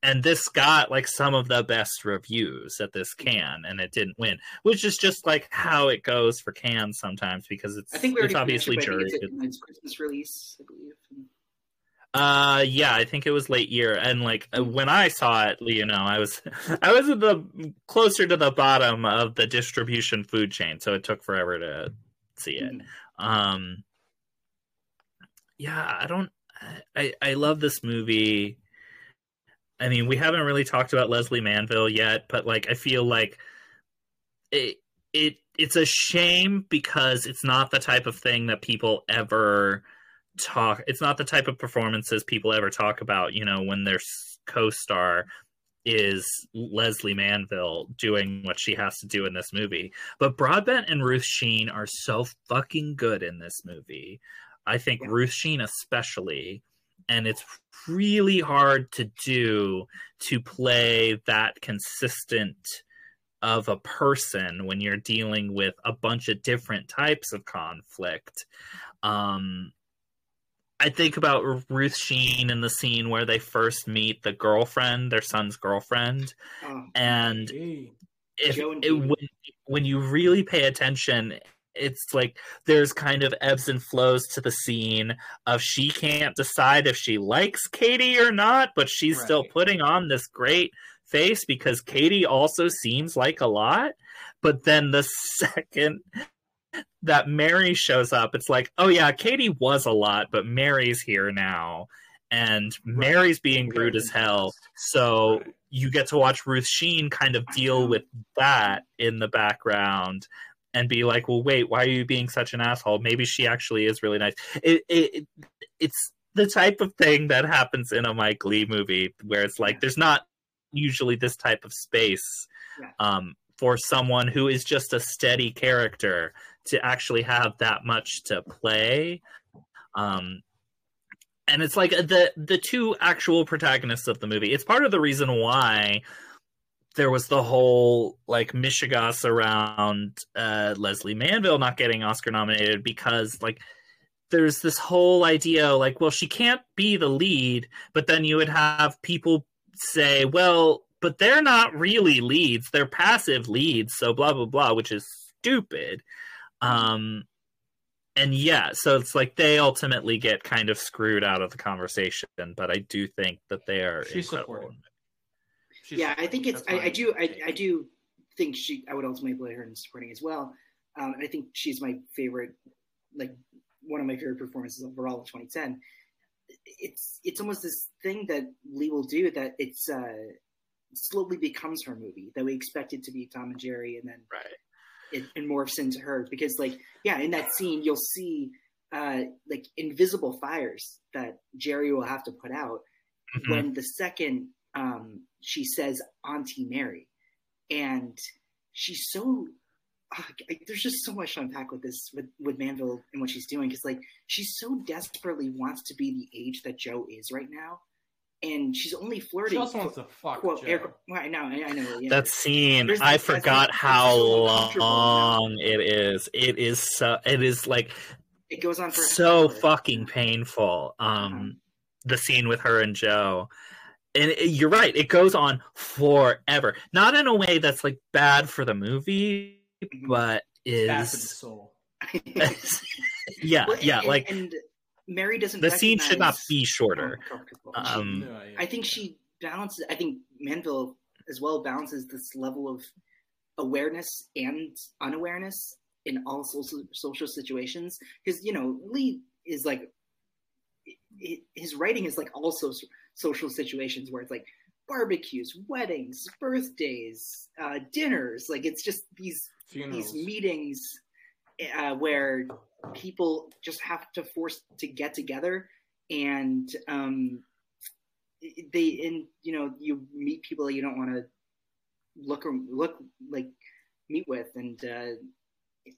and this got like some of the best reviews at this Cannes, and it didn't win, which is just like how it goes for cans sometimes because it's I think we it's obviously mentioned, but I think juried. it's, a, it's Christmas release, I believe. Uh, yeah, I think it was late year, and like uh, when I saw it, you know, I was *laughs* I was at the closer to the bottom of the distribution food chain, so it took forever to see it. Mhm. Um, yeah, I don't, I I love this movie. I mean, we haven't really talked about Lesley Manville yet, but like I feel like it it it's a shame because it's not the type of thing that people ever talk it's not the type of performances people ever talk about you know when their co-star is lesley manville doing what she has to do in this movie. But broadbent and ruth sheen are so fucking good in this movie. I think Yeah. ruth sheen especially. And it's really hard to do to play that consistent of a person when you're dealing with a bunch of different types of conflict. Um I think about Ruth Sheen in the scene where they first meet the girlfriend, their son's girlfriend, Oh, and if it, when, when you really pay attention, it's like there's kind of ebbs and flows to the scene of she can't decide if she likes Katie or not, but she's still putting on this great face because Katie also seems like a lot. But then the *laughs* second that Mary shows up, it's like, oh yeah, Katie was a lot, but Mary's here now. And Mary's being rude as hell. So Right. you get to watch Ruth Sheen kind of deal with that in the background and be like, well, wait, why are you being such an asshole? Maybe she actually is really nice. It, it, it it's the type of thing that happens in a Mike Leigh movie where it's like Yeah. there's not usually this type of space Yeah. um, for someone who is just a steady character to actually have that much to play. Um, and it's like the the two actual protagonists of the movie. It's part of the reason why there was the whole like mishigas around uh, Lesley Manville not getting Oscar nominated because like there's this whole idea like well she can't be the lead, but then you would have people say well but they're not really leads they're passive leads so blah blah blah which is stupid um and yeah so it's like they ultimately get kind of screwed out of the conversation but i do think that they are She's incredible. supporting. She's yeah, I think it's. I, I do. I. I do think she. I would ultimately play her in supporting as well. Um, and I think she's my favorite, like one of my favorite performances overall of 2010. It's it's almost this thing that Leigh will do that it's uh, slowly becomes her movie that we expect it to be Tom and Jerry, and then right it, it morphs into her because like yeah in that scene you'll see uh like invisible fires that jerry will have to put out Mhm. when the second um she says auntie mary and she's so I- there's just so much to unpack with this with with manville and what she's doing because like she so desperately wants to be the age that joe is right now and she's only flirting. She also wants to fuck quote, Joe. air- well, I know, I, I know. Yeah. That scene, There's I forgot like- how it's so uncomfortable now. long it is. It is so. It is like it goes on for so fucking painful. Um, Uh-huh. the scene with her and Joe, and it- you're right. It goes on forever. Not in a way that's like bad for the movie, Mhm. but Bad for the is soul. *laughs* *laughs* yeah, Well, yeah. and- Like and Mary doesn't. the scene should not be shorter. uncomfortable. Um, No, yeah. I think she balances. I think Manville as well balances this level of awareness and unawareness in all social social situations. Because you know, Leigh is like i- i- his writing is like also social situations where it's like barbecues, weddings, birthdays, uh, dinners. Like it's just these funerals. these meetings uh, where people just have to force to get together and um, they and you know you meet people that you don't want to look or look like meet with and uh,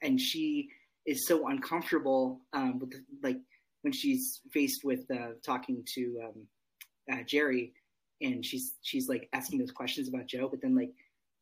and she is so uncomfortable um, with like when she's faced with uh, talking to um, uh, Jerry and she's she's like asking those questions about Joe but then like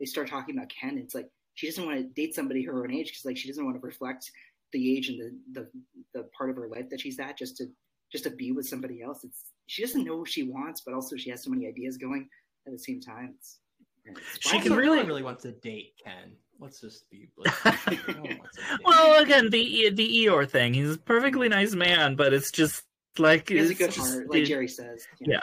they start talking about Ken it's like she doesn't want to date somebody her own age because like she doesn't want to reflect the age and the, the the part of her life that she's at just to just to be with somebody else it's she doesn't know what she wants but also she has so many ideas going at the same time it's, it's She can really- really wants to date Ken. Let's just be. *laughs* Let's be no one wants to date Well, again, the the Eeyore thing. He's a perfectly nice man, but it's just like he has a good just- heart like Jerry says Yeah.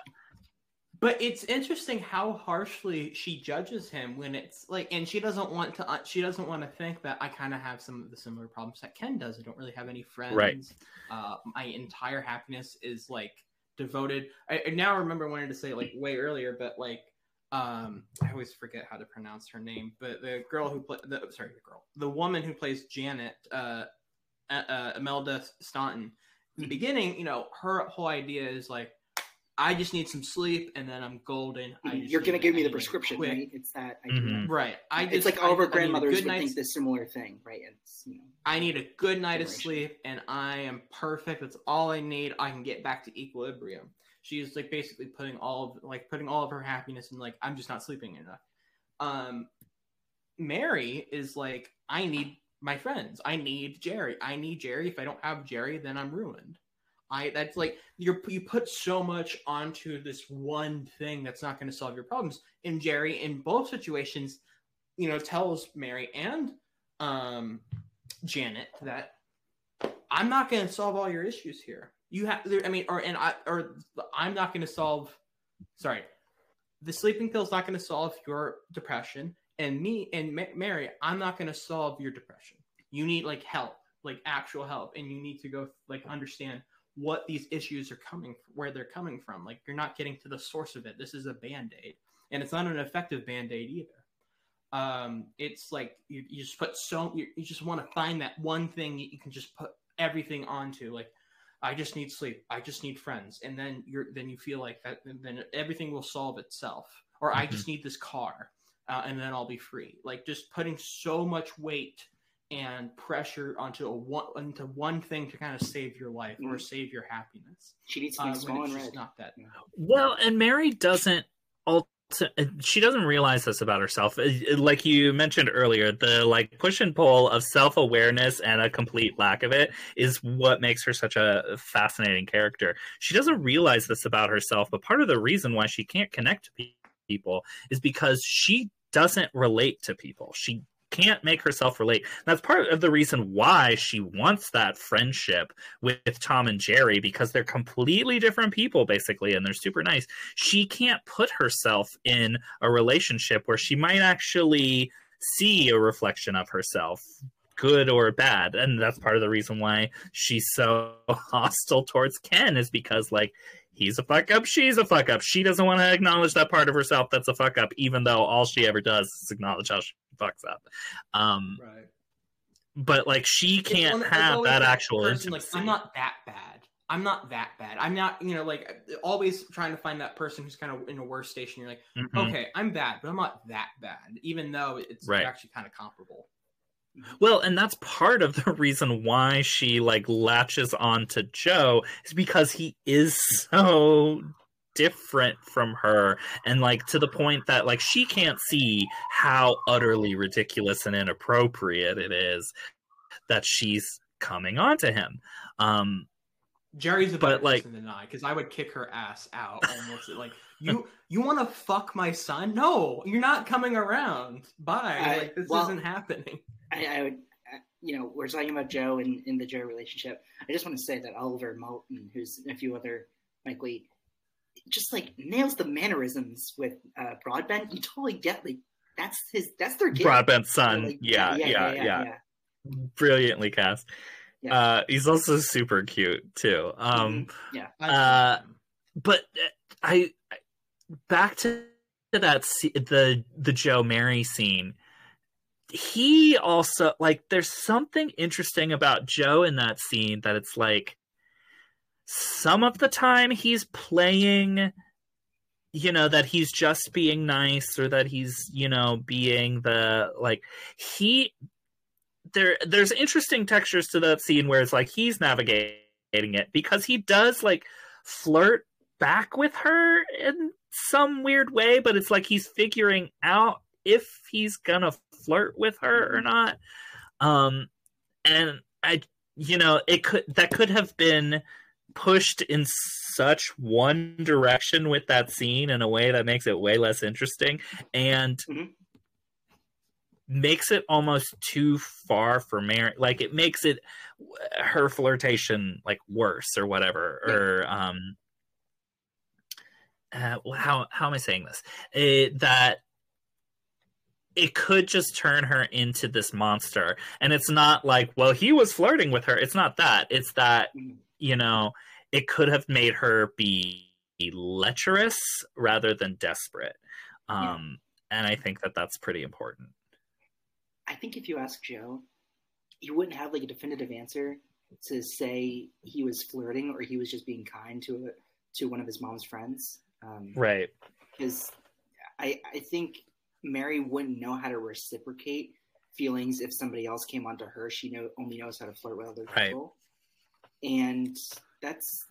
But it's interesting how harshly she judges him when it's like, and she doesn't want to. Uh, she doesn't want to think that I kind of have some of the similar problems that Ken does. I don't really have any friends. Right. Uh, my entire happiness is like devoted. I, I now remember wanting to say like way earlier, but like, um, I always forget how to pronounce her name. But the girl who play the sorry, the girl, the woman who plays Janet, uh, uh, uh Imelda Staunton. In the beginning, you know, her whole idea is like. I just need some sleep and then I'm golden. I you're gonna give me the prescription quick- right it's that idea. Mhm. Right. I just, it's like all of our I need a grandmothers good would night's- think this similar thing right it's you know I need a good night of sleep and I am perfect. That's all I need. I can get back to equilibrium. She's like basically putting all of like putting all of her happiness in like I'm just not sleeping enough. Um Mary is like I need my friends. I need Jerry. I need Jerry. If I don't have Jerry, then I'm ruined. I that's like you're you put so much onto this one thing that's not going to solve your problems. And Jerry in both situations, you know, tells Mary and um Janet that I'm not going to solve all your issues here. You have, I mean, or and I, or I'm not going to solve. Sorry, the sleeping pill's not going to solve your depression, and me and Ma- Mary, I'm not going to solve your depression. You need like help, like actual help, and you need to go like understand what these issues are coming, where they're coming from. Like you're not getting to the source of it. This is a band aid, and it's not an effective band aid either. Um it's like you, you just put so you, you just want to find that one thing that you can just put everything onto like i just need sleep. I just need friends. And then you're then you feel like that then everything will solve itself. Or i just need this car uh, and then i'll be free. Like just putting so much weight and pressure onto a one onto one thing to kind of save your life or Mhm. save your happiness she needs to uh, be when small and red not that Well, and Mary doesn't also she doesn't realize this about herself. Uh, Like you mentioned earlier, the like push and pull of self-awareness and a complete lack of it is what makes her such a fascinating character. She doesn't realize this about herself, but part of the reason why she can't connect to people is because she doesn't relate to people. She can't make herself relate. That's part of the reason why she wants that friendship with Tom and Jerry because they're completely different people basically and they're super nice. She can't put herself in a relationship where she might actually see a reflection of herself good or bad and that's part of the reason why she's so *laughs* hostile towards Ken is because like he's a fuck up she's a fuck up she doesn't want to acknowledge that part of herself that's a fuck up even though all she ever does is acknowledge how she fucks up um right but like she can't one- have always that actual person, like. I'm not that bad. I'm not that bad. I'm not, you know, like always trying to find that person who's kind of in a worse station. You're like, Mhm. okay, I'm bad, but I'm not that bad, even though it's Right. actually kind of comparable. Well, and that's part of the *laughs* reason why she like latches on to Joe is because he is so different from her and like to the point that like she can't see how utterly ridiculous and inappropriate it is that she's coming on to him um Jerry's a But, like- person than I because I would kick her ass out almost. like you, you want to fuck my son? No, you're not coming around. Bye. I- like this well- isn't happening. I, I would, uh, you know, we're talking about Joe and in the Joe relationship. I just want to say that Oliver Maltman, who's in a few other Mike Leigh, just like nails the mannerisms with uh, Broadbent. You totally get like that's his, that's their kid. broadbent son Like, yeah yeah yeah, yeah. brilliantly cast Yeah. uh he's also super cute too um Mhm. yeah. Uh, but uh, I I- back to that sce- the the Joe Mary scene. He also like there's something interesting about Joe in that scene that it's like some of the time he's playing you know that he's just being nice or that he's you know being the like he there there's interesting textures to that scene where it's like he's navigating it because he does like flirt back with her in some weird way but it's like he's figuring out if he's gonna flirt with her or not um and i you know it could that could have been pushed in such one direction with that scene in a way that makes it way less interesting and Mhm. makes it almost too far for Mary. Like it makes it her flirtation like worse or whatever. Or um, uh, how how am I saying this? It, that it could just turn her into this monster, and it's not like well he was flirting with her. It's not that. It's that you know it could have made her be lecherous rather than desperate. Um, and I think that that's pretty important. I think if you ask Joe, he wouldn't have like a definitive answer to say he was flirting or he was just being kind to a, to one of his mom's friends. Um, Right. because I I think Mary wouldn't know how to reciprocate feelings if somebody else came onto her. She know only knows how to flirt with other Right. people, and that's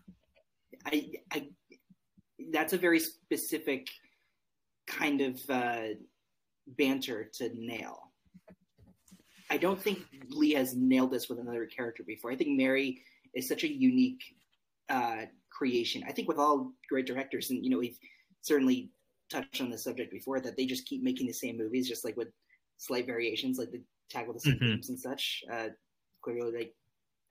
I I that's a very specific kind of uh, banter to nail. I don't think Leigh has nailed this with another character before. I think Mary is such a unique uh, creation. I think with all great directors, and you know, we've certainly touched on this subject before, that they just keep making the same movies, just like with slight variations, like the tackle the same Mhm. themes and such. Uh, clearly, like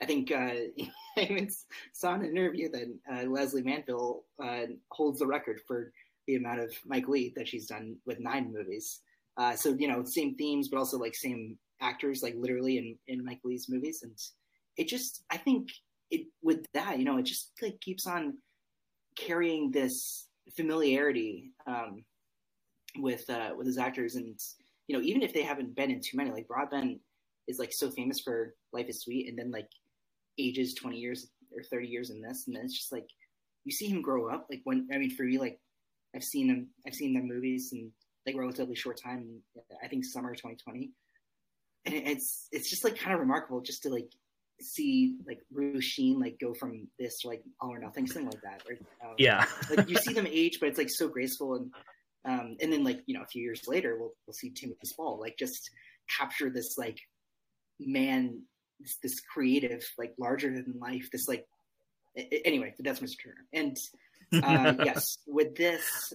I think uh, *laughs* I even saw in an interview that uh, Lesley Manville uh, holds the record for the amount of Mike Leigh that she's done with nine movies. Uh, so you know, same themes, but also like same actors, like literally in in Mike Leigh's movies, and it just I think it with that, you know, it just like keeps on carrying this familiarity um, with uh, with his actors, and you know, even if they haven't been in too many, like Broadbent is like so famous for Life is Sweet, and then like ages twenty years or thirty years in this, and then it's just like you see him grow up. Like when I mean, for me, like I've seen him, I've seen their movies in like relatively short time. I think summer 2020, and it's it's just like kind of remarkable just to like see like Bruce like go from this to like all or nothing, something like that. Or, um, Yeah. *laughs* like you see them age, but it's like so graceful and um and then like you know a few years later we'll we'll see Timothy Spall like just capture this like man this, this creative like larger than life this like a- anyway that's Mr. Turner and uh, *laughs* yes with this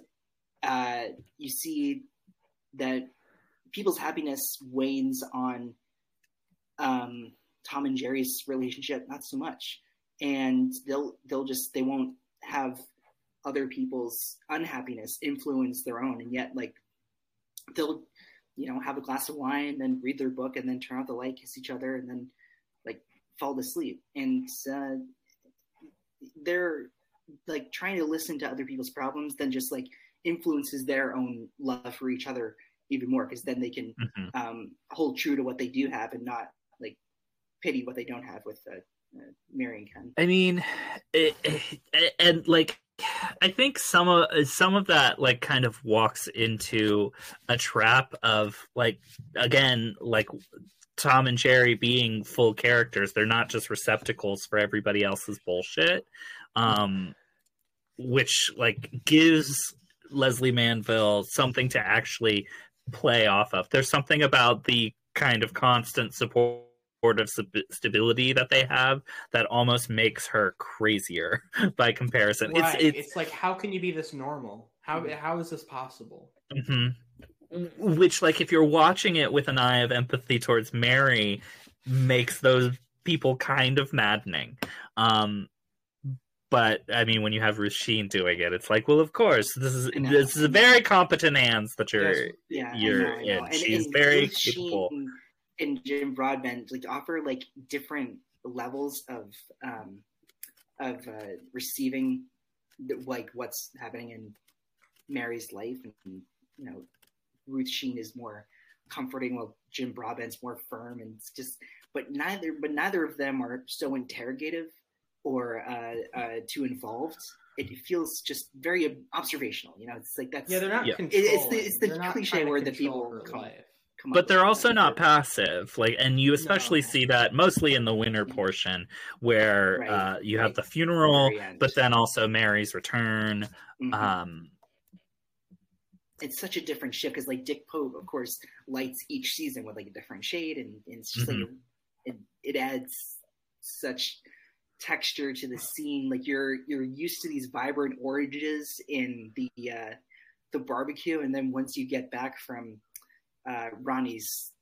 uh you see that people's happiness wanes on um Tom and Jerry's relationship not so much. And they'll they'll just they won't have other people's unhappiness influence their own. And yet like they'll you know have a glass of wine and then read their book and then turn out the light kiss each other and then like fall asleep. And uh, they're like trying to listen to other people's problems then just like influences their own love for each other even more because then they can Mhm. um, hold true to what they do have and not pity what they don't have with uh, uh, Mary and Ken. I mean, it, it- and like, I think some of some of that like kind of walks into a trap of like again like Tom and Jerry being full characters. They're not just receptacles for everybody else's bullshit. Um, which like gives Lesley Manville something to actually play off of. There's something about the kind of constant support of stability that they have that almost makes her crazier *laughs* by comparison. Right. It's, It's, like how can you be this normal? How how is this possible? it's mhm. which like if you're watching it with an eye of empathy towards Mary makes those people kind of maddening. Um but I mean, when you have Ruth Sheen doing it, it's like, well, of course, this is this is a very competent hands that you're Yeah, you're know, I know. in. And- She's and very Ruth Sheen capable. And Jim Broadbent like offer like different levels of um of uh, receiving the, like what's happening in Mary's life, and you know, Ruth Sheen is more comforting, while Jim Broadbent's more firm, and it's just. But neither, but neither of them are so interrogative or uh, uh, too involved. It feels just very observational. You know, it's like that's Yeah, they're not Yeah. It- it's the- it's the cliche trying to word that people her come- life. Come but they're also not They're- passive like and you especially No. see that mostly in the winter portion where Right, uh, you have right. the funeral end. but then also mary's return Mhm. um it's such a different shift because like Dick Pope, of course, lights each season with like a different shade, and, and it's just like it, it adds such texture to the scene. Like you're you're used to these vibrant oranges in the uh, the barbecue, and then once you get back from uh, Ronnie's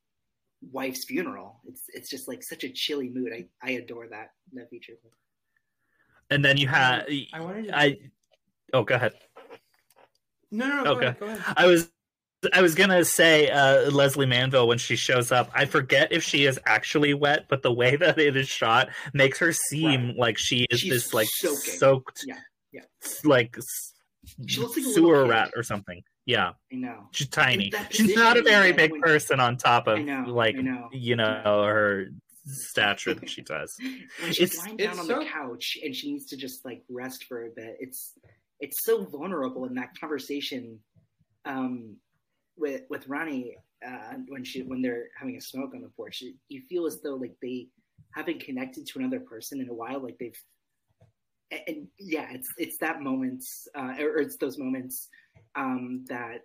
wife's funeral, it's it's just like such a chilly mood. I I adore that that feature. and then you have I wanted to. i oh go ahead no, no, no. Go Okay. ahead. Go ahead. i was I was gonna say uh, Lesley Manville when she shows up. I forget if she is actually wet, but the way *laughs* that it is shot makes her seem Right. like she is She's this like soaking. soaked, Yeah, yeah. like s- She looks like a sewer kid. rat or something. Yeah, I know. she's tiny. She's not a very big when- person on top of know, like know. you know her stature that she does. *laughs* when she's It's- lying down on so- the couch and she needs to just like rest for a bit it's it's so vulnerable in that conversation um with with ronnie uh when she when they're having a smoke on the porch you- feel as though like they haven't connected to another person in a while like they've and, yeah it's it's that moments uh or it's those moments um that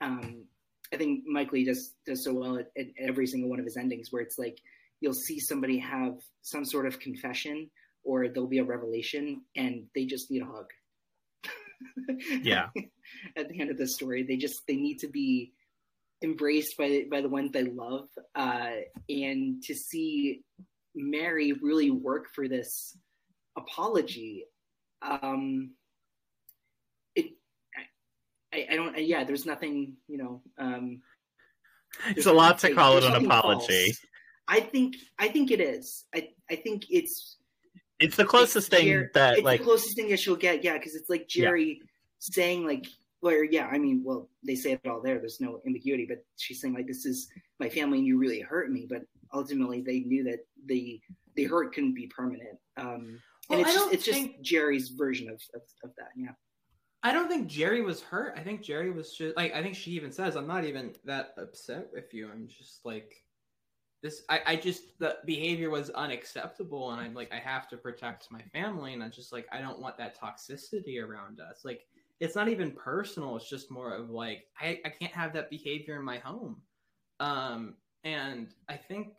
um i think mike leigh does does so well at, at every single one of his endings where it's like you'll see somebody have some sort of confession or there'll be a revelation and they just need a hug. *laughs* Yeah. At the end of the story, they just they need to be embraced by by the ones they love, uh, and to see Mary really work for this apology. Um, I, I don't. Yeah, there's nothing. You know. Um, It's there's a lot to call it an apology. false. I think I think it is. I I think it's It's the closest it's thing Jer- that it's like the closest thing that she'll get. Yeah, because it's like Jerry saying like, or yeah, I mean, well, they say it all there. There's no ambiguity, but she's saying like, this is my family, and you really hurt me. But ultimately, they knew that the the hurt couldn't be permanent. Um, Well, and it's just, don't it's just Jerry's version of, of of that. Yeah. I don't think Jerry was hurt. I think Jerry was just like I think she even says I'm not even that upset with you. I'm just like this I, I just the behavior was unacceptable and I'm like I have to protect my family and I'm just like I don't want that toxicity around us. Like it's not even personal, it's just more of like I, I can't have that behavior in my home. Um and I think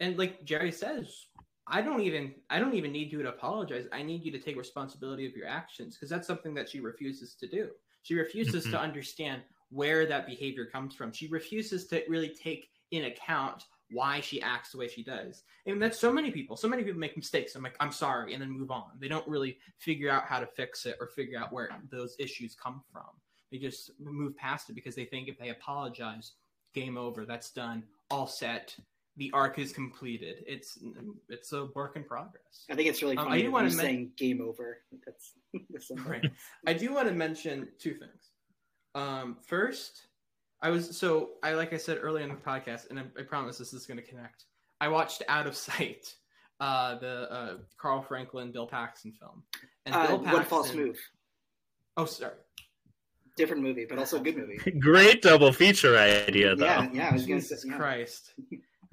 and like Jerry says, I don't even I don't even need you to apologize. I need you to take responsibility of your actions because that's something that she refuses to do. She refuses to Mhm. understand where that behavior comes from. She refuses to really take in account why she acts the way she does. And that's so many people. So many people make mistakes. I'm like, I'm sorry, and then move on. They don't really figure out how to fix it or figure out where those issues come from. They just move past it because they think if they apologize, game over. That's done. All set. The arc is completed. It's it's a work in progress. I think it's really Um, I funny do wanna men- saying "game over." That's, *laughs* that's Right. I do want to mention two things. Um, first, I was so I like I said earlier in the podcast, and I, I promise this is going to connect. I watched Out of Sight, uh, the uh, Carl Franklin Bill Paxton film, and Uh, Bill Paxton. one false move. Oh, sorry. Different movie, but also a good movie. *laughs* great double feature idea though. Yeah, yeah. I was gonna say. Jesus yeah. Christ. *laughs*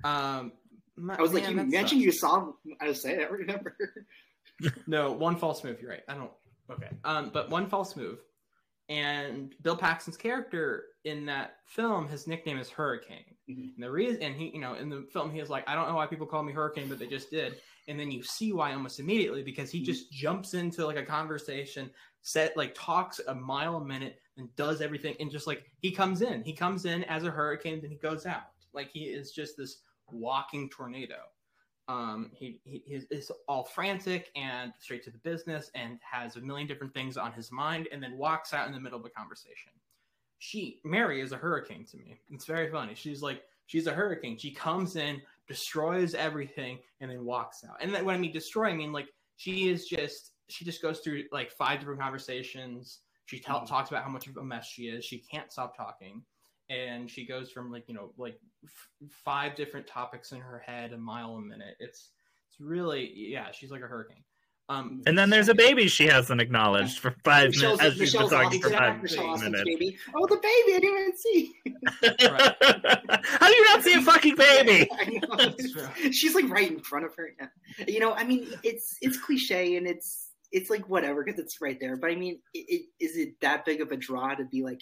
Um, my- I was like, you mentioned sucks. you saw. I was saying, I remember. *laughs* No, one false move. You're right. I don't. Okay. Um, but one false move, and Bill Paxton's character in that film, his nickname is Hurricane. Mhm. And the reason, and he, you know, in the film, he is like, I don't know why people call me Hurricane, but they just did. And then you see why almost immediately because he Mhm. just jumps into like a conversation, set like talks a mile a minute, and does everything, and just like he comes in, he comes in as a hurricane, then he goes out. Like he is just this walking tornado. Um, he, he is all frantic and straight to the business, and has a million different things on his mind, and then walks out in the middle of a conversation. She Mary is a hurricane to me. It's very funny. She's like she's a hurricane. She comes in, destroys everything, and then walks out. And then when I mean destroy, I mean like she is just she just goes through like five different conversations. She tell, Mhm. talks about how much of a mess she is. She can't stop talking and she goes from like you know like f- five different topics in her head a mile a minute it's it's really yeah she's like a hurricane um And then there's a baby she hasn't acknowledged for five Michelle's, minutes as she's been Michelle's talking for five Michelle minutes. baby. Oh, the baby! I didn't even see. How do you not see a fucking baby? *laughs* Know. *laughs* She's like right in front of her. Yeah. You know, I mean, it's it's cliche and it's it's like whatever because it's right there. But I mean, it, it, is it that big of a draw to be like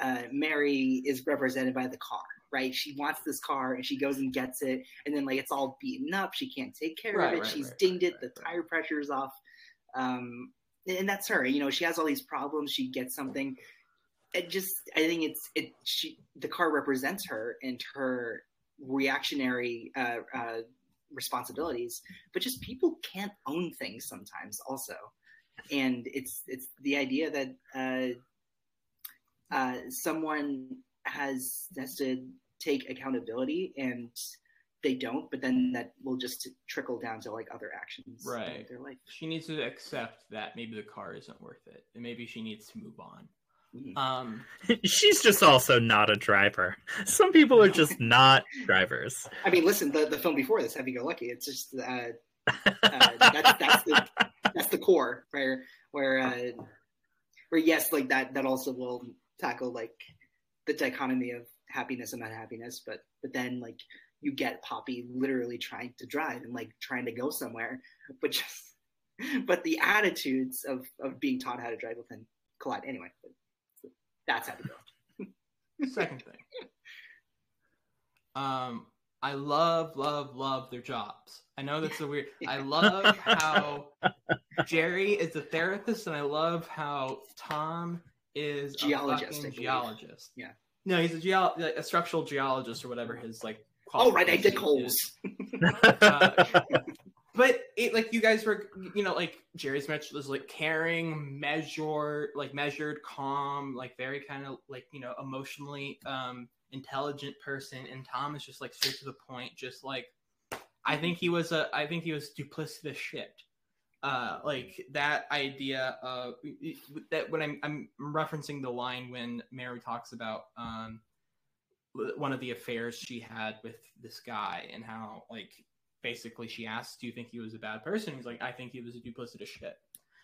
uh, Mary is represented by the car, right? She wants this car and she goes and gets it, and then like it's all beaten up. She can't take care Right, of it. right, She's right, dinged it. The tire pressure's off. Um, and that's her. You know, she has all these problems. She gets something. It just, I think it's it. She the car represents her and her reactionary uh, uh, responsibilities. But just people can't own things sometimes, also. And it's it's the idea that uh, someone has has to take accountability and they don't, but then that will just trickle down to like other actions Right. in their life. she needs to accept that maybe the car isn't worth it and maybe she needs to move on Mhm. um *laughs* She's just also not a driver. Some people are just *laughs* not drivers. I mean, listen, the, the film before this, Happy Go Lucky, it's just uh, uh, that's that's the that's the core where where uh, where yes, like that that also will tackle like the dichotomy of happiness and unhappiness, but but then like you get Poppy literally trying to drive and like trying to go somewhere, but just *laughs* but the attitudes of of being taught how to drive within collide anyway. That's Happy Go. *laughs* second thing um i love love love their jobs i know that's a weird i *laughs* love how jerry is a therapist and i love how tom is Geologist, a geologist. Yeah. no he's a geo like, a structural geologist or whatever his like Oh right, I qualification holes. Uh, but it like you guys were you know like jerry's mentioned was like caring measured like measured calm like very kind of like you know emotionally um intelligent person. And tom is just like straight to the point just like i think he was a i think he was duplicitous shit uh like that idea of that when i'm i'm referencing the line when mary talks about um one of the affairs she had with this guy and how like basically she asks do you think he was a bad person? He's like i think he was a duplicitous shit.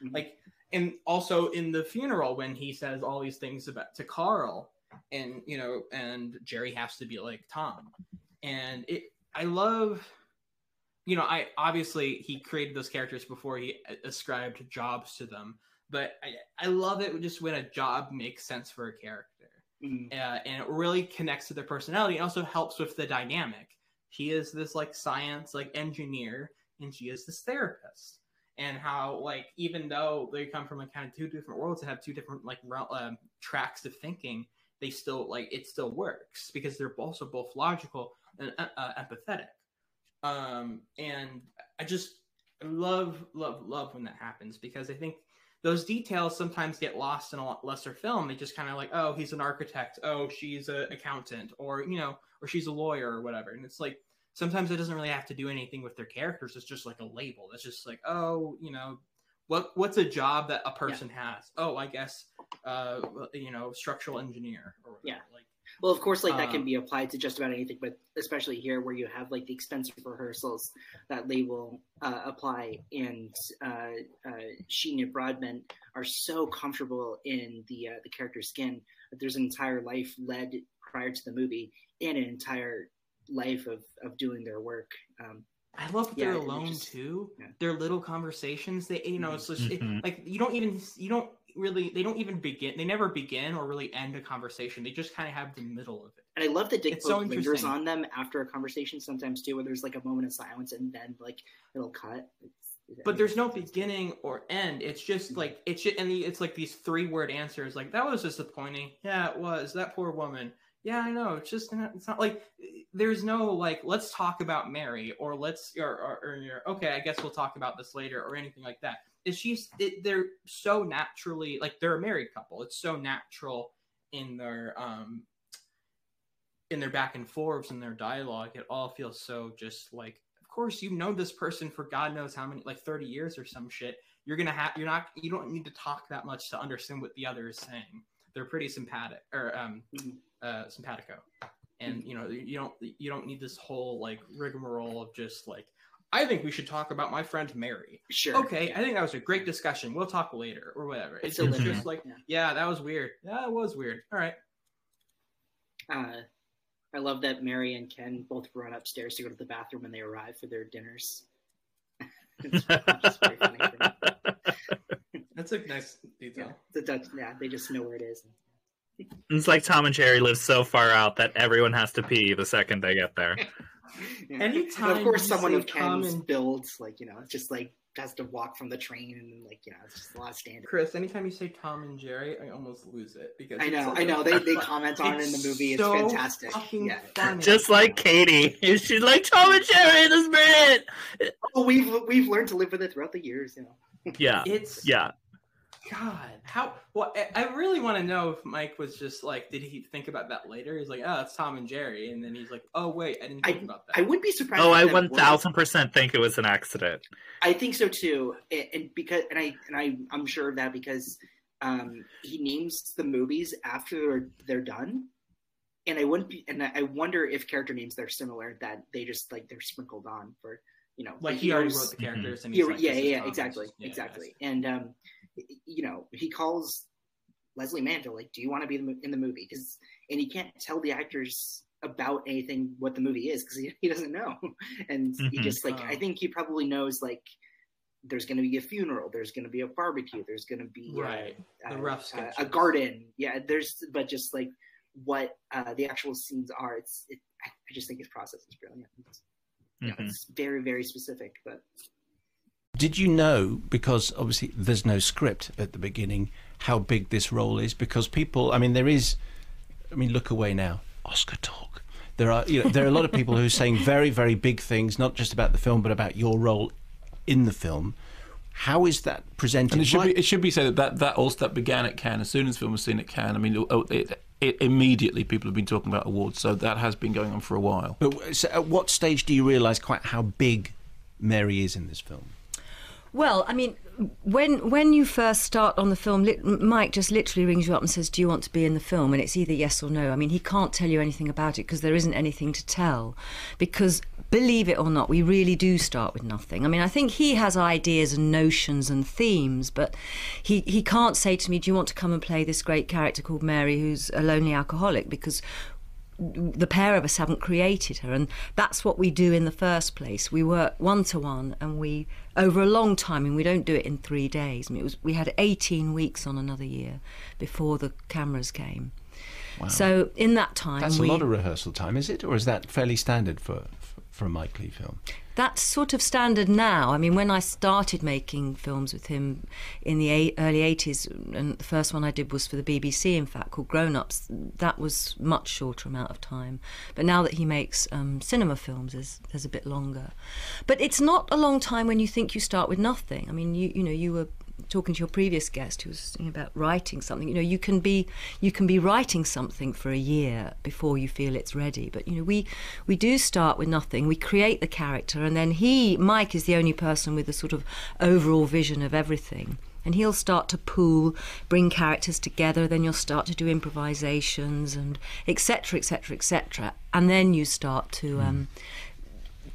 Mhm. like and also in the funeral when he says all these things about to carl and you know and jerry has to be like tom. And it i love you know i obviously he created those characters before he ascribed jobs to them but i, I love it just when a job makes sense for a character Mhm. uh, and it really connects to their personality. And also helps with the dynamic. He is this like science like engineer and she is this therapist and how like even though they come from like kind of two different worlds and have two different like um, tracks of thinking they still like it still works because they're also both logical and uh, uh, empathetic um and i just love love love when that happens because i think those details sometimes get lost in a lesser film. They just kind of like, oh, he's an architect. Oh, she's an accountant, or you know, or she's a lawyer or whatever. And it's like sometimes it doesn't really have to do anything with their characters. It's just like a label. It's just like, oh, you know, what what's a job that a person has? Oh, I guess, uh, you know, structural engineer or whatever. Yeah. Like, Well, of course, like that can Um, be applied to just about anything, but especially here where you have like the expensive rehearsals that label uh, apply, and uh, uh, Sheen and Broadbent are so comfortable in the uh, the character's skin that there's an entire life led prior to the movie and an entire life of of doing their work. Um, I love that they're alone just- too. yeah. Their little conversations. They, you know, it's just it- Mhm. like you don't even you don't really they don't even begin. They never begin or really end a conversation. They just kind of have the middle of it. And I love that Dick It's so lingers on them after a conversation sometimes too, where there's like a moment of silence and then like it'll cut. It's, But there's no beginning or end. It's just mm-hmm. like it's just, and the, it's like these three word answers. Like that was disappointing. Yeah, it was. That poor woman. Yeah, I know. It's just not, it's not like there's no like let's talk about Mary or let's or, or, or okay, I guess we'll talk about this later or anything like that. It's just it, they're so naturally like they're a married couple. It's so natural in their um in their back and forths and their dialogue. It all feels so just like of course you've known this person for God knows how many like 30 years or some shit. You're gonna have you're not you don't need to talk that much to understand what the other is saying. They're pretty sympathetic or um Mhm. uh simpatico. And you know, you don't you don't need this whole like rigmarole of just like I think we should talk about my friend Mary. sure. Okay, I think that was a great discussion. We'll talk later or whatever. It's, It's a it's limit, just like, yeah. yeah, that was weird. Yeah, it was weird. All right. Uh, I love that Mary and Ken both run upstairs to go to the bathroom when they arrive for their dinners. *laughs* it's just funny. That's a nice detail. Yeah, the Dutch, yeah, they just know where it is. It's like Tom and Jerry live so far out that everyone has to pee the second they get there. *laughs* *laughs* Yeah. Anytime and of course, you someone say of Ken's common- builds, like you know, just like has to walk from the train and like you know, it's just a lot of standard. Chris, anytime you say Tom and Jerry, I almost lose it because I know, such I a- know. They they *laughs* comment on it in the movie. It's so fantastic. Yeah. funny. Just like Katie. *laughs* She's like, Tom and Jerry, this brilliant. Oh, we've we've learned to live with it throughout the years. You know. Yeah. it's Yeah. God, how? Well, I- I really want to know if Mike was just like, did he think about that later? He's like, oh, it's Tom and Jerry, and then he's like, oh wait, I didn't think about that. I would be surprised. Oh, I that one were- thousand percent think it was an accident. I think so too, and, and because and I and I I'm sure of that because um, he names the movies after they're, they're done, and I wouldn't be, and I wonder if character names that are similar that they just like they're sprinkled on for you know like he already wrote the characters, and yeah, he's like, yeah, this yeah, exactly, this yeah, exactly. yes. And um, you know, he calls Lesley Manville like, "Do you want to be in the mo- in the movie?" Because and he can't tell the actors about anything what the movie is because he, he doesn't know, *laughs* and he Mhm. just like I Oh. think he probably knows like there's going to be a funeral, there's going to be a barbecue, there's going to be uh, Right, the uh, rough uh, a garden, yeah. There's but just like what uh, the actual scenes are, it's it, I, I just think his process is brilliant. It's, you know, Mhm. it's very very specific, but Did you know, because obviously there's no script at the beginning, how big this role is? Because people, I mean, there is, I mean, look away now, Oscar talk. There are, you know, there are a lot of people who are saying very, very big things, not just about the film, but about your role in the film. How is that presented? And it should be it should be said that that, that all that began at Cannes. As soon as the film was seen at Cannes, I mean, oh, it, it, immediately people have been talking about awards. So that has been going on for a while. But uh, so at what stage do you realise quite how big Mary is in this film? Well, I mean, when when you first start on the film, lit, Mike just literally rings you up and says, "Do you want to be in the film?" And it's either yes or no. I mean, he can't tell you anything about it because there isn't anything to tell. Because believe it or not, we really do start with nothing. I mean, I think he has ideas and notions and themes, but he he can't say to me, "Do you want to come and play this great character called Mary, who's a lonely alcoholic?" Because the pair of us haven't created her. And that's what we do in the first place. We work one to one and we over a long time and we don't do it in three days. I mean, it was we had 18 weeks on another year before the cameras came. So in that time That's we, a lot of rehearsal time, is it, or is that fairly standard for for, for a Mike Leigh film? That's sort of standard now. I mean, when I started making films with him in the eight, early 80s, and the first one I did was for the BBC, in fact, called Grown Ups, that was much shorter amount of time. But now that he makes um, cinema films, there's, there's a bit longer. But it's not a long time when you think you start with nothing. I mean, you, you know, you were talking to your previous guest who was about writing something you know you can be you can be writing something for a year before you feel it's ready. But you know we we do start with nothing. We create the character and then he mike is the only person with a sort of overall vision of everything. And he'll start to pool bring characters together then you'll start to do improvisations and etc etc etc and then you start to um,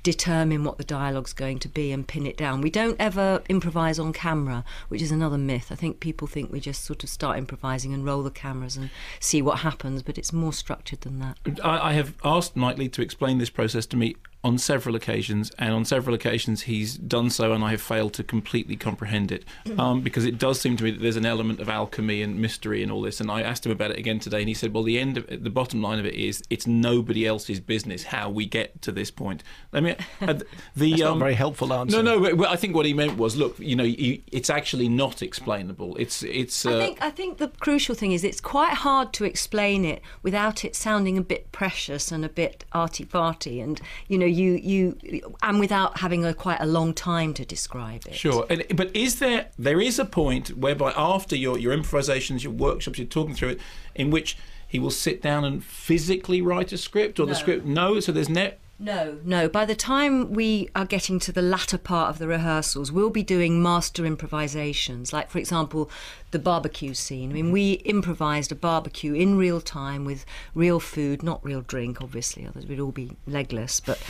determine what the dialogue's going to be and pin it down. We don't ever improvise on camera, which is another myth. I think people think we just sort of start improvising and roll the cameras and see what happens, but it's more structured than that. I, I have asked Mike Leigh to explain this process to me on several occasions, and on several occasions he's done so, and I have failed to completely comprehend it um, because it does seem to me that there's an element of alchemy and mystery and all this. And I asked him about it again today, and he said, "Well, the end, of, the bottom line of it is, it's nobody else's business how we get to this point." I mean, uh, *laughs* the That's not a um, very helpful answer. no, no. but- but I think what he meant was, look, you know, you, it's actually not explainable. It's it's. Uh, I think I think the crucial thing is it's quite hard to explain it without it sounding a bit precious and a bit arty farty, and you know you you and without having a quite a long time to describe it. Sure, and, but is there there is a point whereby after your your improvisations, your workshops, you're talking through it, in which he will sit down and physically write a script, or the script? No, so there's ne No, no. By the time we are getting to the latter part of the rehearsals, we'll be doing master improvisations. Like, for example, the barbecue scene. I mean, we improvised a barbecue in real time with real food, not real drink, obviously, otherwise we'd all be legless. But,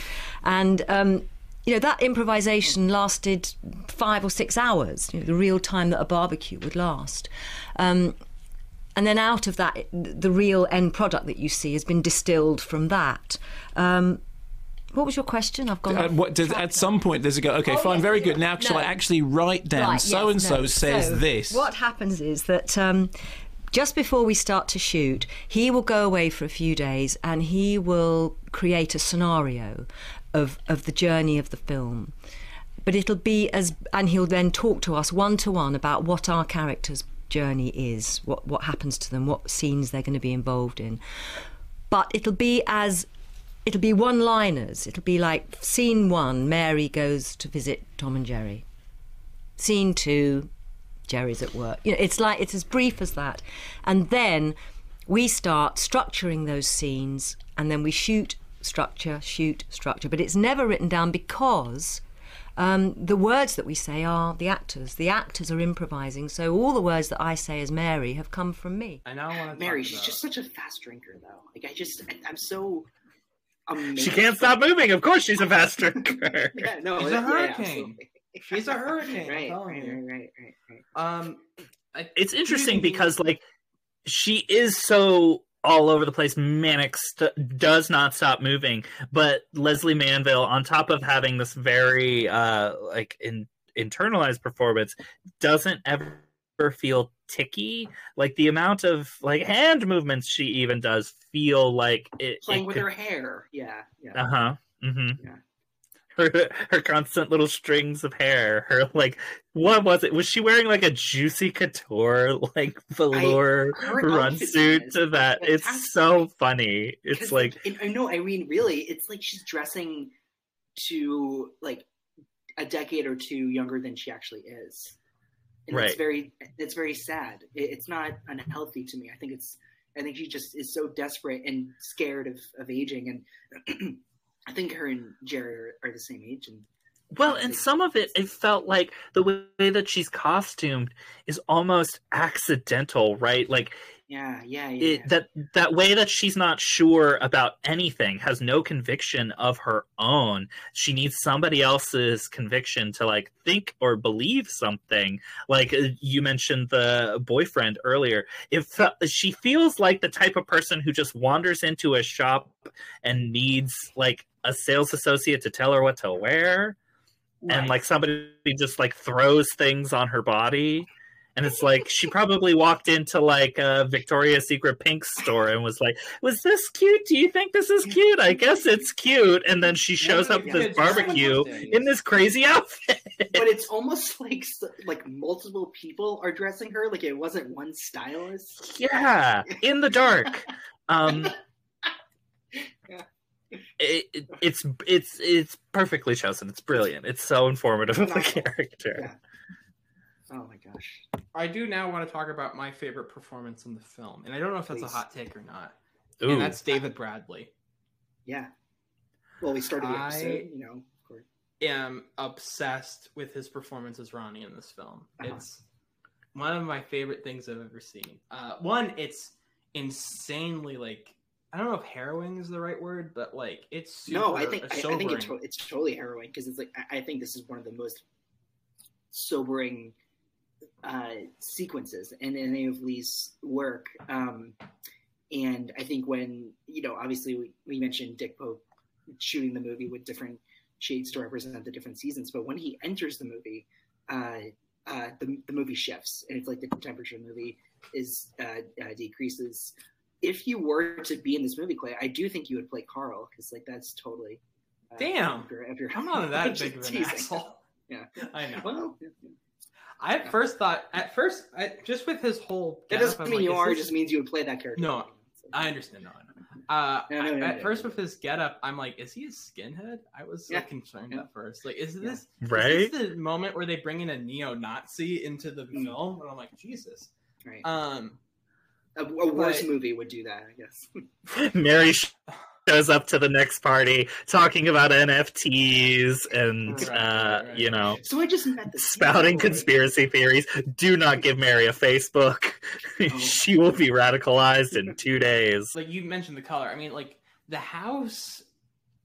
and um, you know, that improvisation lasted five or six hours. You know, the real time that a barbecue would last. Um, and then out of that, the real end product that you see has been distilled from that. Um, what was your question? I've gone. Uh, what, does, at some point, there's a go. Okay, Oh, fine, yes, very good. Now, shall I actually write down so and so says So this? What happens is that um, just before we start to shoot, he will go away for a few days and he will create a scenario of of the journey of the film. But it'll be as, and he'll then talk to us one to one about what our characters' journey is, what what happens to them, what scenes they're going to be involved in. But it'll be as it'll be one liners. It'll be like scene one, Mary goes to visit Tom and Jerry. Scene two, Jerry's at work. You know, it's like it's as brief as that. And then we start structuring those scenes and then we shoot structure, shoot structure. But it's never written down because um, the words that we say are the actors. The actors are improvising. So all the words that I say as Mary have come from me. I now want to Mary, she's just such a fast drinker, though. Like I just, I'm so amazed. She can't stop moving. Of course, she's a fast drinker. *laughs* Yeah, no, She's a hurricane. absolutely. She's a *laughs* hurricane. Right, right, right, right, right, right. Um, I, it's interesting because like she is so all over the place manic st- does not stop moving but lesley manville on top of having this very uh like in internalized performance doesn't ever feel ticky like the amount of like hand movements she even does feel like it, Playing it with could- her hair. Yeah, yeah. uh-huh Mm-hmm. Yeah. her her constant little strings of hair her like what was it was she wearing like a juicy couture like velour her run suit to that it's so funny It's like I know. I mean, really, it's like she's dressing to like a decade or two younger than she actually is. And Right. It's very, it's very sad. It, it's not unhealthy to me. I think it's, I think she just is so desperate and scared of, of aging. And *clears throat* I think her and Jerry are, are the same age. And well and some of it it felt like the way that she's costumed is almost accidental right like yeah, yeah, yeah. it, that that way that she's not sure about anything has no conviction of her own. She needs somebody else's conviction to like think or believe something. Like uh, you mentioned the boyfriend earlier. If she feels like the type of person who just wanders into a shop and needs like a sales associate to tell her what to wear. And like somebody just like throws things on her body and it's like she probably walked into like a Victoria's Secret pink store and was like, "Was this cute? Do you think this is cute? I guess it's cute." And then she shows up at this barbecue in this crazy outfit. but it's almost *laughs* like like multiple people are dressing her. Like it wasn't one stylist. Yeah, in the dark. Um, Yeah. *laughs* it, it- it's it's it's perfectly chosen. It's brilliant. It's so informative of the character. Yeah. Oh my gosh. I do now want to talk about my favorite performance in the film, and I don't know if that's Please. a hot take or not. Ooh. And that's David Bradley. Yeah. Well, we started the I- episode, you know, of course. am obsessed with his performance as Ronnie in this film. Uh-huh. It's one of my favorite things I've ever seen. Uh, one, it's insanely like I don't know if harrowing is the right word, but like it's super no, I think I, I think it's to- it's totally harrowing because it's like I, I think this is one of the most sobering uh, sequences in any of Leigh's work. Um, and I think when you know, obviously we, we mentioned Dick Pope shooting the movie with different shades to represent the different seasons. But when he enters the movie, uh, uh, the the movie shifts, and it's like the temperature of the movie is uh, uh, decreases. If you were to be in this movie, Clay, I do think you would play Carl because like that's totally. Uh, Damn. If you're, if you're, I'm not that *laughs* big of an asshole. Yeah, *laughs* I know. Well, I at first thought, at first, I, just with his whole. that doesn't mean like, you are. It just means you would play that character. No, I understand. No, I know. Uh, No, no, I- no, at no, first, no. with his getup, I'm like, is he a skinhead? I was so Yeah. concerned Yeah. at first. Like, is Yeah. this Right? Is this the moment where they bring in a neo-Nazi into the Mm. film? And I'm like, Jesus. Right. Um, a, a worse but- movie would do that, I guess. *laughs* Mary shows up to the next party talking about NFTs and Right, uh, right, right. you know so I just met the spouting boy. conspiracy theories. Do not give Mary a Facebook. Oh. *laughs* she will be radicalized in two days. like you mentioned the color. I mean, like the house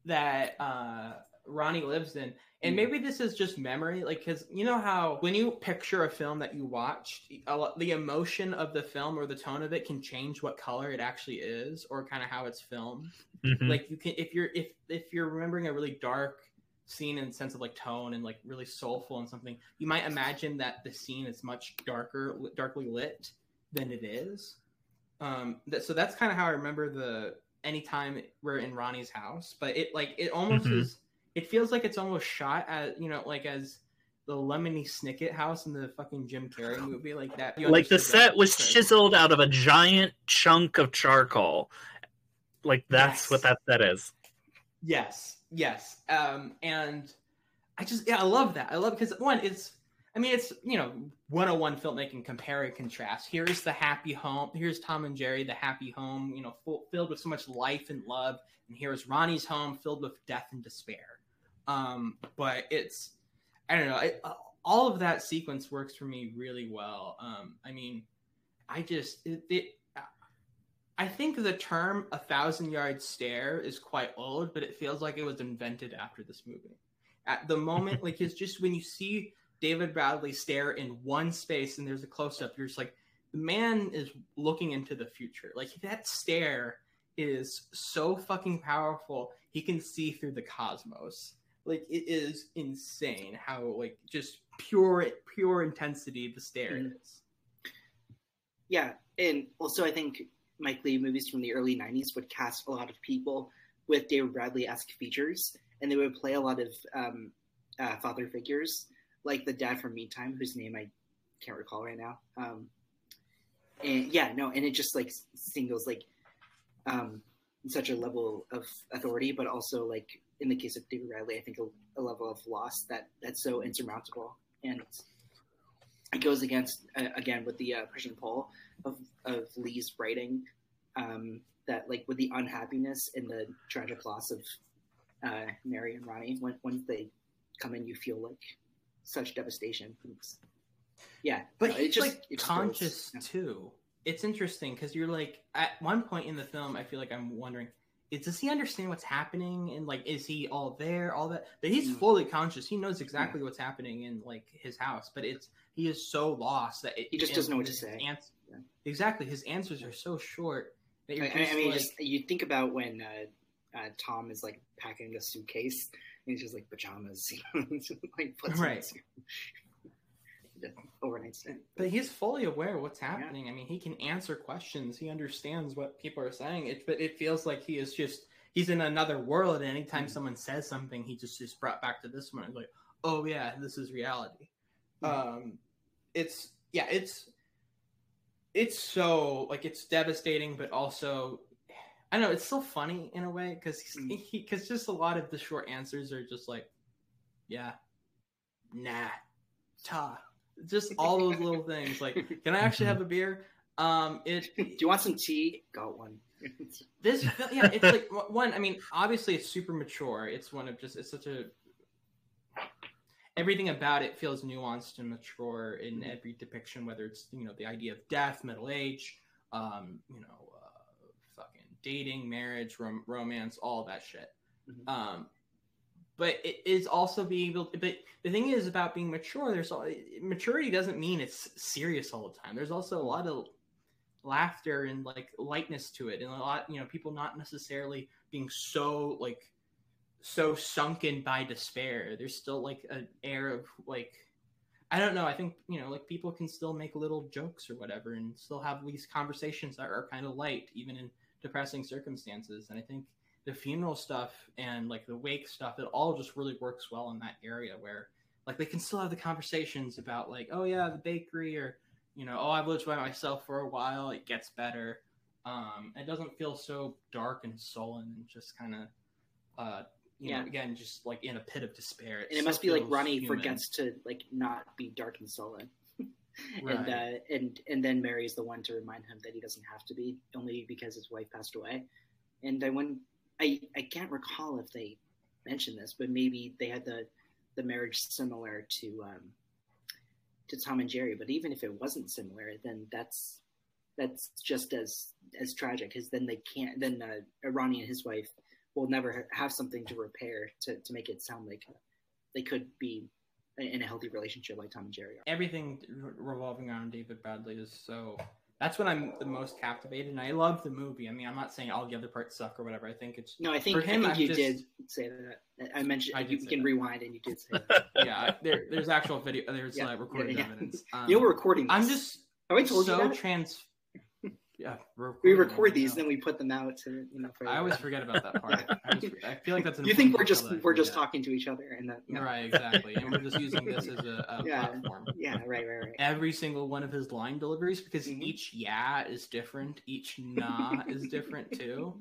that uh, Ronnie lives in, and maybe this is just memory, like because you know how when you picture a film that you watched, the emotion of the film or the tone of it can change what color it actually is, or kind of how it's filmed. Mhm. Like you can, if you're if if you're remembering a really dark scene in the sense of like tone and like really soulful and something, you might imagine that the scene is much darker, darkly lit than it is. Um, that, so that's kind of how I remember the anytime we're in Ronnie's house, but it like it almost Mhm. is. It feels like it's almost shot as you know, like as the Lemony Snicket house in the fucking Jim Carrey *laughs* movie, like that. Like the set was chiseled out of a giant chunk of charcoal. Like that's Yes. what that set is. Yes, yes. Um, and I just yeah, I love that. I love because one, it's I mean, it's you know, 101 filmmaking compare and contrast. Here's the happy home. Here's Tom and Jerry, the happy home, you know, full, filled with so much life and love. And here's Ronnie's home, filled with death and despair. Um, but it's I don't know. It, all of that sequence works for me really well. Um, I mean, I just it, it I think the term "a thousand yard stare" is quite old, but it feels like it was invented after this movie. At the moment, *laughs* like it's just when you see David Bradley stare in one space and there's a close up, you're just like, the man is looking into the future. Like that stare is so fucking powerful. He can see through the cosmos. Like it is insane how like just pure pure intensity the stare Mhm. is. Yeah, and also I think Mike Leigh movies from the early '90s would cast a lot of people with David Bradley-esque features, and they would play a lot of um, uh, father figures, like the dad from Meantime, whose name I can't recall right now. Um, and yeah, no, and it just like singles like um, such a level of authority, but also like in the case of David Bradley, I think a, a level of loss that that's so insurmountable, and it goes against uh, again with the uh, push and pull of of Leigh's writing, um, that like with the unhappiness and the tragic loss of uh, Mary and Ronnie, when once they come in, you feel like such devastation. It's- yeah, but no, he's it just like it conscious goes- too. It's interesting because you're like at one point in the film, I feel like I'm wondering, is, does he understand what's happening and like is he all there, all that? But he's Mm. fully conscious. He knows exactly what's happening in like his house, but it's he is so lost that it, He just doesn't know what to say. ans- Yeah. Exactly, his answers are so short that I, you're I- just I mean, like, just you think about when uh, uh, Tom is like packing a suitcase, and he's just like pajamas, Just, *laughs* like puts Right. Overnight stay. But he's fully aware of what's happening. I mean, he can answer questions. He understands what people are saying. It, but it feels like he is just he's in another world. And anytime Mhm. someone says something, he just is brought back to this one. Like, oh yeah, this is reality. Mhm. Um, it's yeah, it's it's so like it's devastating, but also I know it's still funny in a way because he because just a lot of the short answers are just like, yeah, nah, ta, just *laughs* all those little things. Like, can I actually have a beer? Um, it *laughs* Do you want some tea? Got one. *laughs* this yeah it's like one i mean obviously it's super mature it's one of just it's such a everything about it feels nuanced and mature in every depiction whether it's you know the idea of death middle age um you know uh, fucking dating marriage rom- romance all that shit Mhm. um but it is also being able to, but the thing is about being mature there's all maturity doesn't mean it's serious all the time there's also a lot of laughter and like lightness to it and a lot you know people not necessarily being so like so sunken by despair. There's still like an air of like I don't know. I think you know, like people can still make little jokes or whatever, and still have these conversations that are kind of light, even in depressing circumstances. And I think the funeral stuff and like the wake stuff, it all just really works well in that area where like they can still have the conversations about like, oh yeah, the bakery, or you know, oh I've lived by myself for a while, it gets better. Um, it doesn't feel so dark and sullen and just kind of, uh, you Yeah. know, again, just like in a pit of despair. and it must be like Ronnie human. forgets to like not be dark and sullen. *laughs* and uh, and and then Mary's the one to remind him that he doesn't have to be only because his wife passed away. And I when I I can't recall if they mentioned this, but maybe they had the the marriage similar to um to Tom and Jerry. But even if it wasn't similar, then that's that's just as as tragic because then they can't then uh, Ronnie and his wife will never have something to repair to, to make it sound like they could be in a healthy relationship like Tom and Jerry are. everything revolving around David Bradley is so. That's when I'm the most captivated, and I love the movie. I mean, I'm not saying all the other parts suck or whatever. I think it's No, I think for him. I think you just- did say that. I mentioned I you can that. rewind and you did say that. *laughs* yeah. There, there's actual video. There's Yeah, uh, recorded yeah, yeah. evidence. Um, you know we're recording. This. I'm just Have I told so you that? trans. Yeah, we're we recording record these, yeah. then we put them out to you know. For I always forget about that part. *laughs* I, just, I feel like that's. an you think we're just detail we're just forget. talking to each other and that no. Right, exactly, and we're just using this as a, a *laughs* Yeah. platform. Yeah, right, right, right. Every single one of his line deliveries, because Mhm. each yeah is different, each nah *laughs* is different too.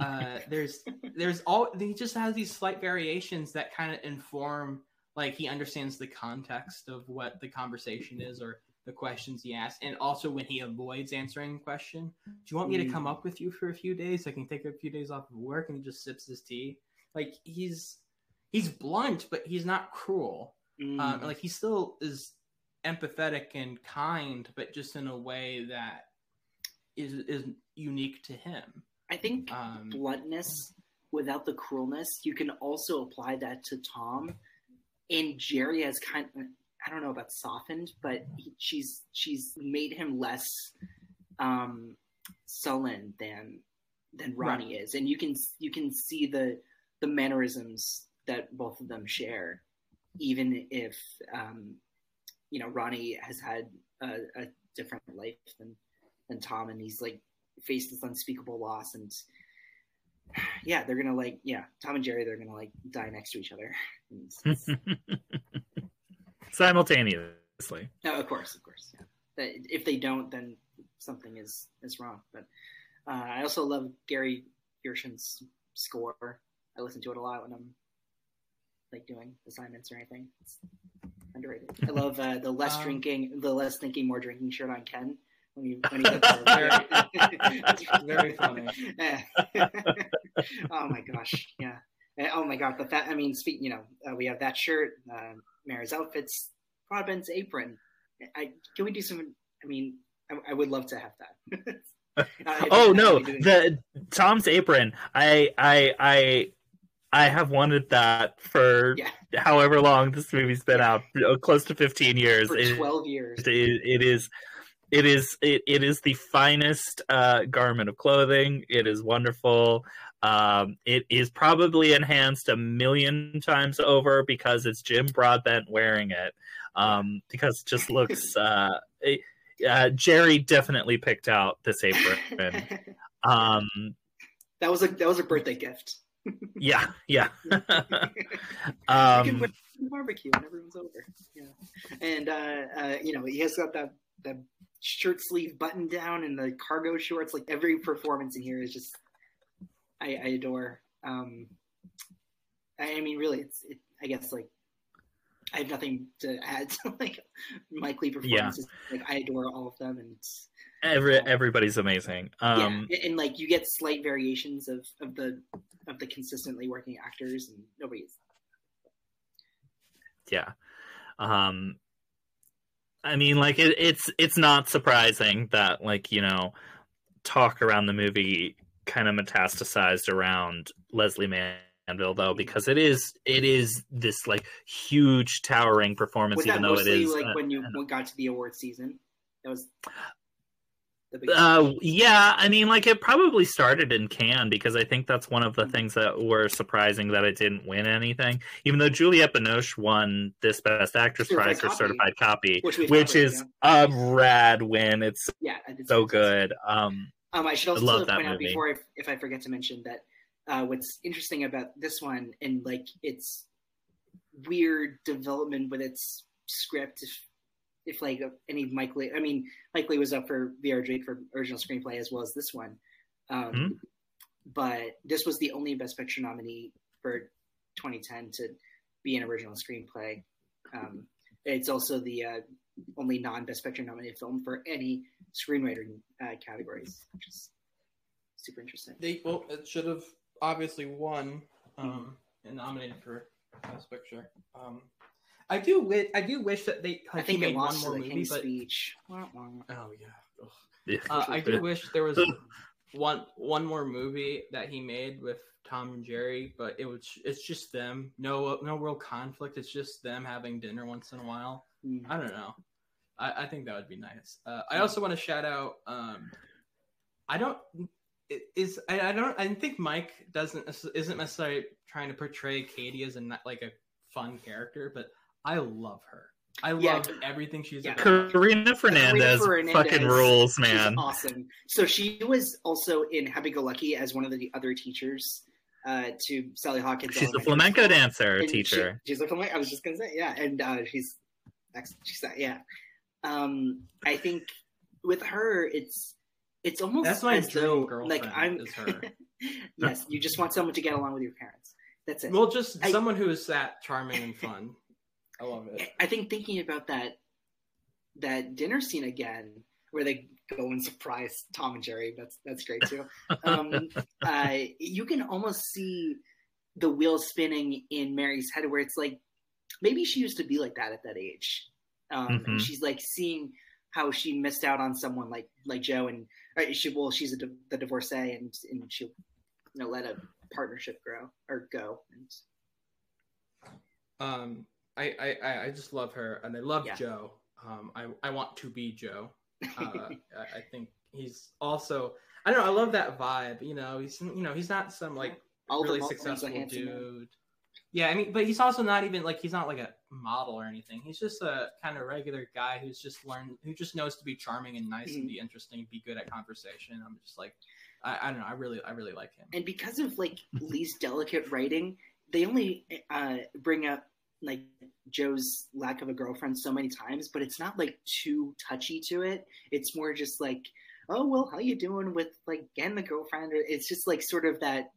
Uh, there's there's all he just has these slight variations that kind of inform like he understands the context of what the conversation is or the questions he asks and also when he avoids answering a question do you want me to come Mm. up with you for a few days i can take a few days off of work and he just sips his tea like he's he's blunt but he's not cruel Mm. um, like he still is empathetic and kind but just in a way that is is unique to him I think um bluntness without the cruelness, you can also apply that to Tom. And Jerry has kind of, I don't know about softened, but he, she's she's made him less um, sullen than than Ronnie is, and you can you can see the the mannerisms that both of them share, even if um, you know Ronnie has had a, a different life than than Tom, and he's like faced this unspeakable loss and yeah they're gonna like yeah tom and jerry they're gonna like die next to each other *laughs* Simultaneously. no, of course of course yeah. If they don't then something is is wrong but uh, i also love gary yershon's score i listen to it a lot when i'm like doing assignments or anything it's underrated i love uh, the less Um, drinking the less thinking more drinking shirt on ken when you when he *laughs* gets there. Very funny. *laughs* Oh my gosh, yeah. Uh, Oh my god, but that I mean, speak. You know, uh, we have that shirt, uh, Mara's outfits, Rodben's apron. I can we do some? I mean, I, I would love to have that. *laughs* Uh, oh no, the Tom's apron. I I I I have wanted that for Yeah. however long this movie's been out, uh, close to 15 years. It- twelve years. it, it is it is it, it is the finest uh, garment of clothing it is wonderful um, it is probably enhanced a million times over because it's jim broadbent wearing it um, because it just looks *laughs* uh, it- uh, jerry definitely picked out this apron *laughs* um, that was a that was a birthday gift. *laughs* yeah yeah you can um, wear it to the barbecue when everyone's over. Yeah, and uh, uh, you know he has got that that shirt sleeve button down and the cargo shorts. Like every performance in here is just I, I adore. Um, I, I mean, really, it's it, I guess like I have nothing to add *laughs* to like Mike Leigh performances. Like I adore all of them, and it's, every everybody's amazing um, yeah, and like you get slight variations of of the of the consistently working actors, and nobody's yeah um i mean like it, it's it's not surprising that like you know talk around the movie kind of metastasized around lesley manville though because it is it is this like huge towering performance even though it mostly like uh, when you got to the award season? That was Uh, yeah, I mean, like it probably started in Cannes because I think that's one of the things that were surprising that it didn't win anything. Even though Juliette Binoche won this Best Actress Certified prize for Copy, Certified Copy, which which is a rad win. It's yeah, so good. Um, Um, I should also point out movie. before if, if I forget to mention that uh, what's interesting about this one and like its weird development with its script, if if like any Mike Leigh, I mean Mike Leigh was up for Vera Drake for original screenplay as well as this one, um, Hmm. but this was the only Best Picture nominee for 2010 to be an original screenplay. Um, it's also the uh, only non-Best Picture nominated film for any screenwriting uh, categories, which is super interesting. They well, it should have obviously won um, and nominated for Best Picture. Um, I do wish I do wish that they I think he it made one lost to more the movie, King's but Speech. Wah, wah. oh yeah. Yeah. Uh, I do wish there was *laughs* one one more movie that he made with Tom and Jerry, but it was it's just them. No no real conflict. It's just them having dinner once in a while. Mm. I don't know. I, I think that would be nice. Uh, I also want to shout out. Um, I don't i- is I, I don't I think Mike doesn't isn't necessarily trying to portray Katie as a not like a fun character, but I love her. I Yeah. love everything she's Yeah. about. Karina Fernandez, Fernandez, fucking rules, She's man. awesome. So she was also in Happy Go Lucky as one of the other teachers uh, to Sally Hawkins. She's a flamenco dancer And teacher. She, she's a flamenco. I was just gonna say, yeah, and uh, she's ex- she's that, yeah. Um, I think with her, it's it's almost That's my as dream though, girlfriend, Like I'm, is *laughs* her. yes, you just want someone to get along with your parents. That's it. Well, just I- someone who is that charming and fun. *laughs* I love it. I think thinking about that that dinner scene again, where they go and surprise Tom and Jerry. That's that's great too. Um, *laughs* uh, you can almost see the wheels spinning in Mary's head, where it's like maybe she used to be like that at that age, um, Mhm. and she's like seeing how she missed out on someone like like Joe, and or she well she's a, di- the divorcee, and and she you know let a partnership grow or go. And, Um, I, I, I- I just love her, and I love Yeah. Joe. Um, I, I want to be Joe. Uh, *laughs* I, I think he's also. I don't know. I love that vibe. You know, he's you know he's not some like Oliver really Mulholland's a successful dude. man. Yeah, I mean, but he's also not even like he's not like a model or anything. He's just a kind of regular guy who's just learned who just knows to be charming and nice and Mhm. be interesting, be good at conversation. I'm just like, I, I don't know. I really, I really like him. and because of like Leigh's delicate writing, they only uh, bring up like Joe's lack of a girlfriend so many times, but it's not like too touchy to it. It's more just like, oh well, how you doing with like getting the girlfriend? Or it's just like sort of that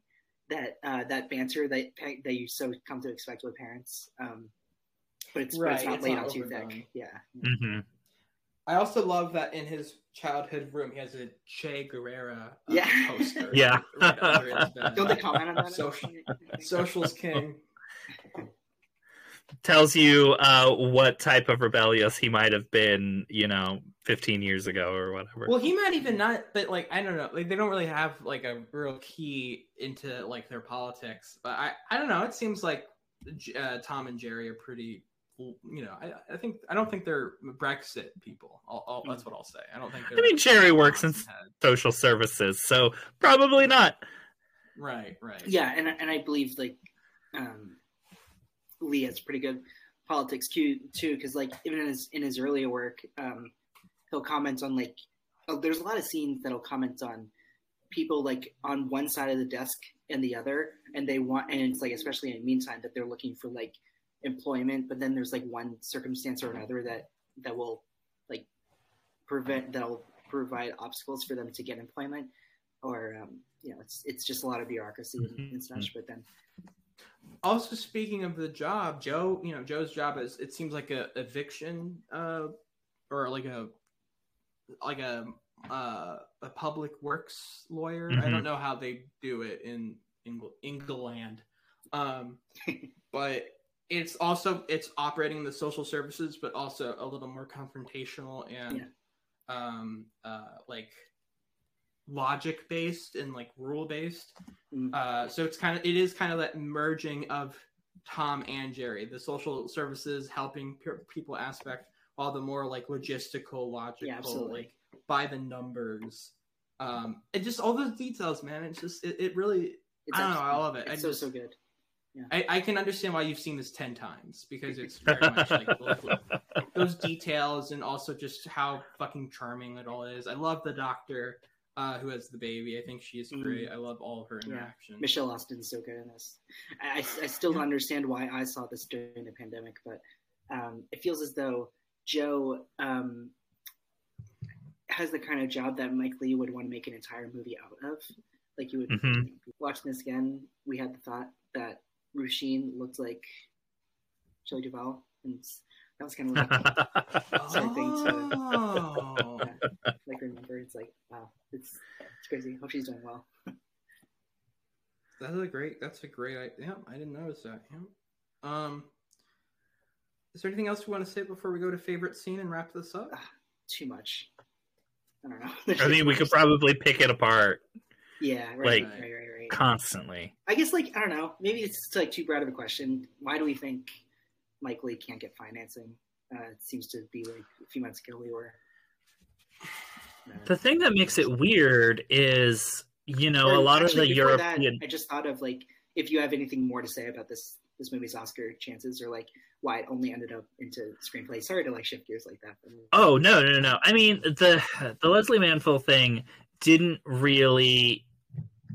that uh, that banter that that you so come to expect with parents. Um, but it's, but it's not it's laid not out too thick. Yeah. hmm I also love that in his childhood room he has a Che Guevara uh, Yeah. poster. *laughs* Yeah. right under his bed. Don't they comment on that? Social, socials king. *laughs* Tells you uh, what type of rebellious he might have been, you know, 15 years ago or whatever. Well, he might even not, but like I don't know, like they don't really have like a real key into like their politics. But I, I don't know. It seems like uh, Tom and Jerry are pretty. You know, I, I think I don't think they're Brexit people. I'll, I'll, that's what I'll say. I don't think. I mean, Jerry works in Head. social services, so probably not. Right, right. Yeah, and and I believe like um, Leigh has pretty good politics too, too, because like even in his in his earlier work, um, he'll comment on like oh, there's a lot of scenes that'll comment on people like on one side of the desk and the other, and they want and it's like especially in the meantime that they're looking for like employment, but then there's like one circumstance or another that that will like prevent that'll provide obstacles for them to get employment or um, you know it's it's just a lot of bureaucracy and, and such but then Also, speaking of the job, Joe, you know, Joe's job is it seems like a eviction, uh, or like a like a uh, a public works lawyer. I Mhm. don't know how they do it in Engl- England, um, *laughs* but it's also it's operating the social services, but also a little more confrontational and Yeah. um, uh, like logic based and like rule based. Mm. Uh, so it's kind of it is kind of that merging of Tom and Jerry, the social services helping pe- people aspect, while the more like logistical, logical, Yeah, like by the numbers. Um, and just all those details, man. It's just it, it really. It's I don't know. I love it. It's I so just- so good. I, I can understand why you've seen this ten times because it's very much like *laughs* those, those details and also just how fucking charming it all is. I love the doctor uh, who has the baby. I think she is Mm. great. I love all of her Yeah. interactions. Michelle Austin's so good in this. I, I, I still don't understand why I saw this during the pandemic, but um, it feels as though Joe um, has the kind of job that Mike Leigh would want to make an entire movie out of. Like you would Mhm. watching this again, we had the thought that Ruth Sheen looked like Shelley Duvall, and that was kind of like sad thing to Oh. yeah, like remember. It's like wow, it's it's crazy. Hope she's doing well. That's a great. That's a great. I, yeah, I didn't notice that. Yeah. Um. Is there anything else you want to say before we go to favorite scene and wrap this up? Too much. I don't know. I mean, we could probably pick it apart Yeah, right, like right, right, right. constantly. I guess like I don't know. Maybe it's like too broad of a question. Why do we think Mike Leigh can't get financing? Uh, it seems to be like a few months ago we were. uh, The thing that makes it weird is, you know, or a lot of the before that, European. I just thought of like if you have anything more to say about this this movie's Oscar chances, or like why it only ended up into screenplay. Sorry to like shift gears like that. Oh no, no, no, no! I mean, the the Lesley Manville thing didn't really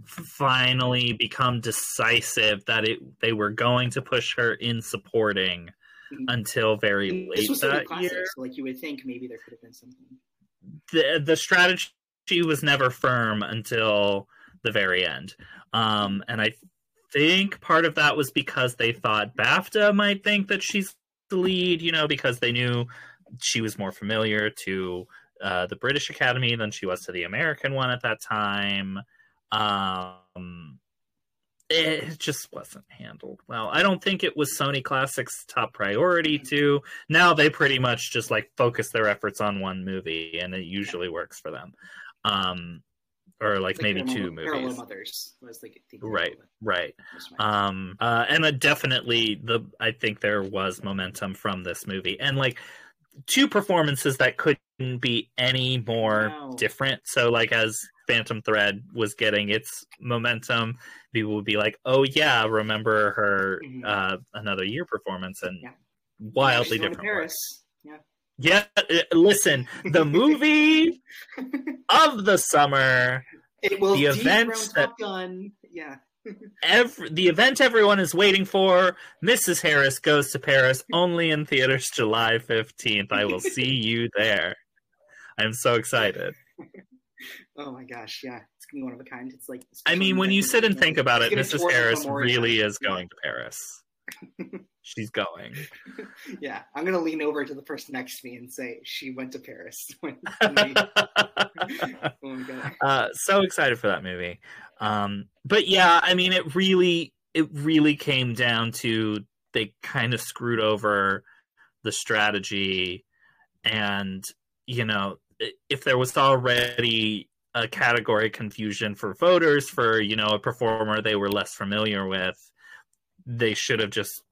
finally become decisive that it they were going to push her in supporting. Until very late that classic, year. so like you would think maybe there could have been something. the the strategy was never firm until the very end. Um, and I think part of that was because they thought BAFTA might think that she's the lead, you know, because they knew she was more familiar to uh, the British Academy than she was to the American one at that time. Um, it just wasn't handled well. I don't think it was Sony Classics' top priority to. Now they pretty much just like focus their efforts on one movie, and it usually works for them. Um, or like, maybe Parallel- two movies. Mothers was like Right, right. that was my- Um, uh, and uh, definitely the I think there was momentum from this movie, and like two performances that couldn't be any more No. different. So like as Phantom Thread was getting its momentum, people would be like, "Oh yeah, remember her Mhm. uh, another year performance?" And Yeah. wildly different. work. Paris. Yeah. Yeah, uh, listen, the *laughs* movie *laughs* of the summer It will The events that- Gun. Yeah. every, the event everyone is waiting for mrs harris goes to paris only in theaters july 15th i will see *laughs* you there i'm so excited Oh my gosh. Yeah. It's gonna be one of a kind. It's like. i mean when you sit and think about it mrs harris really is going to paris *laughs* she's going Yeah, I'm gonna lean over to the person next to me and say she went to Paris. *laughs* when *laughs* oh uh, so excited for that movie. Um, but yeah, I mean, it really, it really came down to they kind of screwed over the strategy, and you know, if there was already a category confusion for voters for you know a performer they were less familiar with, they should have just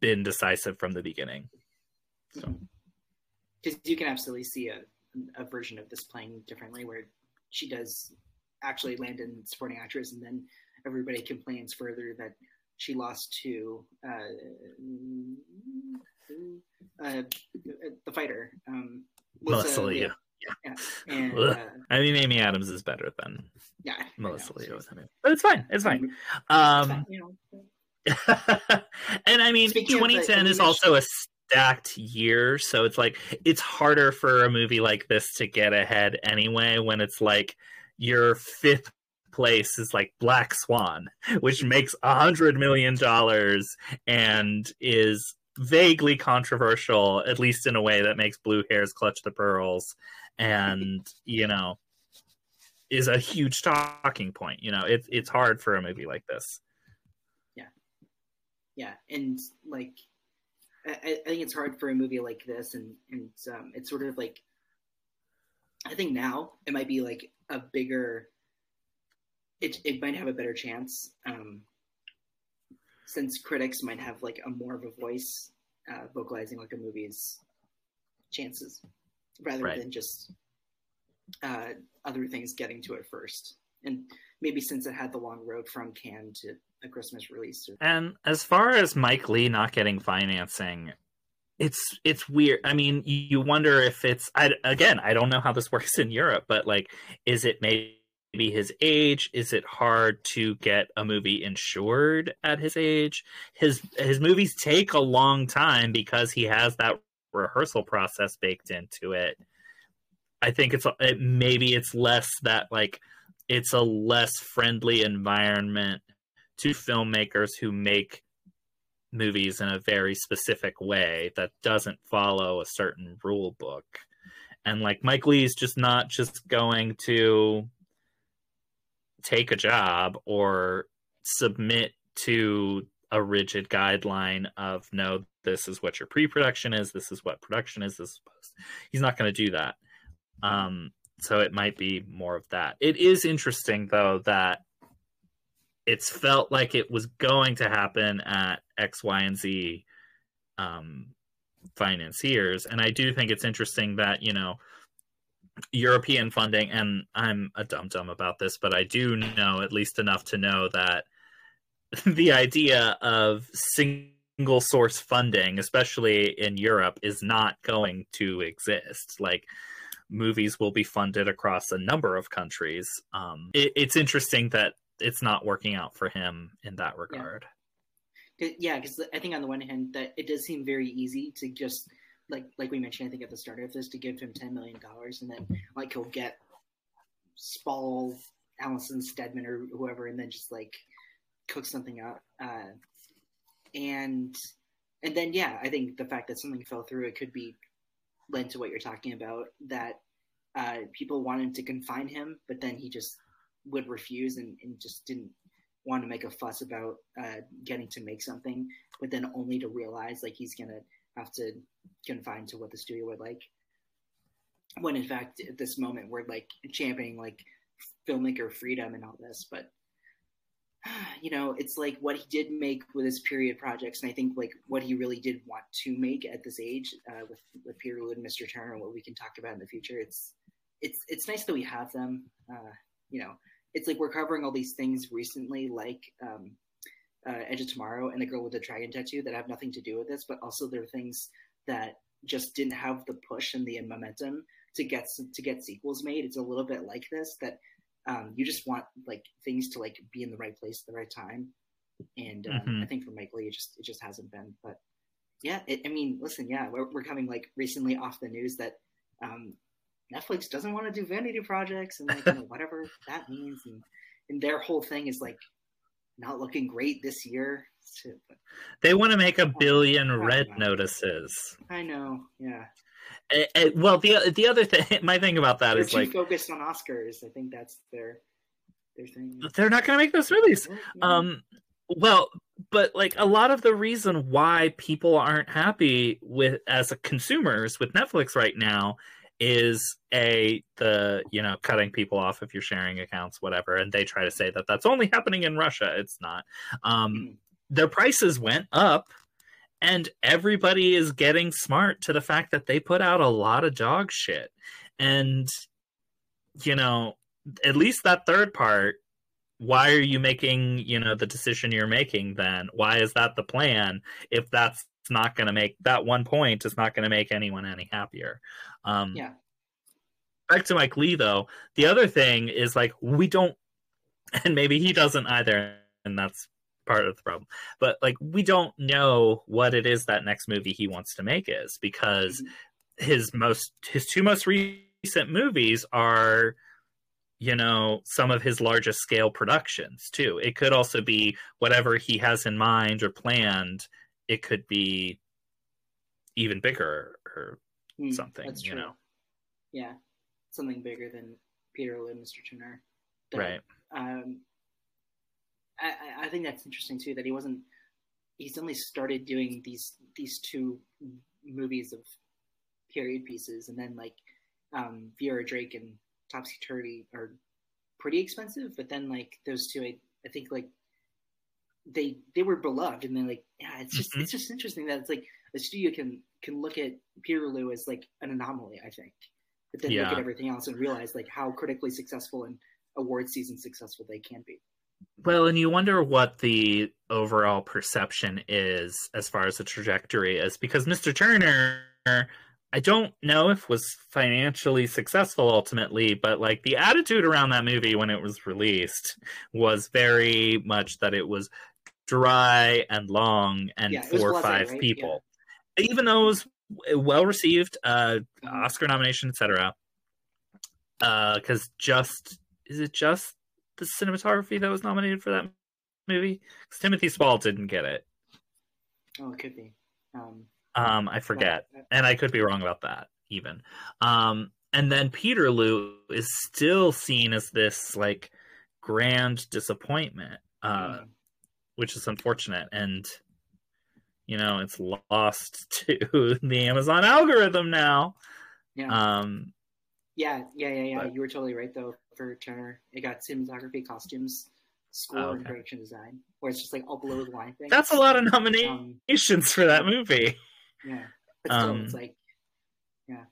been decisive from the beginning. Because you can absolutely see a a version of this playing differently, where she does actually land in supporting actress, and then everybody complains further that she lost to uh, uh, the fighter, um, Melissa. Yeah, *laughs* and uh, I mean, Amy Adams is better than yeah, Melissa Leo, so- but it's fine. It's fine. Um, *laughs* and I mean, Speaking 2010 is also a stacked year, so it's like it's harder for a movie like this to get ahead anyway. When it's like your fifth place is like Black Swan, which makes a hundred million dollars and is vaguely controversial, at least in a way that makes Blue Hairs clutch the pearls, and you know, is a huge talking point. You know, it's it's hard for a movie like this. yeah yeah, and like I, I think it's hard for a movie like this and and um, it's sort of like i think now it might be like a bigger it, it might have a better chance um, since critics might have like a more of a voice uh, vocalizing like a movie's chances rather Right. than just uh, other things getting to it first, and maybe since it had the long road from Cannes to a Christmas release. Or... And as far as Mike Leigh not getting financing, it's it's weird. I mean, you wonder if it's I, again. I don't know how this works in Europe, but like, is it maybe his age? Is it hard to get a movie insured at his age? His his movies take a long time because he has that rehearsal process baked into it. I think it's it, maybe it's less that like it's a less friendly environment to filmmakers who make movies in a very specific way that doesn't follow a certain rule book. And like Mike Leigh's just not just going to take a job or submit to a rigid guideline of no, this is what your pre-production is, this is what production is, this is post. He's not going to do that. Um, so it might be more of that. It is interesting though that it's felt like it was going to happen at X, Y, and Z um, financiers, and I do think it's interesting that you know European funding, and I'm a dum dum about this, but I do know at least enough to know that *laughs* the idea of single source funding, especially in Europe, is not going to exist. Like movies will be funded across a number of countries. Um, it, it's interesting that it's not working out for him in that regard. Yeah, because yeah, I think on the one hand that it does seem very easy to just like like we mentioned, I think at the start of this, to give him ten million dollars and then like he'll get Spall, Alison Steadman, or whoever, and then just like cook something up. Uh, and and then yeah, I think the fact that something fell through, it could be led to what you're talking about that uh, people wanted to confine him, but then he just would refuse and, and just didn't want to make a fuss about uh, getting to make something, but then only to realize like he's gonna have to confine to what the studio would like. When in fact, at this moment, we're like championing like filmmaker freedom and all this, but *sighs* you know, it's like what he did make with his period projects, and I think like what he really did want to make at this age uh, with with Peterloo and Mr. Turner, what we can talk about in the future. It's it's it's nice that we have them. Uh, you know, it's like we're covering all these things recently, like um, uh, Edge of Tomorrow and the Girl with the Dragon Tattoo, that have nothing to do with this, but also there are things that just didn't have the push and the momentum to get to get sequels made. It's a little bit like this that um, you just want like things to like be in the right place at the right time, and um, mm-hmm. I think for Mike Leigh, it just it just hasn't been. But yeah, it, I mean, listen, yeah, we're, we're coming like recently off the news that um, Netflix doesn't want to do vanity projects and like you know, whatever *laughs* that means, and and their whole thing is like not looking great this year. So, but, they want to make a billion red notices. I know, yeah. Uh, uh, well, the the other thing, *laughs* my thing about that They're is like focused on Oscars. I think that's their their thing. They're not going to make those movies. Um, well, but like a lot of the reason why people aren't happy with as a consumers with Netflix right now is a the you know cutting people off if you're sharing accounts whatever and they try to say that that's only happening in russia it's not um mm. their prices went up and everybody is getting smart to the fact that they put out a lot of dog shit and you know at least that third part why are you making you know the decision you're making then why is that the plan if that's not going to make that one point is not going to make anyone any happier um, yeah. Back to Mike Leigh, though. The other thing is like we don't, *laughs* and maybe he doesn't either, and that's part of the problem. But like we don't know what it is that next movie he wants to make is because mm-hmm. his most his two most recent movies are you know some of his largest scale productions too it could also be whatever he has in mind or planned it could be even bigger or mm, something. That's true. You know? Yeah, something bigger than Peter and Mr. Turner. That, right. Um, I, I think that's interesting too. That he wasn't. He's only started doing these these two movies of period pieces, and then like um, Vera Drake and Topsy Turvy are pretty expensive. But then like those two, I, I think like they they were beloved, and then like yeah, it's just mm-hmm. it's just interesting that it's like a studio can can look at Peterloo as like an anomaly. I think but then look at everything else and realize like how critically successful and award season successful they can be. Well, and you wonder what the overall perception is as far as the trajectory is, because Mr. Turner, I don't know if was financially successful ultimately, but like the attitude around that movie when it was released was very much that it was dry and long and Yeah, four or five right? people. Even though it was well received, uh, Mhm. Oscar nomination, etc. Because just is it just the cinematography that was nominated for that movie? 'Cause Timothy Spall didn't get it. Oh, it could be. Um, Um, I forget, and I could be wrong about that even. Um, and then Peterloo is still seen as this like grand disappointment, uh, mm, which is unfortunate. And you know, it's lost *laughs* to the Amazon algorithm now. yeah, Um, yeah, yeah, yeah, yeah. but- You were totally right though. For Turner, it got cinematography, costumes, score, Oh, and okay. production design, where it's just like all below the line things. that's a lot of Um, nominations for that movie. yeah, but still, Um, it's like Yeah,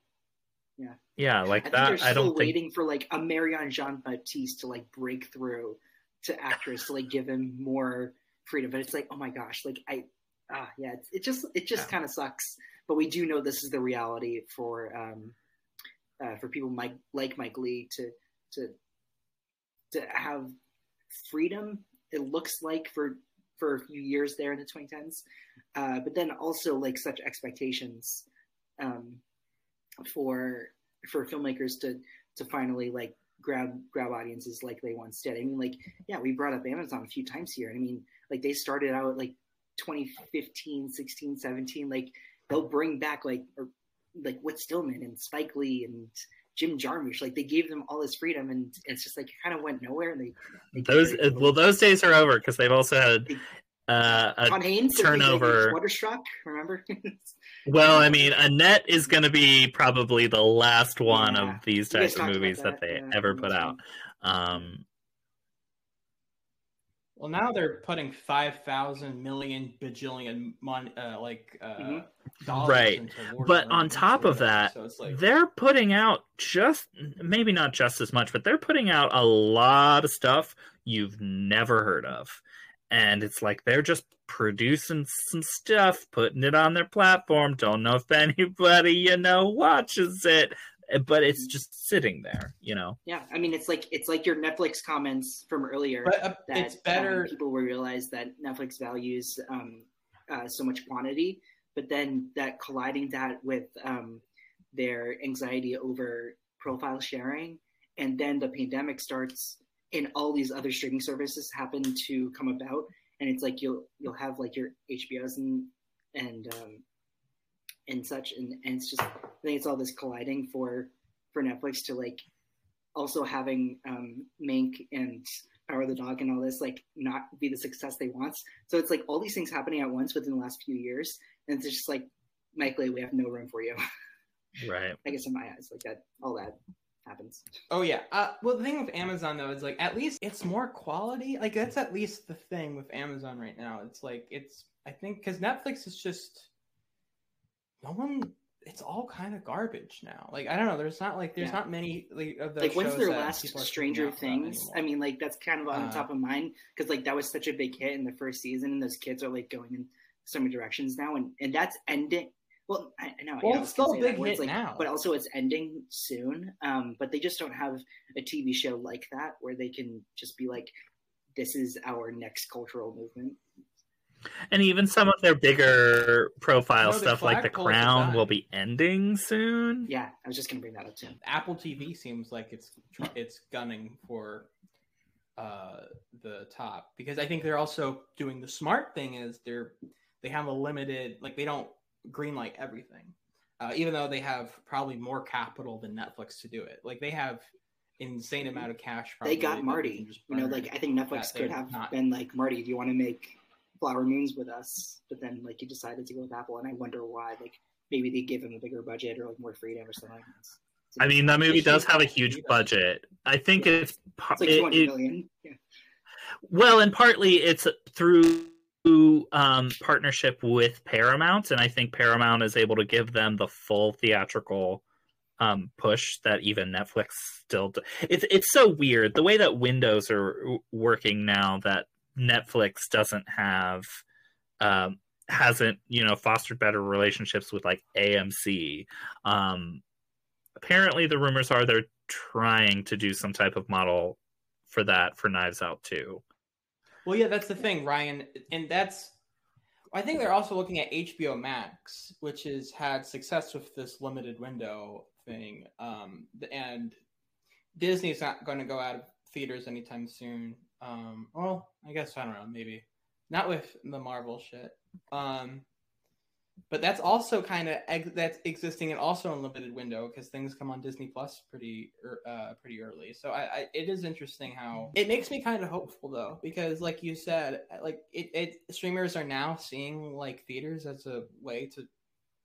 yeah, yeah, like think that. they're I don't think waiting for like a Marianne Jean-Baptiste to like break through to actors to like give him more freedom. But it's like, oh my gosh, like I, ah, yeah, it, it just it just Yeah. kind of sucks. But we do know this is the reality for um, uh, for people Mike like Mike Leigh to to to have freedom. It looks like for for a few years there in the 2010s, uh, but then also like such expectations um, for for filmmakers to to finally like grab grab audiences like they once did. I mean, like yeah, we brought up Amazon a few times here. And I mean, like they started out like 2015, 16, 17. Like they'll bring back like or like Whit Stillman and Spike Lee and Jim Jarmusch. Like they gave them all this freedom, and it's just like it kind of went nowhere. And they, they those. Well, those days are over because they've also had uh, a Todd Haynes turnover- Wonderstruck. Remember? *laughs* Well, I mean, Annette is going to be probably the last one Yeah. of these types of movies that, that, they yeah, ever put out. Um, Well, now they're putting five thousand million bajillion mon- uh, like uh, Mhm. dollars Right. into but on top of that, so it's like they're putting out just maybe not just as much, but they're putting out a lot of stuff you've never heard of. And it's like they're just producing some stuff, putting it on their platform. Don't know if *laughs* anybody, you know, watches it, but it's just sitting there, you know. Yeah, I mean, it's like it's like your Netflix comments from earlier. but uh, that it's better. um, people will realize that Netflix values um, uh, so much quantity, but then that colliding that with um, their anxiety over profile sharing, and then the pandemic starts, and all these other streaming services happen to come about, and it's like you'll you'll have like your HBOs and and um, and such, and, and it's just I think it's all this colliding for for Netflix to like also having um, Mank and Power of the Dog and all this like not be the success they want. So it's like all these things happening at once within the last few years, and it's just like, Michael, we have no room for you. *laughs* Right. I guess in my eyes, like that, all that happens. Oh yeah. Uh, well, the thing with Amazon though is like at least it's more quality. Like that's at least the thing with Amazon right now. It's like it's I think because Netflix is just no one. It's all kind of garbage now. Like I don't know. There's not like there's Yeah. not many like of those like when's their last Stranger picking out from Things? I mean, like that's kind of on Uh, top of mind because like that was such a big hit in the first season, and those kids are like going in so many directions now, and and that's ending. Well, I, I know. Well, yeah, I it's still a big hit like, now. but also it's ending soon. Um, but they just don't have a TV show like that where they can just be like, "This is our next cultural movement." And even some of their bigger profile No, the stuff, like The Crown, done. will be ending soon. Yeah, I was just gonna bring that up too. Apple TV seems like it's it's gunning for uh the top because I think they're also doing the smart thing is they're they have a limited like they don't greenlight everything. Uh, even though they have probably more capital than Netflix to do it. Like they have insane amount of cash probably they got Marty. You know, like I think Netflix could have not- been like, "Marty, do you want to make Flower Moons with us?" But then like he decided to go with Apple, and I wonder why. Like maybe they give him a bigger budget or like more freedom or something. It's I mean, that movie does have a huge budget. I think Yeah. it's, it's like it- million. Yeah. well, and partly it's through um, partnership with Paramount, and I think Paramount is able to give them the full theatrical um, push that even Netflix still. Do. It's it's so weird the way that Windows are working now that Netflix doesn't have um, hasn't you know fostered better relationships with like AMC. Um, apparently, the rumors are they're trying to do some type of model for that for Knives Out too. Well, yeah, that's the thing, Ryan, and that's. I think they're also looking at HBO Max, which has had success with this limited window thing, um, and Disney's not going to go out of theaters anytime soon. Um, well, I guess I don't know, maybe not with the Marvel shit. Um, but that's also kind of ex- that's existing and also in limited window because things come on Disney Plus pretty er, uh, pretty early. So I, I, it is interesting how it makes me kind of hopeful though because like you said, like it, it streamers are now seeing like theaters as a way to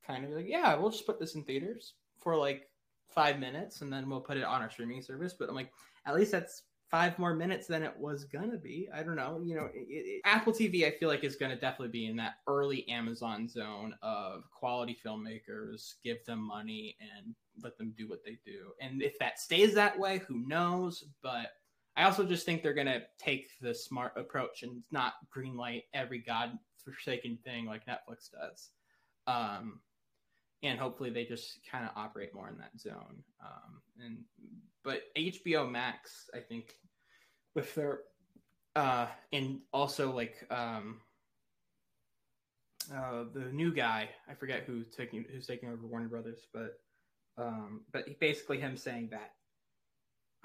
kind of like yeah we'll just put this in theaters for like five minutes and then we'll put it on our streaming service. But I'm like at least that's five more minutes than it was gonna be. I don't know. You know, it, it, Apple TV, I feel like is gonna definitely be in that early Amazon zone of quality filmmakers. Give them money and let them do what they do. And if that stays that way, who knows? But I also just think they're gonna take the smart approach and not greenlight every god-forsaken thing like Netflix does. Um, and hopefully they just kind of operate more in that zone. Um, and but HBO Max, I think, with their uh, and also like um, uh, the new guy, I forget who's taking who's taking over Warner Brothers, but um, but basically him saying that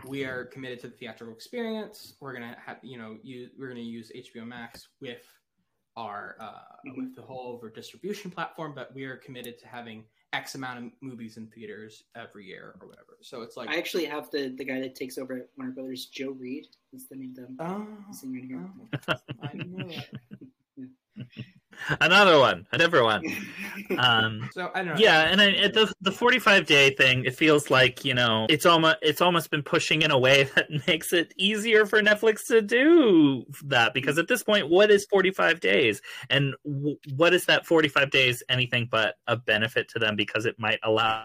we are committed to the theatrical experience. We're gonna have you know use, we're gonna use HBO Max with our uh, mm-hmm. with the whole over distribution platform, but we are committed to having X amount of movies in theaters every year or whatever. So it's like I actually have the the guy that takes over at Warner Brothers, Joe Reed. Is the name of the oh, singer here. Oh, *laughs* I know. *laughs* Another one, another one. *laughs* Um, so I don't know. Yeah, and I, the the forty five day thing, it feels like you know it's almost it's almost been pushing in a way *laughs* that makes it easier for Netflix to do that because at this point, what is forty five days, and w- what is that forty five days anything but a benefit to them because it might allow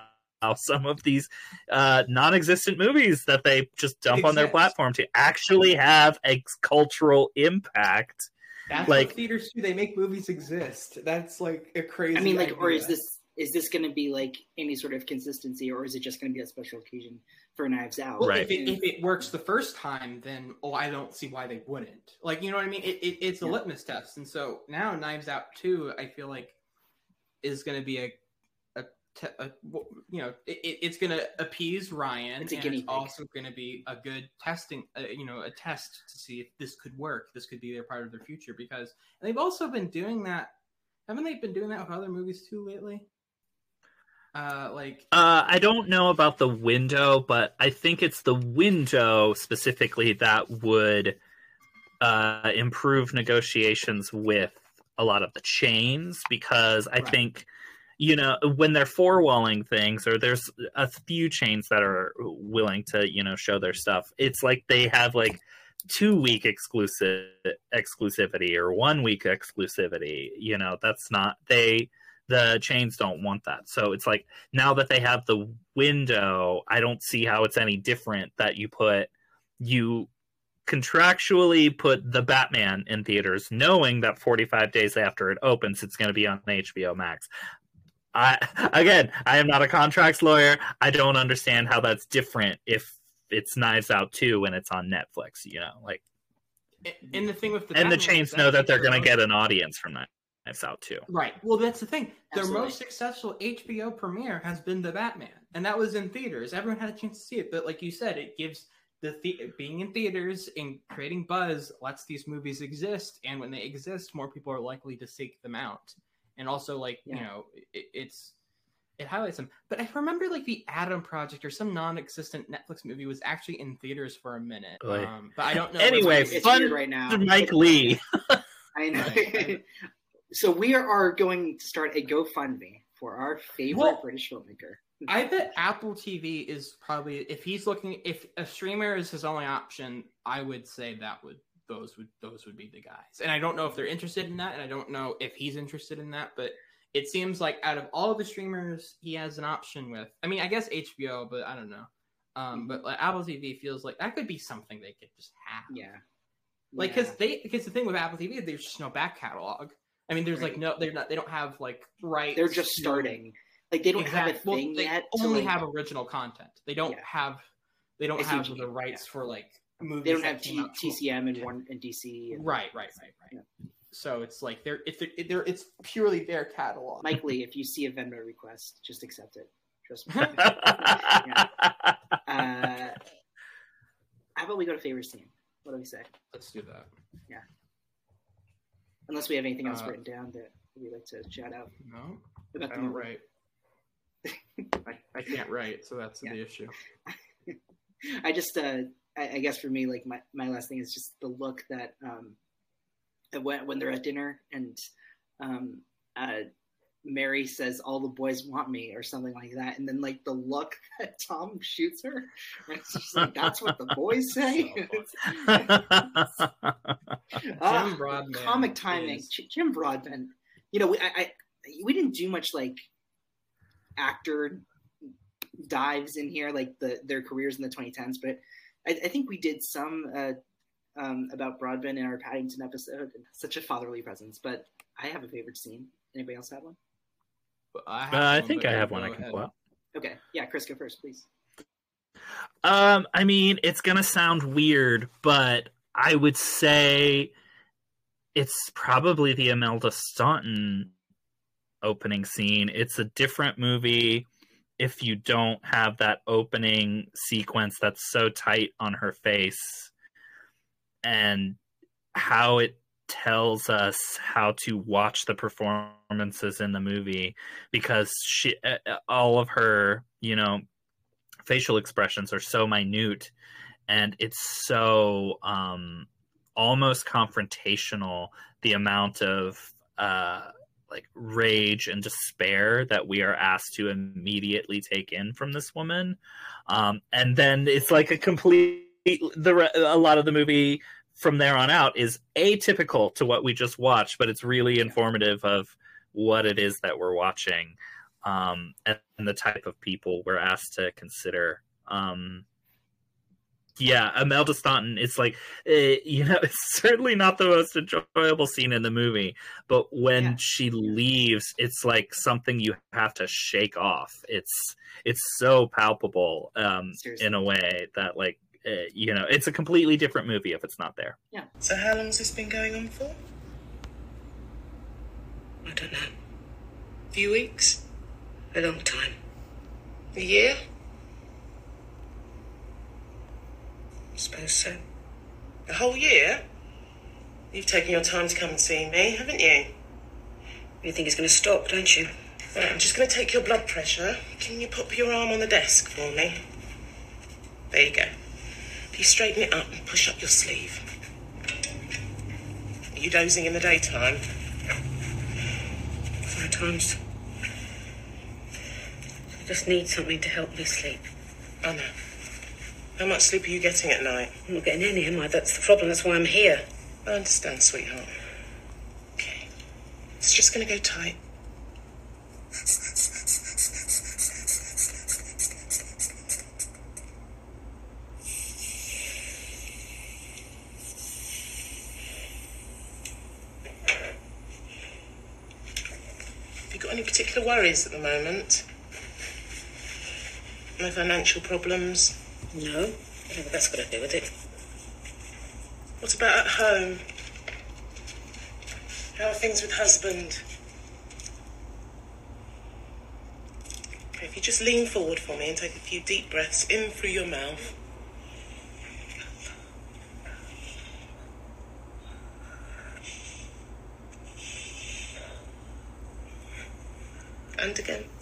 some of these uh, non-existent movies that they just dump Exist. on their platform to actually have a cultural impact that's like what theaters do. They make movies exist. That's like a crazy. I mean, like, idea. or is this is this going to be like any sort of consistency, or is it just going to be a special occasion for Knives Out? Well, right. if it, if it works the first time, then oh, I don't see why they wouldn't. Like, you know what I mean? It, it it's a yeah. litmus test, and so now Knives Out two, I feel like, is going to be a te- a, you know, it, it's going to appease Ryan. It's, and it's also going to be a good testing, uh, you know, a test to see if this could work. This could be their part of their future because they've also been doing that. Haven't they been doing that with other movies too lately? Uh, like uh, I don't know about the window, but I think it's the window specifically that would uh, improve negotiations with a lot of the chains because I right. think you know when they're four-walling things or there's a few chains that are willing to you know show their stuff it's like they have like two week exclusive exclusivity or one week exclusivity you know that's not they the chains don't want that. So it's like now that they have the window i don't see how it's any different that you put you contractually put the batman in theaters knowing that 45 days after it opens it's going to be on hbo max I again, I am not a contracts lawyer. I don't understand how that's different if it's Knives Out too when it's on Netflix. You know, like. And the thing with the and the chains know that they're going to get an audience from that. Knives Out too. Right. Well, that's the thing. Absolutely. Their most successful HBO premiere has been The Batman, and that was in theaters. Everyone had a chance to see it, but like you said, it gives the, the being in theaters and creating buzz lets these movies exist, and when they exist, more people are likely to seek them out and also like yeah. you know it, it's it highlights them. But I remember like the Adam Project or some non-existent Netflix movie was actually in theaters for a minute. Um, but I don't know. Anyway, fun right now. Mike Leigh. I know. *laughs* so we are going to start a GoFundMe for our favorite well, British filmmaker. I bet Apple TV is probably if he's looking if a streamer is his only option, I would say that would those would those would be the guys. And I don't know if they're interested in that, and I don't know if he's interested in that. But it seems like out of all the streamers he has an option with. I mean, I guess HBO, but I don't know. Um, but like Apple TV feels like that could be something they could just have. Yeah. Like, because they because the thing with Apple TV, there's just no back catalog. I mean, there's like no, they're not, they don't have like right. they're just starting. Like they don't have a Exact- well, thing they yet. Only like- have original content. They don't Yeah. have. They don't I have the rights yeah. for like. They don't have T- TCM and one and DC. And Right, right, right, right. Yeah. So it's like they're it's they're, they're it's purely their catalog. Mike Leigh, if you see a Venmo request, just accept it. Trust me. *laughs* yeah. uh, how about we go to favorite scene? What do we say? Let's do that. Yeah. Unless we have anything else Uh, written down that we'd like to shout out No, about I don't write. I, I can't write, so that's Yeah. the issue. *laughs* I just, uh, I, I guess for me, like my, my last thing is just the look that um, when when they're at dinner and um, uh, Mary says, "All the boys want me" or something like that, and then like the look *laughs* that Tom shoots her, it's just like that's what the boys *laughs* say. *laughs* Ah, Jim Broadbent comic timing. is- Jim Broadbent. You know, we, I, I we didn't do much like actor dives in here, like the their careers in the 2010s, but I, I think we did some uh, um, about Broadbent in our Paddington episode. Such a fatherly presence. But I have a favorite scene. Anybody else have one? But I, have Uh, I think I have one I can ahead. pull out. Okay, yeah, Chris, go first, please. Um, I mean, it's gonna sound weird, but I would say it's probably the Imelda Staunton opening scene. It's a different movie if you don't have that opening sequence that's so tight on her face and how it tells us how to watch the performances in the movie because she uh, uh, all of her you know facial expressions are so minute and it's so um almost confrontational the amount of uh like rage and despair that we are asked to immediately take in from this woman um and then it's like a complete the a lot of the movie from there on out is atypical to what we just watched but it's really informative of what it is that we're watching um, and, and the type of people we're asked to consider. Um, yeah, Imelda Staunton. It's like eh, *laughs* you know, it's certainly not the most enjoyable scene in the movie, but when Yeah. she leaves, it's like something you have to shake off. It's it's so palpable um, Seriously. in a way that like uh, you know, it's a completely different movie if it's not there. Yeah. So how long has this been going on for? I don't know. A few weeks? A long time. A year? I suppose so. The whole year? You've taken your time to come and see me, haven't you? You think it's going to stop, don't you? Right, I'm just going to take your blood pressure. Can you pop your arm on the desk for me? There you go. If you straighten it up and push up your sleeve. Are you dozing in the daytime? Sometimes. I just need something to help me sleep. I know. How much sleep are you getting at night? I'm not getting any, am I? That's the problem. That's why I'm here. I understand, sweetheart. Okay. It's just going to go tight. Have you got any particular worries at the moment? No financial problems? No? Oh, I don't that's got to do with it. What about at home? How are things with husband? Okay, if you just lean forward for me and take a few deep breaths in through your mouth. And again.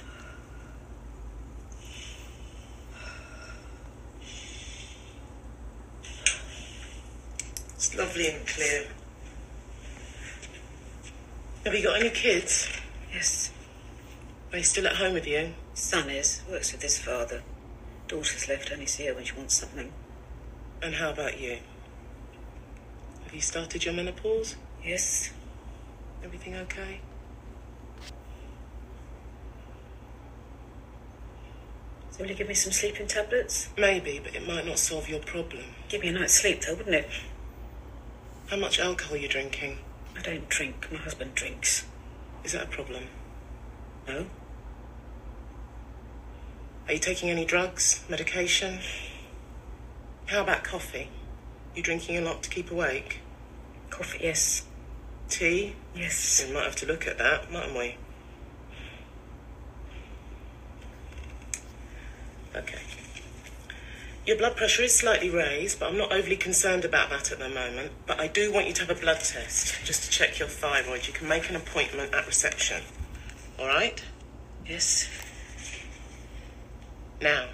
Lovely and clear. Have you got any kids? Yes. Are they still at home with you? Son is. Works with his father. Daughter's left only see her when she wants something. And how about you? Have you started your menopause? Yes. Everything okay? So will you give me some sleeping tablets? Maybe, but it might not solve your problem. Give me a night's sleep though, wouldn't it? How much alcohol are you drinking? I don't drink. My husband drinks. Is that a problem? No? Are you taking any drugs, medication? How about coffee? You drinking a lot to keep awake? Coffee, yes. Tea? Yes. We might have to look at that, mightn't we? Okay. Your blood pressure is slightly raised, but I'm not overly concerned about that at the moment. But I do want you to have a blood test, just to check your thyroid. You can make an appointment at reception. All right? Yes. Now,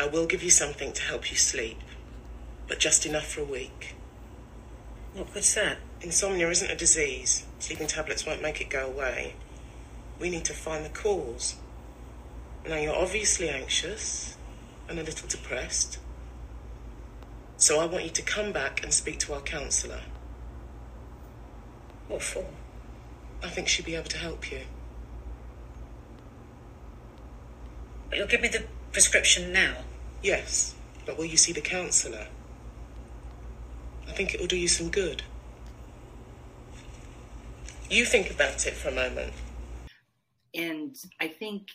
I will give you something to help you sleep, but just enough for a week. What good's that? Insomnia isn't a disease. Sleeping tablets won't make it go away. We need to find the cause. Now, you're obviously anxious and a little depressed. So I want you to come back and speak to our counsellor. What for? I think she'll be able to help you. But you'll give me the prescription now. Yes, but will you see the counsellor? I think it will do you some good. You think about it for a moment. and I think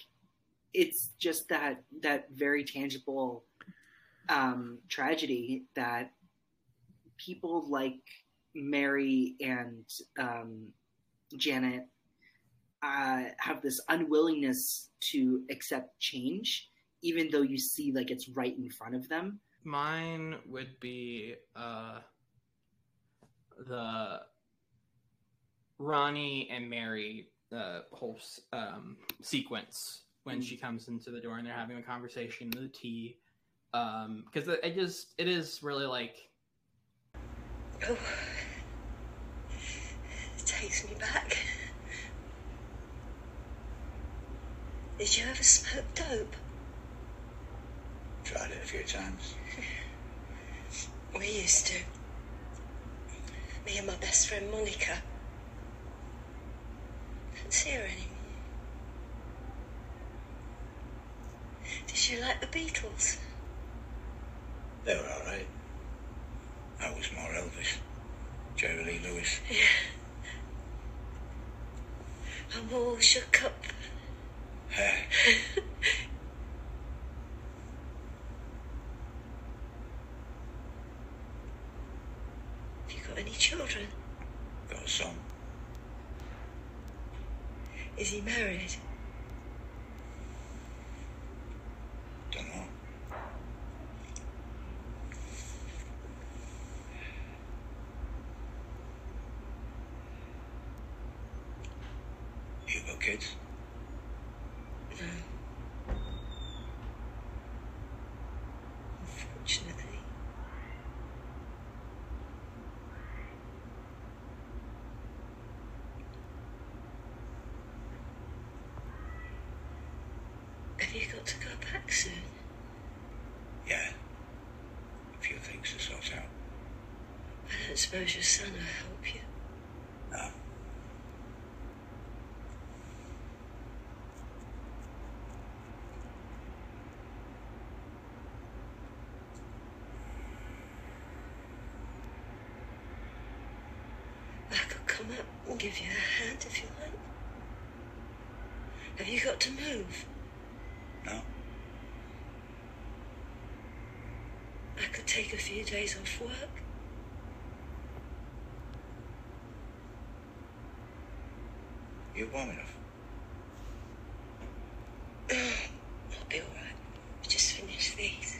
it's just that that very tangible um, tragedy that people like Mary and um, Janet uh, have this unwillingness to accept change, even though you see like it's right in front of them. Mine would be uh, the Ronnie and Mary uh, whole um, sequence when mm-hmm. she comes into the door and they're having a conversation, with the tea. Um, because it, it just it is really like Oh, it takes me back. Did you ever smoke dope? Tried it a few times. *laughs* We used to. Me and my best friend Monica. Don't see her anymore. Did you like the Beatles? They were all right. I was more Elvis. Jerry Lee Lewis. Yeah. I'm all shook up. Hey, Have you got any children? got a son. Is he married? Don't know. You got kids? No. Unfortunately. Have you got to go back soon? Yeah. A few things to sort out. I don't suppose your son will help you. No. I could come up and give you a hand if you like. Have you got to move? No. I could take a few days off work. You warm enough? I'll be alright. Just finish these.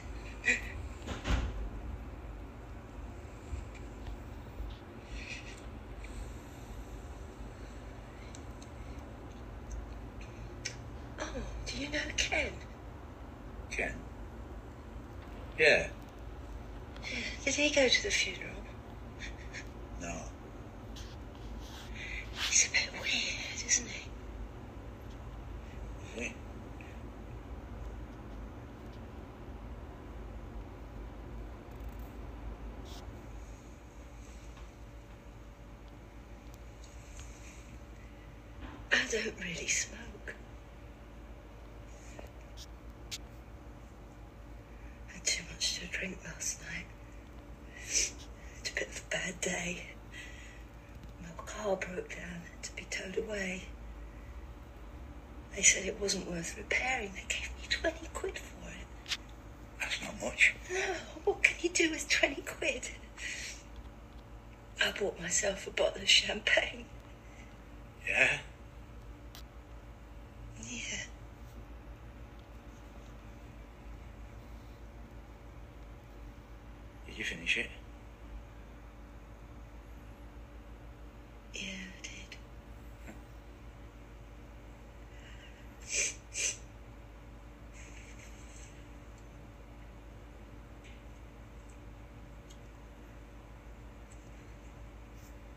oh, do you know Ken? Ken? Yeah. Did he go the funeral? No. He's a bit weird, isn't he? Is he? I don't really smoke. drink last night. It's a bit of a bad day. My car down, to be towed away. They said it wasn't worth repairing. They gave me 20 quid for it. That's not much. No, what can you do with 20 quid? I bought myself a bottle of champagne. Yeah? Yeah. Did you finish it? Yeah, I did.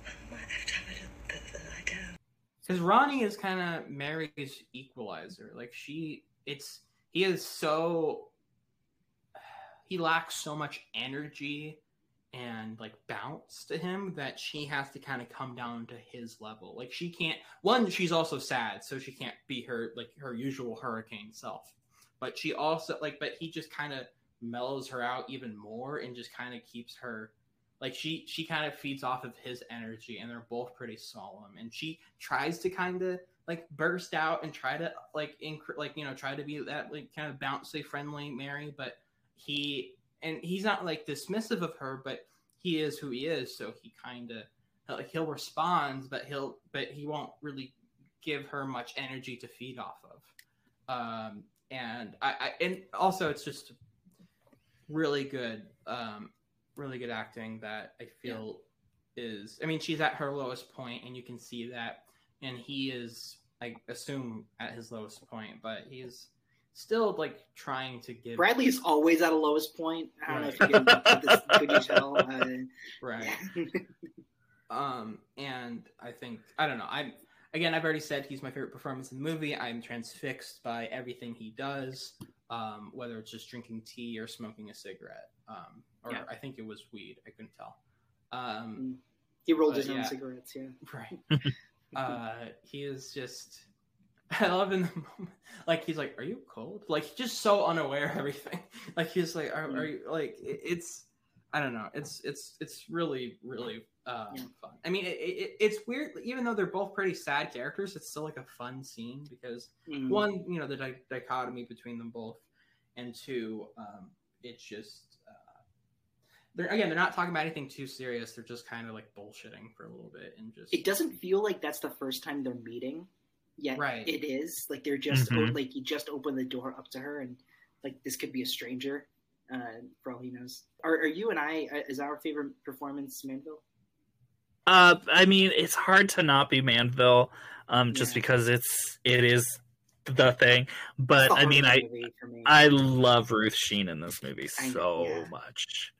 I might have to have a little bit of a lie down. Because Ronnie is kind of Mary's equalizer. Like she, it's he is so *sighs* he lacks so much energy and like bounce to him that she has to kind of come down to his level. Like she can't. One, she's also sad, so she can't be her like her usual hurricane self. But she also like, but he just kind of mellows her out even more and just kind of keeps her like she she kind of feeds off of his energy and they're both pretty solemn and she tries to kind of like burst out and try to like inc- like you know try to be that like kind of bouncy friendly mary but he and he's not like dismissive of her but he is who he is so he kind of like he'll respond but he'll but he won't really give her much energy to feed off of. Um and i, I and also it's just really good um really good acting that I feel is. I mean, she's at her lowest point, and you can see that. And he is, I assume, at his lowest point, but he's still like trying to give. Bradley is always at a lowest point. I don't know if you can *laughs* this, tell. *laughs* Uh, right. *laughs* um, and I think I don't know. I'm again. I've already said he's my favorite performance in the movie. I'm transfixed by everything he does, um, whether it's just drinking tea or smoking a cigarette. Um, or Yeah. I think it was weed. I couldn't tell. Um, he rolled but his own yeah. cigarettes. Yeah. *laughs* Right. *laughs* uh, he is just. *laughs* I love in the moment, like he's like, "Are you cold?" Like he's just so unaware of everything. Like he's like, "Are, are you like?" it- It's, I don't know. It's it's it's really really um, fun. I mean, it, it, it's weird. Even though they're both pretty sad characters, it's still like a fun scene because Mhm. one, you know, the di- dichotomy between them both, and two, um, it's just. They're again, they're not talking about anything too serious. They're just kind of like bullshitting for a little bit and just It doesn't feel like that's the first time they're meeting. Yet Right. it is. Like they're just Mhm. like you just open the door up to her, and like this could be a stranger. Uh, for all he knows. Are, are you and I? Uh, is our favorite performance Manville? Uh, I mean, it's hard to not be Manville, um, just because it's it is the thing. But I mean, I heart of the movie for me. I love Ruth Sheen in this movie I so yeah. much.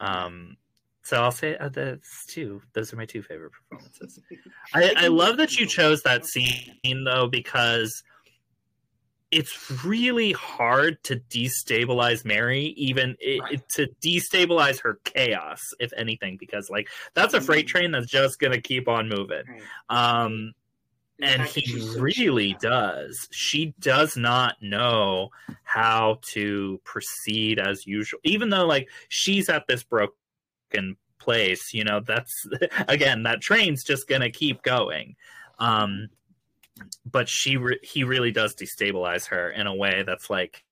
Um, so I'll say uh, that's two. Those are my two favorite performances. *laughs* I, I love that you chose that scene though because it's really hard to destabilize Mary, even it, it- to destabilize her chaos, if anything, because like that's a freight train that's just gonna keep on moving. Um, and he really does. She does not know how to proceed as usual, even though like she's at this broken place. You know, that's *laughs* again that train's just gonna keep going. Um, but she re- he really does destabilize her in a way that's like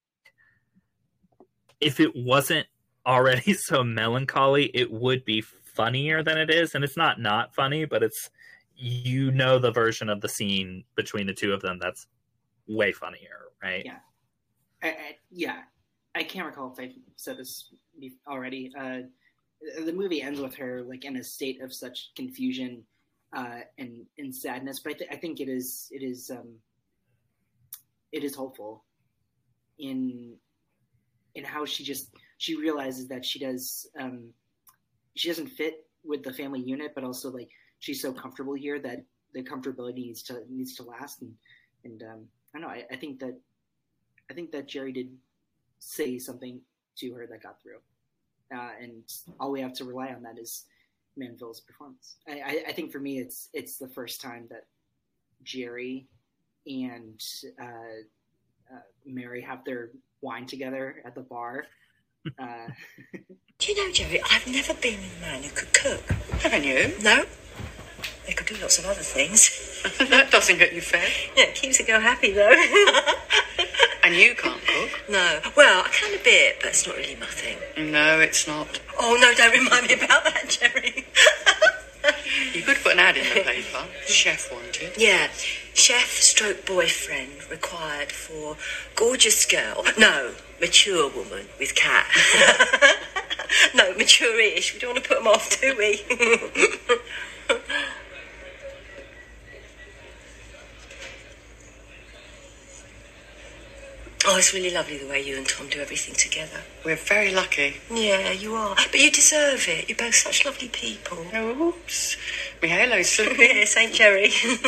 if it wasn't already *laughs* so melancholy it would be funnier than it is and it's not not funny but it's you know the version of the scene between the two of them that's way funnier right Yeah. I, I, yeah, I can't recall if I said this already. Uh, the movie ends with her like in a state of such confusion uh, and and sadness, but I, th- I think it is it is um, it is hopeful in in how she just she realizes that she does um, she doesn't fit with the family unit, but also like she's so comfortable here that the comfortability needs to needs to last and and um, I don't know I, I think that I think that Jerry did say something to her that got through, uh, and all we have to rely on that is Manville's performance. I, I, I think for me, it's it's the first time that Jerry and uh, uh, Mary have their wine together at the bar, Uh, *laughs* Do you know, Jerry, I've never been with a man who could cook. Haven't you? No. Do lots of other things. *laughs* that doesn't get you fed. Yeah, it keeps a girl happy, though. *laughs* And you can't cook. no. Well, I can a bit, but it's not really my thing. No, it's not. Oh, no, don't remind me about that, Jerry. *laughs* You could put an ad in the paper. Chef wanted. Yeah, chef stroke boyfriend required for gorgeous girl. No, mature woman with cat. no, mature-ish. We don't want to put them off, do we? Oh, it's really lovely the way you and Tom do everything together. We're very lucky. Yeah, you are. But you deserve it. You're both such lovely people. Oh, oops. My halo's *laughs* slipping. Yeah, St. Jerry. *laughs*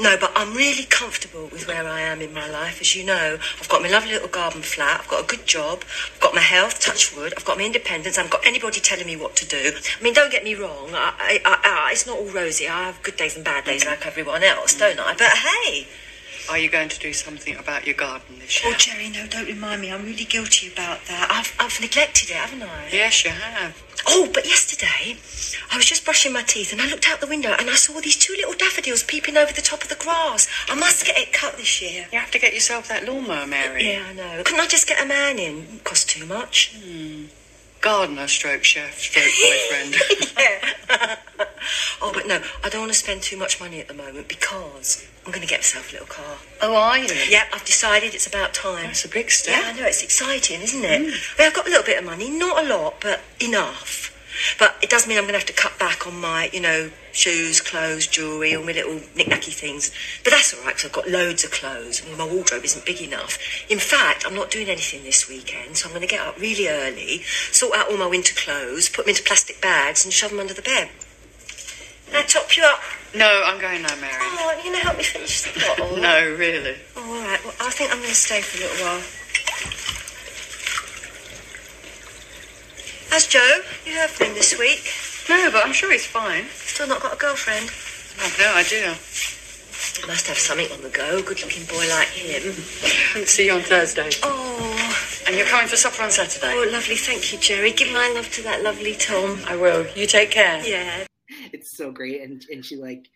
no, but I'm really comfortable with where I am in my life. As you know, I've got my lovely little garden flat, I've got a good job, I've got my health, touch wood, I've got my independence, I haven't got anybody telling me what to do. I mean, don't get me wrong, I, I, I, it's not all rosy. I have good days and bad days like everyone else, don't I? But hey, Are you going to do something about your garden this oh, year? oh, Jerry, no, don't remind me. I'm really guilty about that. I've, I've neglected it, haven't I? Yes, you have. Oh, but yesterday, I was just brushing my teeth and I looked out the window and I saw these two little daffodils peeping over the top of the grass. I must get it cut this year. You have to get yourself that lawnmower, Mary. Yeah, I know. Couldn't I just get a man in? It cost too much. Hmm. Gardener stroke chef stroke boyfriend. *laughs* yeah. *laughs* oh, but no, I don't want to spend too much money at the moment because I'm going to get myself a little car. oh, are you? Yeah, I've decided it's about time. It's a big step. Yeah, I know, it's exciting, isn't it? Mm. Yeah, I've got a little bit of money, not a lot, but enough. But it does mean I'm going to have to cut back on my, you know, shoes, clothes, jewellery, all my little knick-knacky things. But that's all right, because I've got loads of clothes. Mean, my wardrobe isn't big enough. In fact, I'm not doing anything this weekend, so I'm going to get up really early, sort out all my winter clothes, put them into plastic bags and shove them under the bed. Can I top you up? No, I'm going now, Mary. Oh, are you going to help me finish the bottle? *laughs* No, really. Oh, all right. Well, I think I'm going to stay for a little while. How's Joe? You heard from him this week. No, but I'm sure he's fine. Still not got a girlfriend. I've no idea. Must have something on the go. Good-looking boy like him. I'll See you on Thursday. Oh, And you're coming for supper on Saturday? oh, lovely. Thank you, Jerry. Give my love to that lovely Tom. I will. You take care. Yeah. it's so great, and and she like,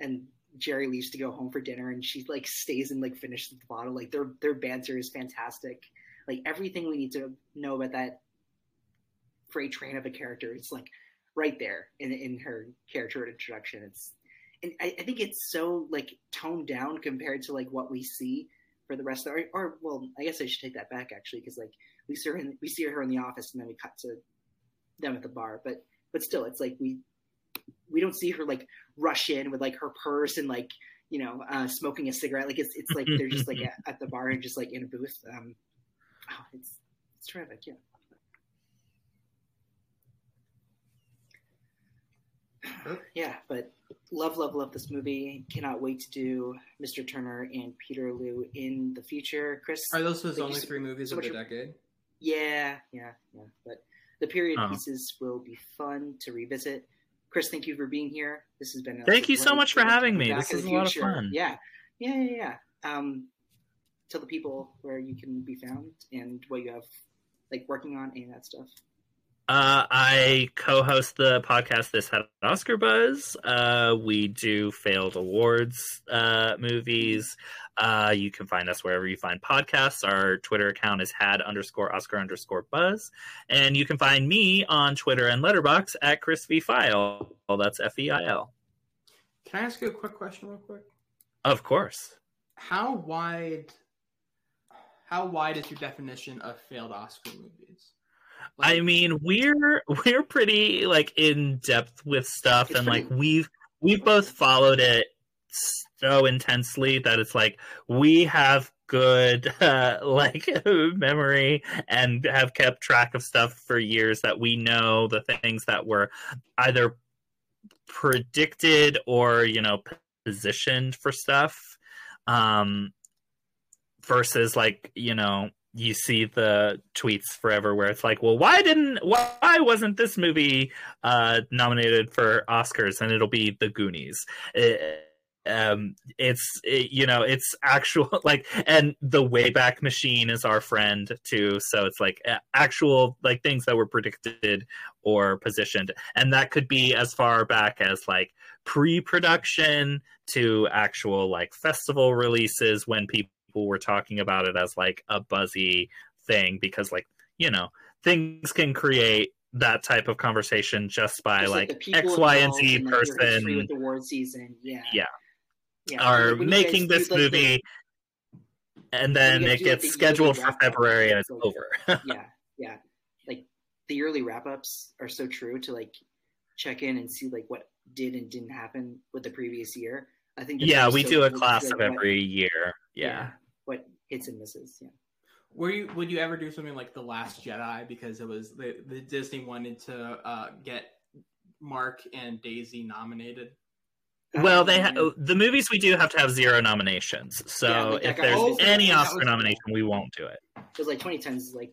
and Jerry leaves to go home for dinner, and she like stays and like finishes the bottle. Like their their banter is fantastic. Like everything we need to know about that freight train of a character It's like right there in in her character introduction. It's and I, I think it's so like toned down compared to like what we see for the rest of the, or, or well, I guess I should take that back actually because like we see her in, we see her in the office and then we cut to them at the bar, but but still, it's like we we don't see her like rush in with like her purse and like you know uh, smoking a cigarette. Like it's it's like they're just like *laughs* at, at the bar and just like in a booth. Um, oh, it's it's terrific. Yeah. Yeah, but love, love, love this movie. Cannot wait to do Mr. Turner and Peterloo in the future. Chris, Are those his only three movies so of the decade? Yeah, yeah, yeah. But the period Oh. pieces will be fun to revisit. Chris, thank you for being here. This has been. a Thank you so much for having me. This is a lot of fun. Yeah, yeah, yeah, yeah. Um, tell the people where you can be found and what you have like working on, any of that stuff. Uh, I co-host the podcast This Had an Oscar Buzz. Uh, we do failed awards uh, movies. Uh, you can find us wherever you find podcasts. Our Twitter account is had underscore Oscar underscore Buzz, and you can find me on Twitter and Letterboxd at Chris V Feil. Well, that's F E I L. Can I ask you a quick question, real quick? Of course. How wide? How wide is your definition of failed Oscar movies? I mean, we're we're pretty like in depth with stuff, and like we've we've both followed it so intensely that it's like we have good uh, *laughs* like *laughs* memory and have kept track of stuff for years that we know the things that were either predicted or you know positioned for stuff um versus like you know you see the tweets forever where it's like well why didn't why wasn't this movie uh nominated for oscars and it'll be the goonies? Eh, um it's it, you know it's actual *laughs* like and the wayback machine is our friend too. So it's like actual like things that were predicted or positioned. And that could be as far back as like pre-production to actual like festival releases when people were talking about it as like a buzzy thing because like you know things can create that type of conversation just by just like, like X, Y, and Z person with the award season. Yeah. Yeah. yeah. Are making this movie like, the, and then it gets like, scheduled for February and it's over. *laughs* yeah. Yeah. Like the yearly wrap ups are so true to like check in and see like what did and didn't happen with the previous year. I think Yeah, we so do a class of every year. Yeah. yeah. What hits and misses. Yeah. Were you would you ever do something like the Last Jedi because it was the, the Disney wanted to uh, get Mark and Daisy nominated? Well, they ha- the movies we do have to have zero nominations. So yeah, like if there's oh, any Oscar nomination, we won't do it. Because like 2010 is like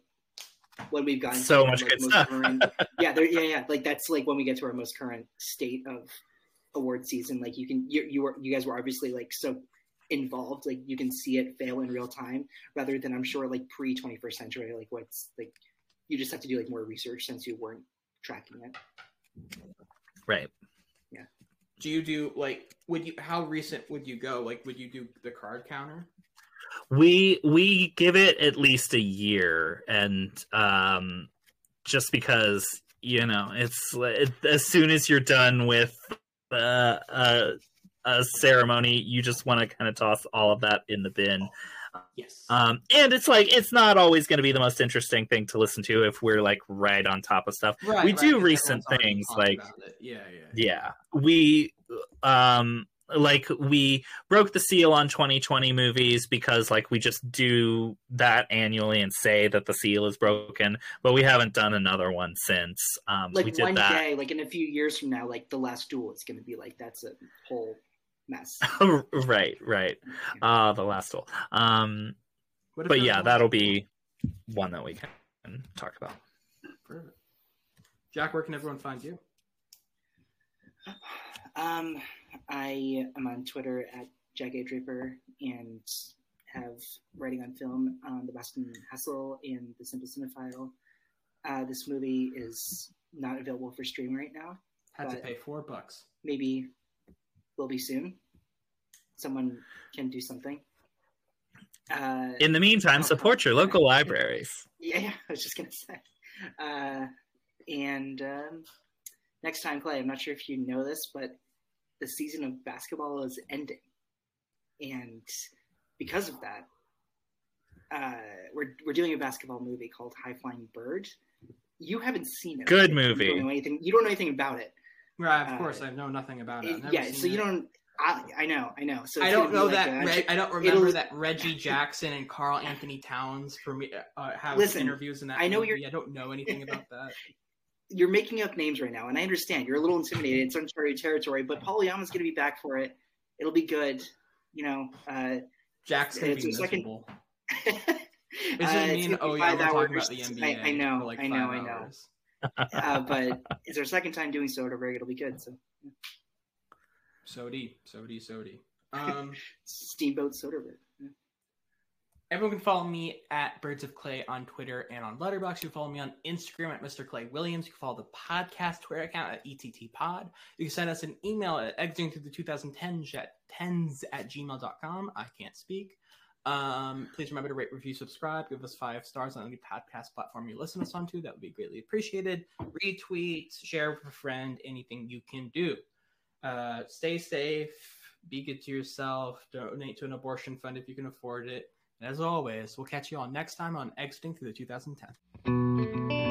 when we've gotten so much like, good stuff. Current, *laughs* yeah, yeah, yeah. Like that's like when we get to our most current state of award season. Like you can you you were you guys were obviously like so involved like you can see it fail in real time rather than i'm sure like pre 21st century like what's like you just have to do like more research since you weren't tracking it. Right. Yeah. Do you do like would you how recent would you go? Like would you do the card counter? We we give it at least a year and um just because you know it's it, as soon as you're done with uh, uh a ceremony, you just want to kind of toss all of that in the bin. Yes. Um, and it's like it's not always going to be the most interesting thing to listen to if we're like right on top of stuff. Right, we right, do recent things like yeah, yeah, yeah. We um like we broke the seal on 2020 movies because like we just do that annually and say that the seal is broken but we haven't done another one since um like we did one that. day like in a few years from now like the last duel is going to be like that's a whole mess. *laughs* right, right. Uh the last one. Um but yeah, that'll be one that we can talk about. Perfect. Jack, where can everyone find you? *sighs* Um, I am on Twitter at Jack A. Draper and have writing on film on the Boston Hassle and the Simple Cinephile. Uh, this movie is not available for stream right now. Had to pay four bucks. Maybe will be soon. Someone can do something. Uh, In the meantime, oh, support your local libraries. Yeah, yeah, I was just gonna say. Uh, and um, next time, Clay. I'm not sure if you know this, but the season of basketball is ending, and because of that, uh, we're we're doing a basketball movie called High Flying Bird. You haven't seen it. Good movie. You don't know anything. You don't know anything about it. Right, of course, uh, I know nothing about it. Yeah, so you don't. I, I know, I know. So I don't know that. Like I don't remember that Reggie Jackson and Karl-Anthony Towns for me uh, have listen, interviews in that. I know movie. you're. I don't know anything about that. *laughs* You're making up names right now, and I understand you're a little intimidated. It's uncharted territory, but Paul Yama's going to be back for it. It'll be good. You know, uh, Jack's going to *laughs* be miserable. Second... Is it uh, mean? Oh yeah, we're talking about the NBA. I, I know, like I know, I know. Uh, *laughs* but it's our second time doing Soderbergh. It'll be good. So. Yeah. Sody, Sody, Sody. *laughs* Um, Steamboat Soderbergh. Yeah. Everyone can follow me at Birds of Clay on Twitter and on Letterboxd. You can follow me on Instagram at Mr. Clay Williams. You can follow the podcast Twitter account at ETT Pod. You can send us an email at exiting through the 2010s at tens at gmail.com. I can't speak. Um, please remember to rate, review, subscribe, give us five stars on any podcast platform you listen to us onto. That would be greatly appreciated. Retweet, share with a friend, anything you can do. Uh, stay safe, be good to yourself, donate to an abortion fund if you can afford it. And as always, we'll catch you all next time on Exiting Through the 2010.